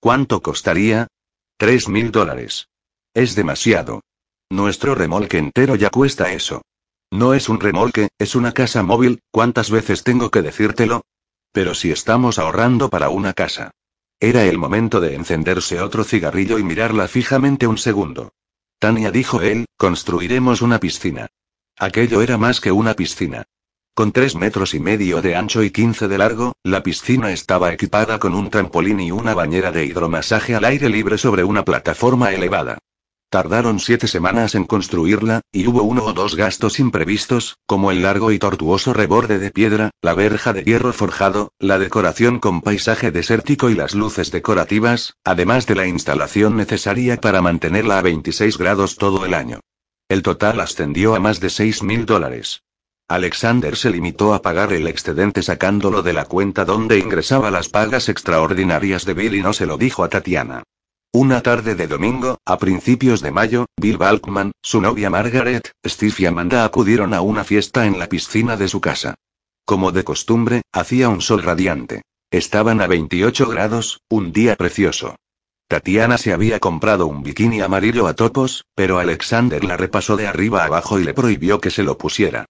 ¿Cuánto costaría? Tres mil dólares. Es demasiado. Nuestro remolque entero ya cuesta eso. No es un remolque, es una casa móvil, ¿cuántas veces tengo que decírtelo? Pero si estamos ahorrando para una casa. Era el momento de encenderse otro cigarrillo y mirarla fijamente un segundo. Tania dijo él, construiremos una piscina. Aquello era más que una piscina. Con tres metros y medio de ancho y 15 de largo, la piscina estaba equipada con un trampolín y una bañera de hidromasaje al aire libre sobre una plataforma elevada. Tardaron siete semanas en construirla, y hubo uno o dos gastos imprevistos, como el largo y tortuoso reborde de piedra, la verja de hierro forjado, la decoración con paisaje desértico y las luces decorativas, además de la instalación necesaria para mantenerla a 26 grados todo el año. El total ascendió a más de 6 mil dólares. Alexander se limitó a pagar el excedente sacándolo de la cuenta donde ingresaba las pagas extraordinarias de Bill y no se lo dijo a Tatiana. Una tarde de domingo, a principios de mayo, Bill Balkman, su novia Margaret, Steve y Amanda acudieron a una fiesta en la piscina de su casa. Como de costumbre, hacía un sol radiante. Estaban a 28 grados, un día precioso. Tatiana se había comprado un bikini amarillo a topos, pero Alexander la repasó de arriba abajo y le prohibió que se lo pusiera.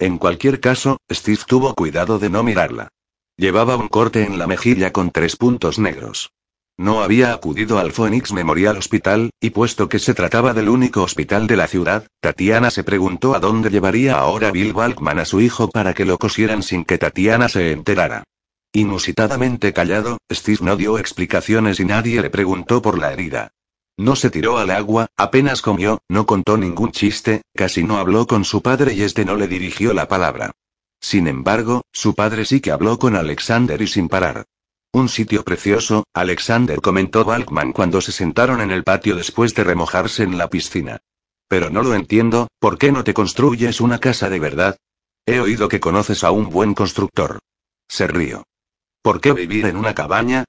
En cualquier caso, Steve tuvo cuidado de no mirarla. Llevaba un corte en la mejilla con tres puntos negros. No había acudido al Phoenix Memorial Hospital, y puesto que se trataba del único hospital de la ciudad, Tatiana se preguntó a dónde llevaría ahora Bill Balkman a su hijo para que lo cosieran sin que Tatiana se enterara. Inusitadamente callado, Steve no dio explicaciones y nadie le preguntó por la herida. No se tiró al agua, apenas comió, no contó ningún chiste, casi no habló con su padre y este no le dirigió la palabra. Sin embargo, su padre sí que habló con Alexander y sin parar. Un sitio precioso, Alexander comentó Balkman cuando se sentaron en el patio después de remojarse en la piscina. Pero no lo entiendo, ¿por qué no te construyes una casa de verdad? He oído que conoces a un buen constructor. Se río. ¿Por qué vivir en una cabaña?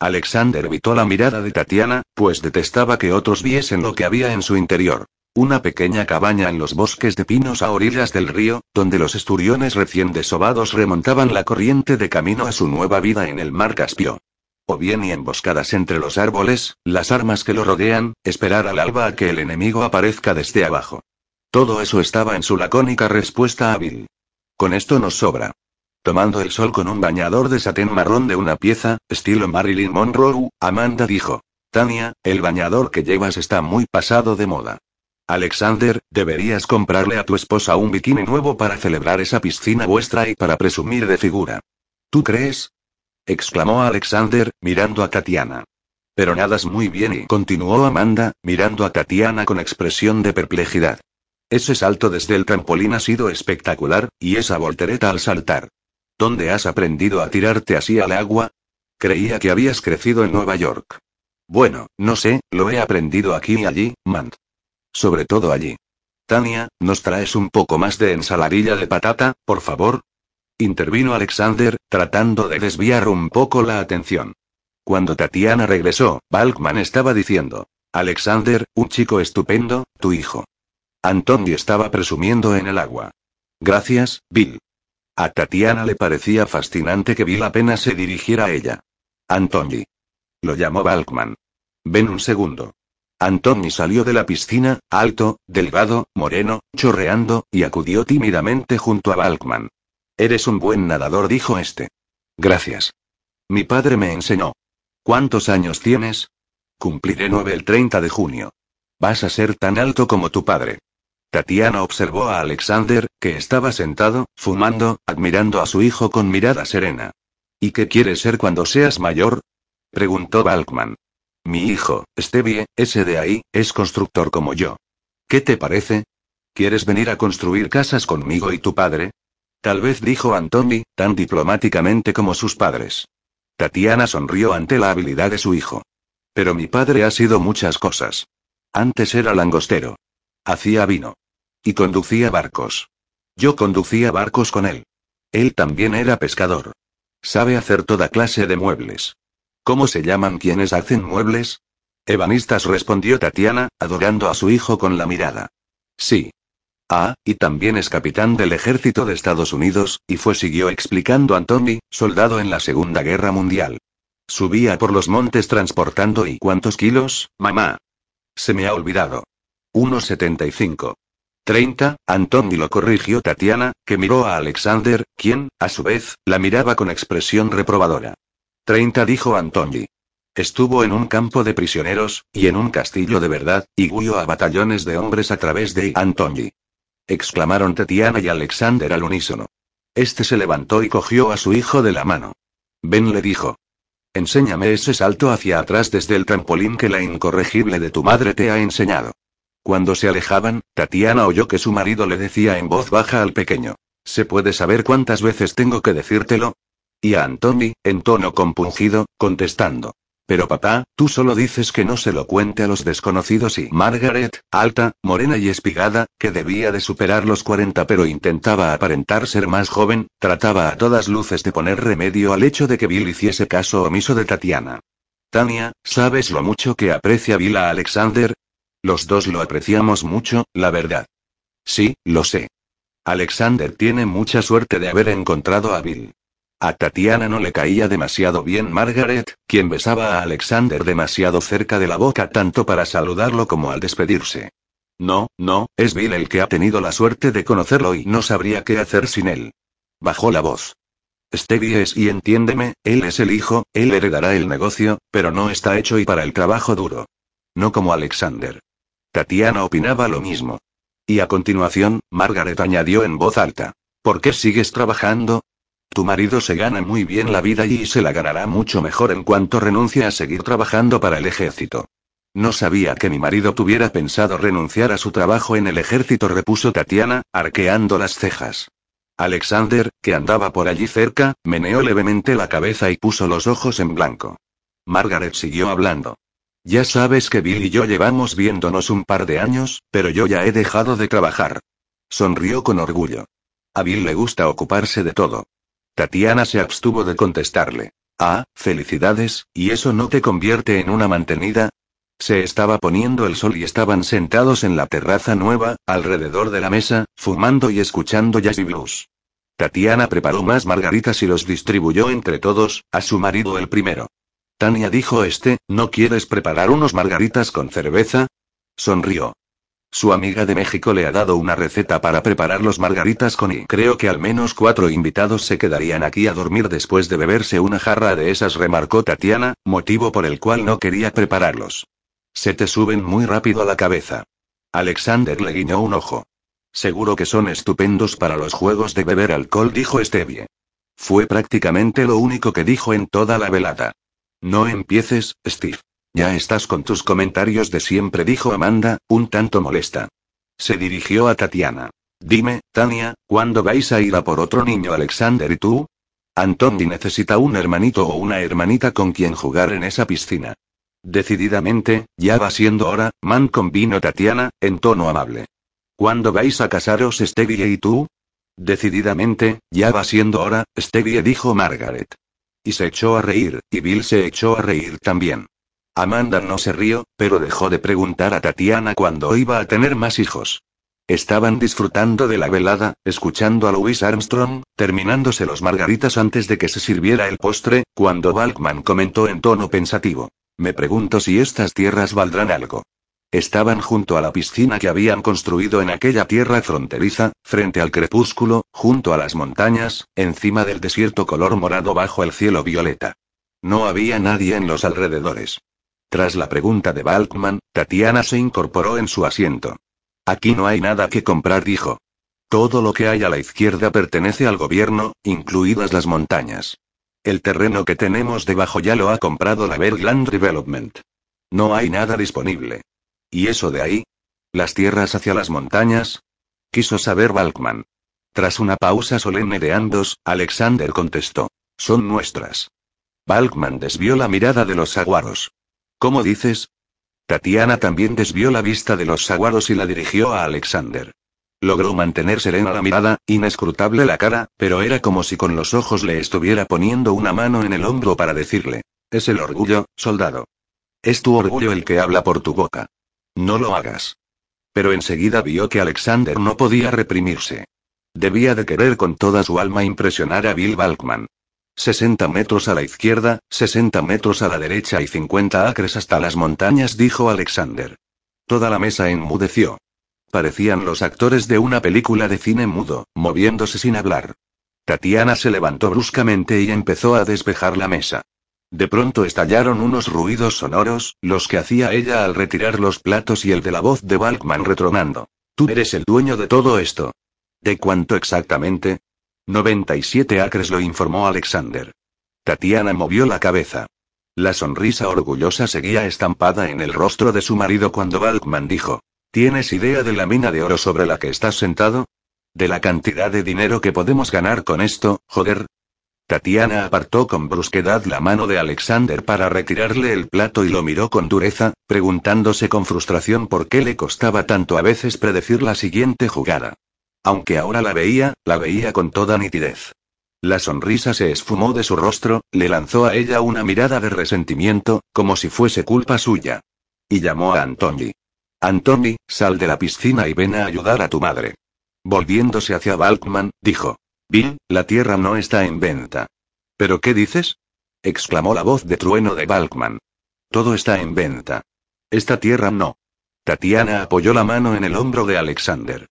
Alexander evitó la mirada de Tatiana, pues detestaba que otros viesen lo que había en su interior. Una pequeña cabaña en los bosques de pinos a orillas del río, donde los esturiones recién desovados remontaban la corriente de camino a su nueva vida en el mar Caspio. O bien y emboscadas entre los árboles, las armas que lo rodean, esperar al alba a que el enemigo aparezca desde abajo. Todo eso estaba en su lacónica respuesta hábil. Con esto nos sobra. Tomando el sol con un bañador de satén marrón de una pieza, estilo Marilyn Monroe, Amanda dijo. Tania, el bañador que llevas está muy pasado de moda. Alexander, deberías comprarle a tu esposa un bikini nuevo para celebrar esa piscina vuestra y para presumir de figura. ¿Tú crees? exclamó Alexander, mirando a Tatiana. Pero nadas muy bien y continuó Amanda, mirando a Tatiana con expresión de perplejidad. Ese salto desde el trampolín ha sido espectacular, y esa voltereta al saltar. ¿Dónde has aprendido a tirarte así al agua? Creía que habías crecido en Nueva York. Bueno, no sé, lo he aprendido aquí y allí, Mant. Sobre todo allí. Tania, ¿nos traes un poco más de ensaladilla de patata, por favor? Intervino Alexander, tratando de desviar un poco la atención. Cuando Tatiana regresó, Balkman estaba diciendo, Alexander, un chico estupendo, tu hijo. Antoni estaba presumiendo en el agua. Gracias, Bill. A Tatiana le parecía fascinante que Bill apenas se dirigiera a ella. Antoni. Lo llamó Balkman. Ven un segundo. Antoni salió de la piscina, alto, delgado, moreno, chorreando, y acudió tímidamente junto a Balkman. Eres un buen nadador, dijo este. Gracias. Mi padre me enseñó. ¿Cuántos años tienes? Cumpliré nueve el 30 de junio. Vas a ser tan alto como tu padre. Tatiana observó a Alexander, que estaba sentado, fumando, admirando a su hijo con mirada serena. ¿Y qué quieres ser cuando seas mayor? preguntó Balkman. Mi hijo, Stevie, ese de ahí, es constructor como yo. ¿Qué te parece? ¿Quieres venir a construir casas conmigo y tu padre? Tal vez dijo Antoni, tan diplomáticamente como sus padres. Tatiana sonrió ante la habilidad de su hijo. Pero mi padre ha sido muchas cosas. Antes era langostero. Hacía vino. Y conducía barcos. Yo conducía barcos con él. Él también era pescador. Sabe hacer toda clase de muebles. ¿Cómo se llaman quienes hacen muebles? Ebanistas respondió Tatiana, adorando a su hijo con la mirada. Sí. Ah, y también es capitán del ejército de Estados Unidos, y fue siguió explicando Anthony, soldado en la Segunda Guerra Mundial. Subía por los montes transportando y ¿cuántos kilos, mamá? Se me ha olvidado. Unos 75. 30, Antoni lo corrigió Tatiana, que miró a Alexander, quien, a su vez, la miraba con expresión reprobadora. 30 dijo Antoni. Estuvo en un campo de prisioneros, y en un castillo de verdad, y guió a batallones de hombres a través de Antoni. Exclamaron Tatiana y Alexander al unísono. Este se levantó y cogió a su hijo de la mano. Ben le dijo. Enséñame ese salto hacia atrás desde el trampolín que la incorregible de tu madre te ha enseñado. Cuando se alejaban, Tatiana oyó que su marido le decía en voz baja al pequeño. ¿Se puede saber cuántas veces tengo que decírtelo? Y a Antoni, en tono compungido, contestando. Pero papá, tú solo dices que no se lo cuente a los desconocidos y Margaret, alta, morena y espigada, que debía de superar los 40 pero intentaba aparentar ser más joven, trataba a todas luces de poner remedio al hecho de que Bill hiciese caso omiso de Tatiana. Tania, ¿sabes lo mucho que aprecia Bill a Alexander? Los dos lo apreciamos mucho, la verdad. Sí, lo sé. Alexander tiene mucha suerte de haber encontrado a Bill. A Tatiana no le caía demasiado bien Margaret, quien besaba a Alexander demasiado cerca de la boca tanto para saludarlo como al despedirse. No, no, es Bill el que ha tenido la suerte de conocerlo y no sabría qué hacer sin él. Bajó la voz. Stevie es y entiéndeme, él es el hijo, él heredará el negocio, pero no está hecho y para el trabajo duro. No como Alexander. Tatiana opinaba lo mismo. Y a continuación, Margaret añadió en voz alta. ¿Por qué sigues trabajando? Tu marido se gana muy bien la vida y se la ganará mucho mejor en cuanto renuncie a seguir trabajando para el ejército. No sabía que mi marido tuviera pensado renunciar a su trabajo en el ejército, repuso Tatiana, arqueando las cejas. Alexander, que andaba por allí cerca, meneó levemente la cabeza y puso los ojos en blanco. Margaret siguió hablando. Ya sabes que Bill y yo llevamos viéndonos un par de años, pero yo ya he dejado de trabajar. Sonrió con orgullo. A Bill le gusta ocuparse de todo. Tatiana se abstuvo de contestarle. Ah, felicidades, ¿y eso no te convierte en una mantenida? Se estaba poniendo el sol y estaban sentados en la terraza nueva, alrededor de la mesa, fumando y escuchando jazz y blues. Tatiana preparó más margaritas y los distribuyó entre todos, a su marido el primero. Tania dijo este, ¿no quieres preparar unos margaritas con cerveza? Sonrió. Su amiga de México le ha dado una receta para preparar los margaritas con y creo que al menos cuatro invitados se quedarían aquí a dormir después de beberse una jarra de esas, remarcó Tatiana, motivo por el cual no quería prepararlos. Se te suben muy rápido a la cabeza. Alexander le guiñó un ojo. Seguro que son estupendos para los juegos de beber alcohol, dijo Stevie. Fue prácticamente lo único que dijo en toda la velada. No empieces, Steve. Ya estás con tus comentarios de siempre, dijo Amanda, un tanto molesta. Se dirigió a Tatiana. Dime, Tania, ¿cuándo vais a ir a por otro niño Alexander y tú? Antoni necesita un hermanito o una hermanita con quien jugar en esa piscina. Decididamente, ya va siendo hora, man convino Tatiana, en tono amable. ¿Cuándo vais a casaros Stevie y tú? Decididamente, ya va siendo hora, Stevie dijo Margaret. Y se echó a reír, y Bill se echó a reír también. Amanda no se rió, pero dejó de preguntar a Tatiana cuándo iba a tener más hijos. Estaban disfrutando de la velada, escuchando a Louis Armstrong, terminándose los margaritas antes de que se sirviera el postre, cuando Balkman comentó en tono pensativo. Me pregunto si estas tierras valdrán algo. Estaban junto a la piscina que habían construido en aquella tierra fronteriza, frente al crepúsculo, junto a las montañas, encima del desierto color morado bajo el cielo violeta. No había nadie en los alrededores. Tras la pregunta de Balkman, Tatiana se incorporó en su asiento. Aquí no hay nada que comprar, dijo. Todo lo que hay a la izquierda pertenece al gobierno, incluidas las montañas. El terreno que tenemos debajo ya lo ha comprado la Bergland Development. No hay nada disponible. ¿Y eso de ahí? ¿Las tierras hacia las montañas? Quiso saber Balkman. Tras una pausa solemne de ambos, Alexander contestó. Son nuestras. Balkman desvió la mirada de los saguaros. ¿Cómo dices? Tatiana también desvió la vista de los saguaros y la dirigió a Alexander. Logró mantener serena la mirada, inescrutable la cara, pero era como si con los ojos le estuviera poniendo una mano en el hombro para decirle, es el orgullo, soldado. Es tu orgullo el que habla por tu boca. No lo hagas. Pero enseguida vio que Alexander no podía reprimirse. Debía de querer con toda su alma impresionar a Bill Balkman. 60 metros a la izquierda, 60 metros a la derecha y 50 acres hasta las montañas, dijo Alexander. Toda la mesa enmudeció. Parecían los actores de una película de cine mudo, moviéndose sin hablar. Tatiana se levantó bruscamente y empezó a despejar la mesa. De pronto estallaron unos ruidos sonoros, los que hacía ella al retirar los platos y el de la voz de Balkman retronando. Tú eres el dueño de todo esto. ¿De cuánto exactamente? 97 acres lo informó Alexander. Tatiana movió la cabeza. La sonrisa orgullosa seguía estampada en el rostro de su marido cuando Balkman dijo, ¿Tienes idea de la mina de oro sobre la que estás sentado? ¿De la cantidad de dinero que podemos ganar con esto, joder? Tatiana apartó con brusquedad la mano de Alexander para retirarle el plato y lo miró con dureza, preguntándose con frustración por qué le costaba tanto a veces predecir la siguiente jugada. Aunque ahora la veía, la veía con toda nitidez. La sonrisa se esfumó de su rostro, le lanzó a ella una mirada de resentimiento, como si fuese culpa suya. Y llamó a Antoni. Antoni, sal de la piscina y ven a ayudar a tu madre. Volviéndose hacia Balkman, dijo. Bill, la tierra no está en venta. ¿Pero qué dices? exclamó la voz de trueno de Balkman. Todo está en venta. Esta tierra no. Tatiana apoyó la mano en el hombro de Alexander.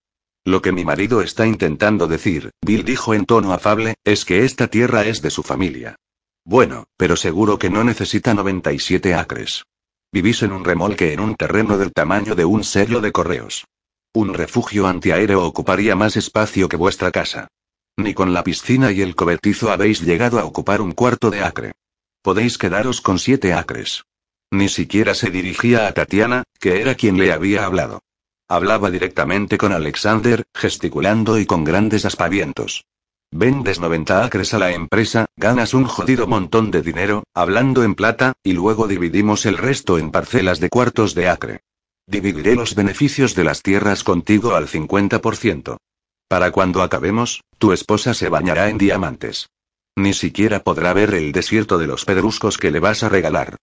Lo que mi marido está intentando decir, Bill dijo en tono afable, es que esta tierra es de su familia. Bueno, pero seguro que no necesita 97 acres. Vivís en un remolque en un terreno del tamaño de un sello de correos. Un refugio antiaéreo ocuparía más espacio que vuestra casa. Ni con la piscina y el cobertizo habéis llegado a ocupar un cuarto de acre. Podéis quedaros con siete acres. Ni siquiera se dirigía a Tatiana, que era quien le había hablado. Hablaba directamente con Alexander, gesticulando y con grandes aspavientos. Vendes 90 acres a la empresa, ganas un jodido montón de dinero, hablando en plata, y luego dividimos el resto en parcelas de cuartos de acre. Dividiré los beneficios de las tierras contigo al 50%. Para cuando acabemos, tu esposa se bañará en diamantes. Ni siquiera podrá ver el desierto de los pedruscos que le vas a regalar.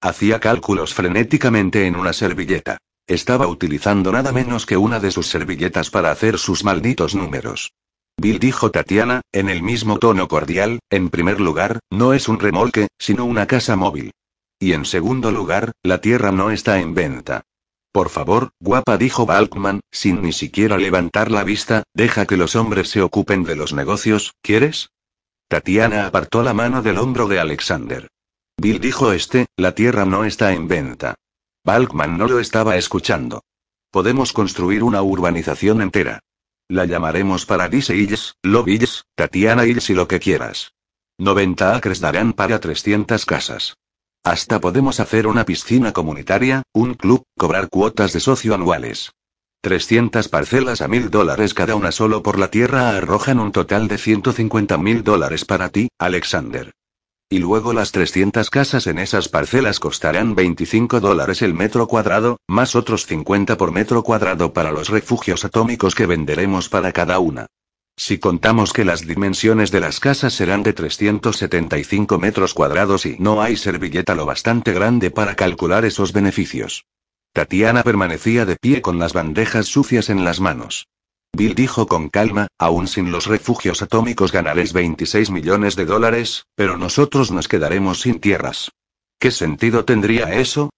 Hacía cálculos frenéticamente en una servilleta. Estaba utilizando nada menos que una de sus servilletas para hacer sus malditos números. Bill dijo Tatiana, en el mismo tono cordial, en primer lugar, no es un remolque, sino una casa móvil. Y en segundo lugar, la tierra no está en venta. Por favor, guapa, dijo Balkman, sin ni siquiera levantar la vista, deja que los hombres se ocupen de los negocios, ¿quieres? Tatiana apartó la mano del hombro de Alexander. Bill dijo este, la tierra no está en venta. Balkman no lo estaba escuchando. Podemos construir una urbanización entera. La llamaremos Paradise Hills, Love Hills, Tatiana Hills y lo que quieras. 90 acres darán para 300 casas. Hasta podemos hacer una piscina comunitaria, un club, cobrar cuotas de socio anuales. 300 parcelas a mil dólares cada una solo por la tierra arrojan un total de 150 mil dólares para ti, Alexander. Y luego las 300 casas en esas parcelas costarán 25 dólares el metro cuadrado, más otros 50 por metro cuadrado para los refugios atómicos que venderemos para cada una. Si contamos que las dimensiones de las casas serán de 375 metros cuadrados y no hay servilleta lo bastante grande para calcular esos beneficios. Tatiana permanecía de pie con las bandejas sucias en las manos. Bill dijo con calma, aún sin los refugios atómicos ganaréis 26 millones de dólares, pero nosotros nos quedaremos sin tierras. ¿Qué sentido tendría eso?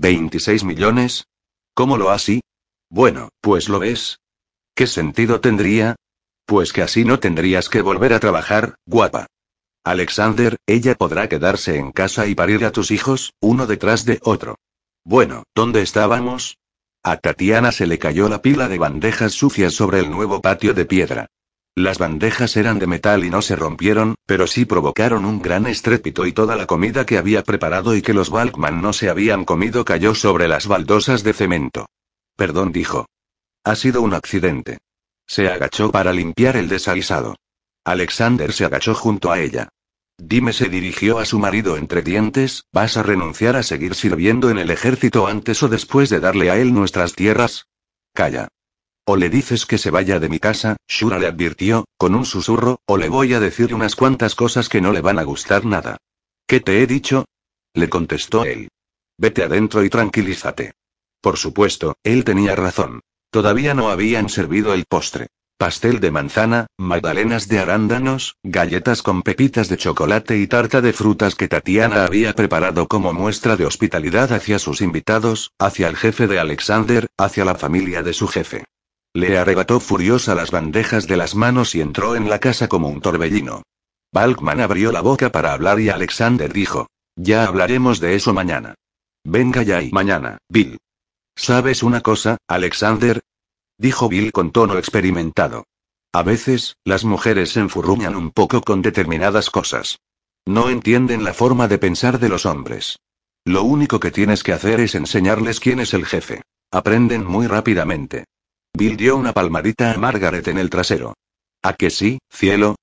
¿26 millones? ¿Cómo lo así? Bueno, pues lo ves. ¿Qué sentido tendría? Pues que así no tendrías que volver a trabajar, guapa. Alexander, ella podrá quedarse en casa y parir a tus hijos, uno detrás de otro. Bueno, ¿dónde estábamos? A Tatiana se le cayó la pila de bandejas sucias sobre el nuevo patio de piedra. Las bandejas eran de metal y no se rompieron, pero sí provocaron un gran estrépito y toda la comida que había preparado y que los Balkman no se habían comido cayó sobre las baldosas de cemento. Perdón, dijo. Ha sido un accidente. Se agachó para limpiar el desaguisado. Alexander se agachó junto a ella. Dime, se dirigió a su marido entre dientes, ¿vas a renunciar a seguir sirviendo en el ejército antes o después de darle a él nuestras tierras? Calla. O le dices que se vaya de mi casa, Shura le advirtió, con un susurro, o le voy a decir unas cuantas cosas que no le van a gustar nada. ¿Qué te he dicho? Le contestó él. Vete adentro y tranquilízate. Por supuesto, él tenía razón. Todavía no habían servido el postre. Pastel de manzana, magdalenas de arándanos, galletas con pepitas de chocolate y tarta de frutas que Tatiana había preparado como muestra de hospitalidad hacia sus invitados, hacia el jefe de Alexander, hacia la familia de su jefe. Le arrebató furiosa las bandejas de las manos y entró en la casa como un torbellino. Balkman abrió la boca para hablar y Alexander dijo: Ya hablaremos de eso mañana. Venga ya y mañana, Bill. ¿Sabes una cosa, Alexander? Dijo Bill con tono experimentado. A veces, las mujeres se enfurruñan un poco con determinadas cosas. No entienden la forma de pensar de los hombres. Lo único que tienes que hacer es enseñarles quién es el jefe. Aprenden muy rápidamente. Bill dio una palmadita a Margaret en el trasero. ¿A que sí, cielo?